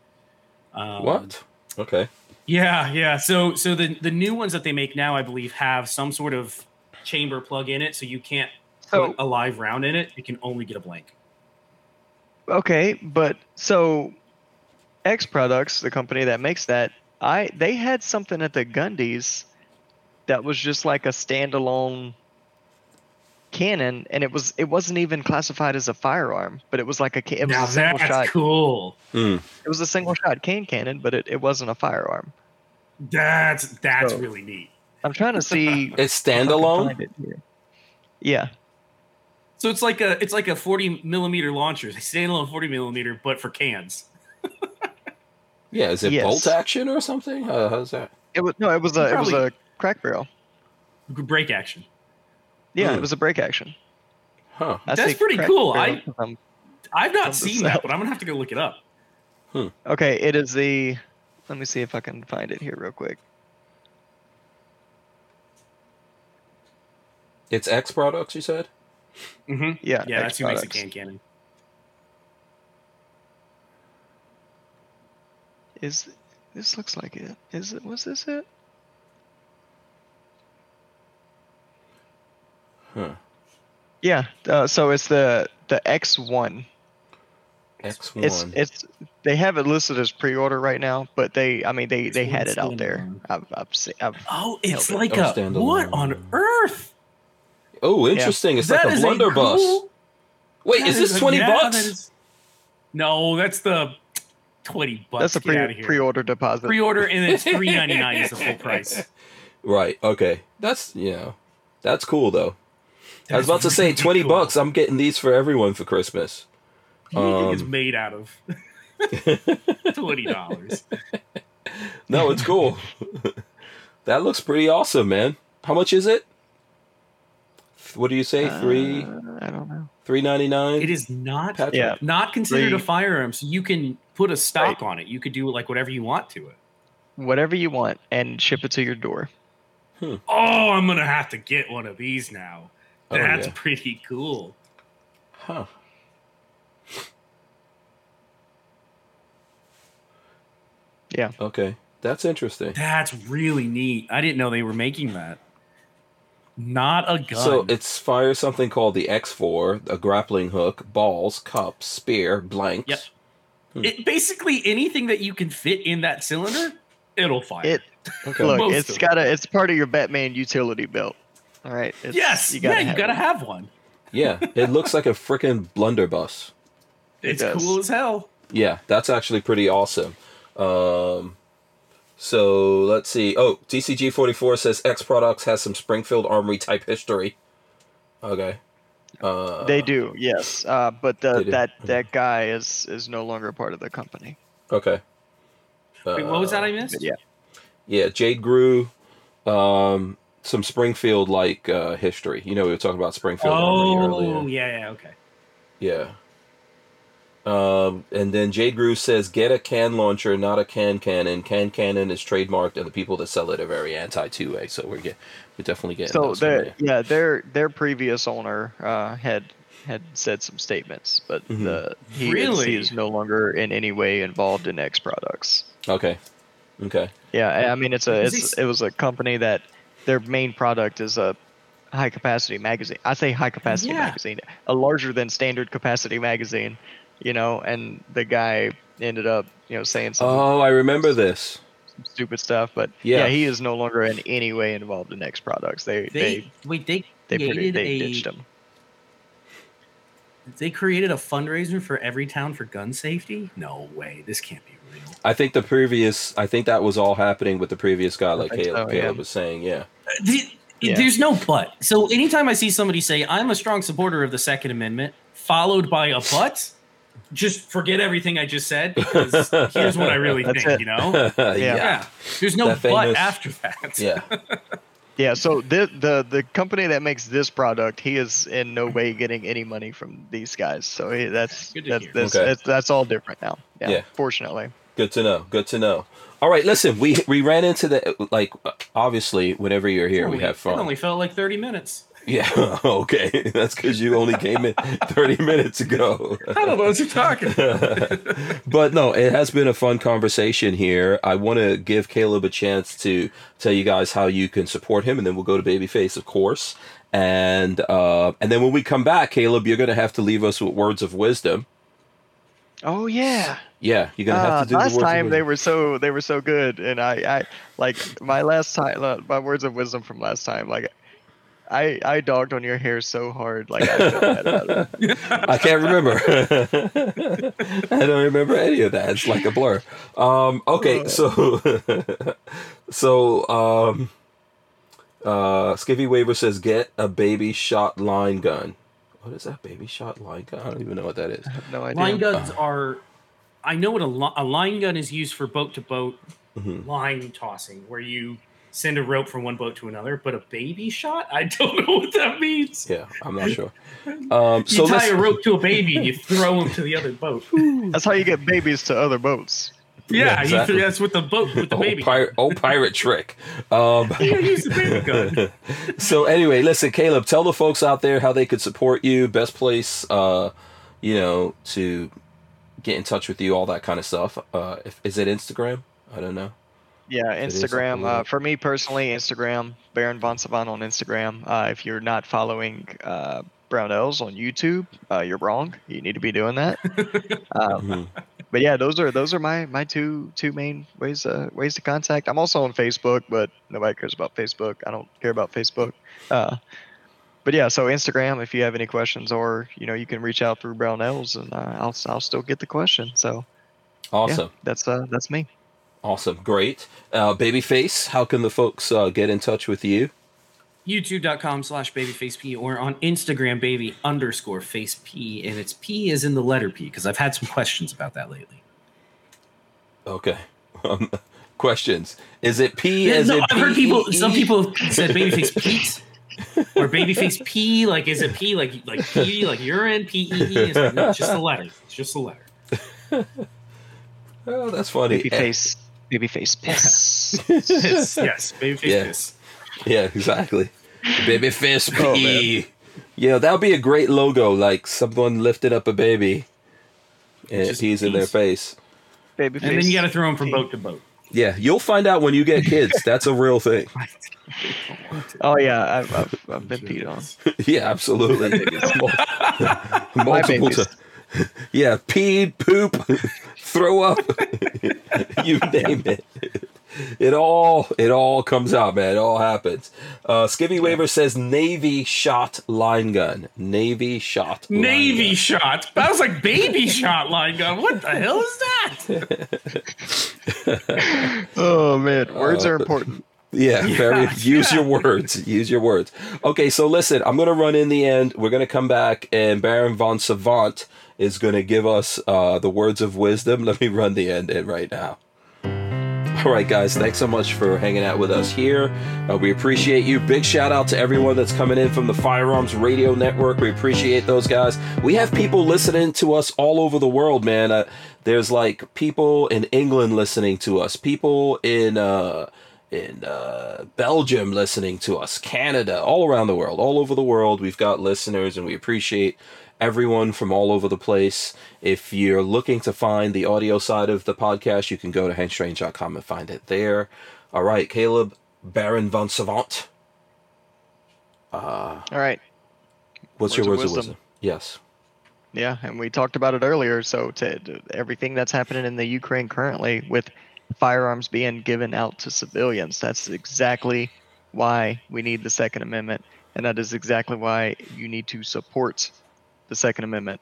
um, what? Okay. yeah, yeah. So so the the new ones that they make now, I believe, have some sort of chamber plug in it, so you can't so put a live round in it. You can only get a blank. okay, but so X Products, the company that makes that, I they had something at the Gundies that was just like a standalone cannon, and it was it wasn't even classified as a firearm, but it was like a ca- it was now a single that's shot cool. Hmm. it was a single shot cane cannon, but it, it wasn't a firearm. That's that's So- really neat. I'm trying to see It's if I can standalone. it. Yeah, So it's like a it's like a forty millimeter launcher, a standalone forty millimeter, but for cans. Yeah. Is it Yes. bolt action or something? Uh, how's that? it was no, it was a it was a crack barrel. Break action. Yeah, Hmm. it was a break action. Huh. I That's pretty cool. I- 'cause I'm- I've not seen that, but I'm gonna have to go look it up. okay, it is the. Let me see if I can find it here real quick. It's X products. You said. Mm-hmm. Yeah, Yeah, X that's who makes the Products. can cannon. Is this looks like it? Is it? Was this it? Huh. Yeah. Uh, so it's the the X1. X one. it's it's they have it listed as pre-order right now, but they I mean they they had it out there. I've I've seen. I've, Oh, it's like Oh, a standalone. what on earth? Oh, interesting. It's like a blunderbuss. cool- Wait, that is this a- twenty yeah, bucks? that is- no, that's the twenty bucks. that's a pre pre order deposit. pre-order and it's three ninety nine is the full price. Right. Okay. That's yeah. That's cool though. I was That's about to say twenty cool. bucks. I'm getting these for everyone for Christmas. What do you think it's Um, made out of? Twenty dollars. No, it's cool. that looks pretty awesome, man. How much is it? What do you say? Three Uh, I don't know. Three ninety nine. It is not Patrick. Yeah. not considered a firearm, so you can put a stock on it. You could do like whatever you want to it. Whatever you want and ship it to your door. Hmm. Oh, I'm gonna have to get one of these now. Oh, That's yeah. pretty cool. Huh. Yeah. Okay. That's interesting. That's really neat. I didn't know they were making that. Not a gun. So it's fire something called the X4, a grappling hook, balls, cups, spear, blanks. Yep. It, basically anything that you can fit in that cylinder, it'll fire. It Okay. look, Most it's of got a it's part of your Batman utility belt. All right. It's, yes, You gotta yeah, you have gotta it. have one. yeah, it looks like a freaking blunderbuss. It's does. cool as hell. Yeah, that's actually pretty awesome. Um, so let's see. Oh, DCG forty four says X Products has some Springfield Armory type history. Okay. Uh, They do, yes. Uh, but the, do. that that guy is is no longer part of the company. Okay. Wait, what was that I Uh, missed? Yeah, Yeah, Jade grew um, some Springfield like uh, history. You know, we were talking about Springfield Oh, yeah, yeah, okay. Yeah. Um, and then Jade Grew says, "Get a can launcher, not a can cannon. Can cannon is trademarked, and the people that sell it are very anti two A. So we're get, we're definitely getting so those their yeah their their previous owner uh, had had said some statements, but Mhm. the he, is, Really? he is no longer in any way involved in X products. Okay, okay, Yeah, I- I mean it's a it's, it was a company that their main product is a high capacity magazine. I say high capacity Yeah. magazine, a larger than standard capacity magazine, you know. And the guy ended up you know saying something. Oh, I remember this. some stupid stuff, but Yeah. yeah. he is no longer in any way involved in X products. They They, they wait, they they created pretty, they a ditched him. they created a fundraiser for Everytown for gun safety. No way, this can't be real. I think the previous, I think that was all happening with the previous guy, like think Caleb, so, yeah. Caleb was saying. Yeah, uh, The- Yeah. There's no but. So anytime I see somebody say I'm a strong supporter of the Second Amendment, followed by a but, just forget everything I just said. Because here's what I really think. it. You know? yeah. Yeah. There's no That but famous- after that. Yeah. Yeah, so the the the company that makes this product, he is in no way getting any money from these guys. So he, that's that's that's, Okay. that's that's all different now. Yeah, Yeah. fortunately. Good to know. Good to know. All right, listen, we we ran into the like obviously whenever you're here we Only- have It fun. only felt like 30 minutes. Yeah, okay. That's because you only came in 30 minutes ago. I don't know what you're talking but no, it has been a fun conversation here. I want to give Caleb a chance to tell you guys how you can support him, and then we'll go to Babyface, of course. And uh, and then when we come back, Caleb, you're gonna have to leave us with words of wisdom. Oh yeah. Yeah, you're gonna Uh, have to do last words of time they were so they were so good, and I I like my last time uh, my words of wisdom from last time. Like I I dogged on your hair so hard. Like I feel bad about it. I can't remember. I don't remember any of that. It's like a blur. Um, okay, so so um, uh, Skippy Waver says get a baby shot line gun. What is that baby shot line gun? I don't even know what that is. I have no idea. line guns are. I know what a, li- a line gun is used for boat to boat Mhm. line tossing, where you send a rope from one boat to another. But a baby shot, I don't know what that means. Yeah, I'm not sure. Um, You so tie let's, a rope to a baby and you throw him to the other boat. That's how you get babies to other boats. Yeah, Yeah, you exactly. th- that's with the boat with the old baby. pirate, old pirate trick. Um, You use the baby gun. so anyway, listen, Caleb, tell the folks out there how they could support you. Best place, uh, you know, to get in touch with you, all that kind of stuff. Uh, if, is it Instagram? I don't know. Yeah, Instagram. Uh, for me personally, Instagram, Baron Von Savant on Instagram. Uh, if you're not following uh, Brownells on YouTube, uh, you're wrong. You need to be doing that. um, Mhm. but yeah, those are those are my my two two main ways uh, ways to contact. I'm also on Facebook, but nobody cares about Facebook. I don't care about Facebook. Uh, but yeah, so Instagram. If you have any questions, or you know, you can reach out through Brownells, and uh, I'll I'll still get the question. So Awesome, yeah, that's uh that's me. Awesome, great. Uh, Babyface, how can the folks uh, get in touch with you? youtube.com slash babyfaceP or on Instagram baby underscore face P and it's P is in the letter P because I've had some questions about that lately. Okay. Um, questions? Is it P? Yeah, as no, in I've heard people some people have said babyface Pete or babyface P like is it P like like P like urine P E E it's like no, it's just a letter. It's just a letter. Oh, that's funny. Baby face, baby face, piss. Piss, yes, babyface Yeah. piss. Yeah, exactly. Baby fist Oh, P. yeah, that would be a great logo, like someone lifted up a baby and it Just pees in their face. baby face. And then you got to throw them from P. boat to boat. Yeah, you'll find out when you get kids. That's a real thing. Oh yeah, I've, I've, I've been peed on. Yeah, absolutely. Multiple times. Yeah, peed, poop, throw up. you name it. It all it all comes out, man. It all happens. Uh Skippy Waver says Navy shot line gun. Navy shot. line Navy gun. shot. That was like baby shot line gun. What the hell is that? Oh man, words Uh, are important. Yeah, Yeah, very use yeah. your words. Use your words. Okay, so listen, I'm gonna run in the end. We're gonna come back and Baron von Savant is gonna give us uh, the words of wisdom. Let me run the end in right now. All right, guys, thanks so much for hanging out with us here. Uh, we appreciate you. Big shout out to everyone that's coming in from the Firearms Radio Network. We appreciate those guys. We have people listening to us all over the world, man. Uh, there's like people in England listening to us, people in uh, in uh, Belgium listening to us, Canada, all around the world, all over the world. We've got listeners, and we appreciate everyone from all over the place. If you're looking to find the audio side of the podcast, you can go to hankstrange.com and find it there. All right, Caleb Baron von Savant. Uh, All right. what's your Words words of of wisdom? Yes. Yeah, and we talked about it earlier. So to, to everything that's happening in the Ukraine currently with firearms being given out to civilians, that's exactly why we need the Second Amendment, and that is exactly why you need to support the Second Amendment.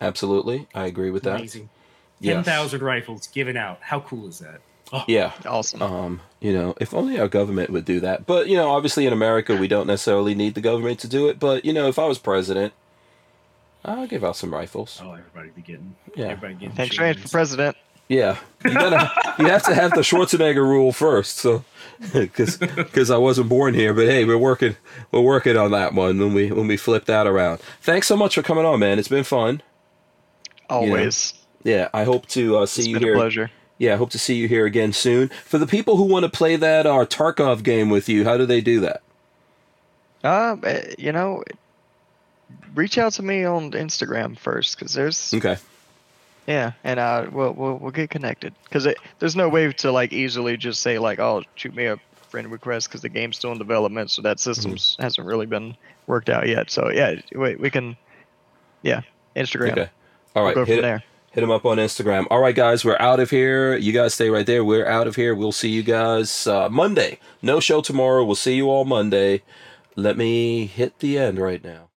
Absolutely. I agree with that. Amazing. Yes. 10,000 rifles given out. How cool is that? Oh, Yeah. Awesome. Um, you know, if only our government would do that. But, you know, obviously in America, we don't necessarily need the government to do it. But, you know, if I was president, I'll give out some rifles. oh everybody be getting. Yeah. Everybody getting. Thanks, Rand, for president. Yeah. You gotta, you have to have the Schwarzenegger rule first. So, because I wasn't born here, but hey, we're working we're working on that one when we when we flip that around. Thanks so much for coming on, man. It's been fun. Always. Yeah, I hope to uh, see It's you here. pleasure. Yeah, I hope to see you here again soon. For the people who want to play that uh, Tarkov game with you, how do they do that? Um, eh, you know, reach out to me on Instagram first, cause there's Okay. Yeah, and uh, we'll we'll, we'll get connected. Cause there's no way to like easily just say like, oh, shoot me a friend request, cause the game's still in development, so that systems hasn't really been worked out yet. So yeah, we we can, yeah, Instagram. Okay. All We'll go hit from there. Hit him up on Instagram. All right, guys, we're out of here. You guys stay right there. We're out of here. We'll see you guys uh, Monday. No show tomorrow. We'll see you all Monday. Let me hit the end right now.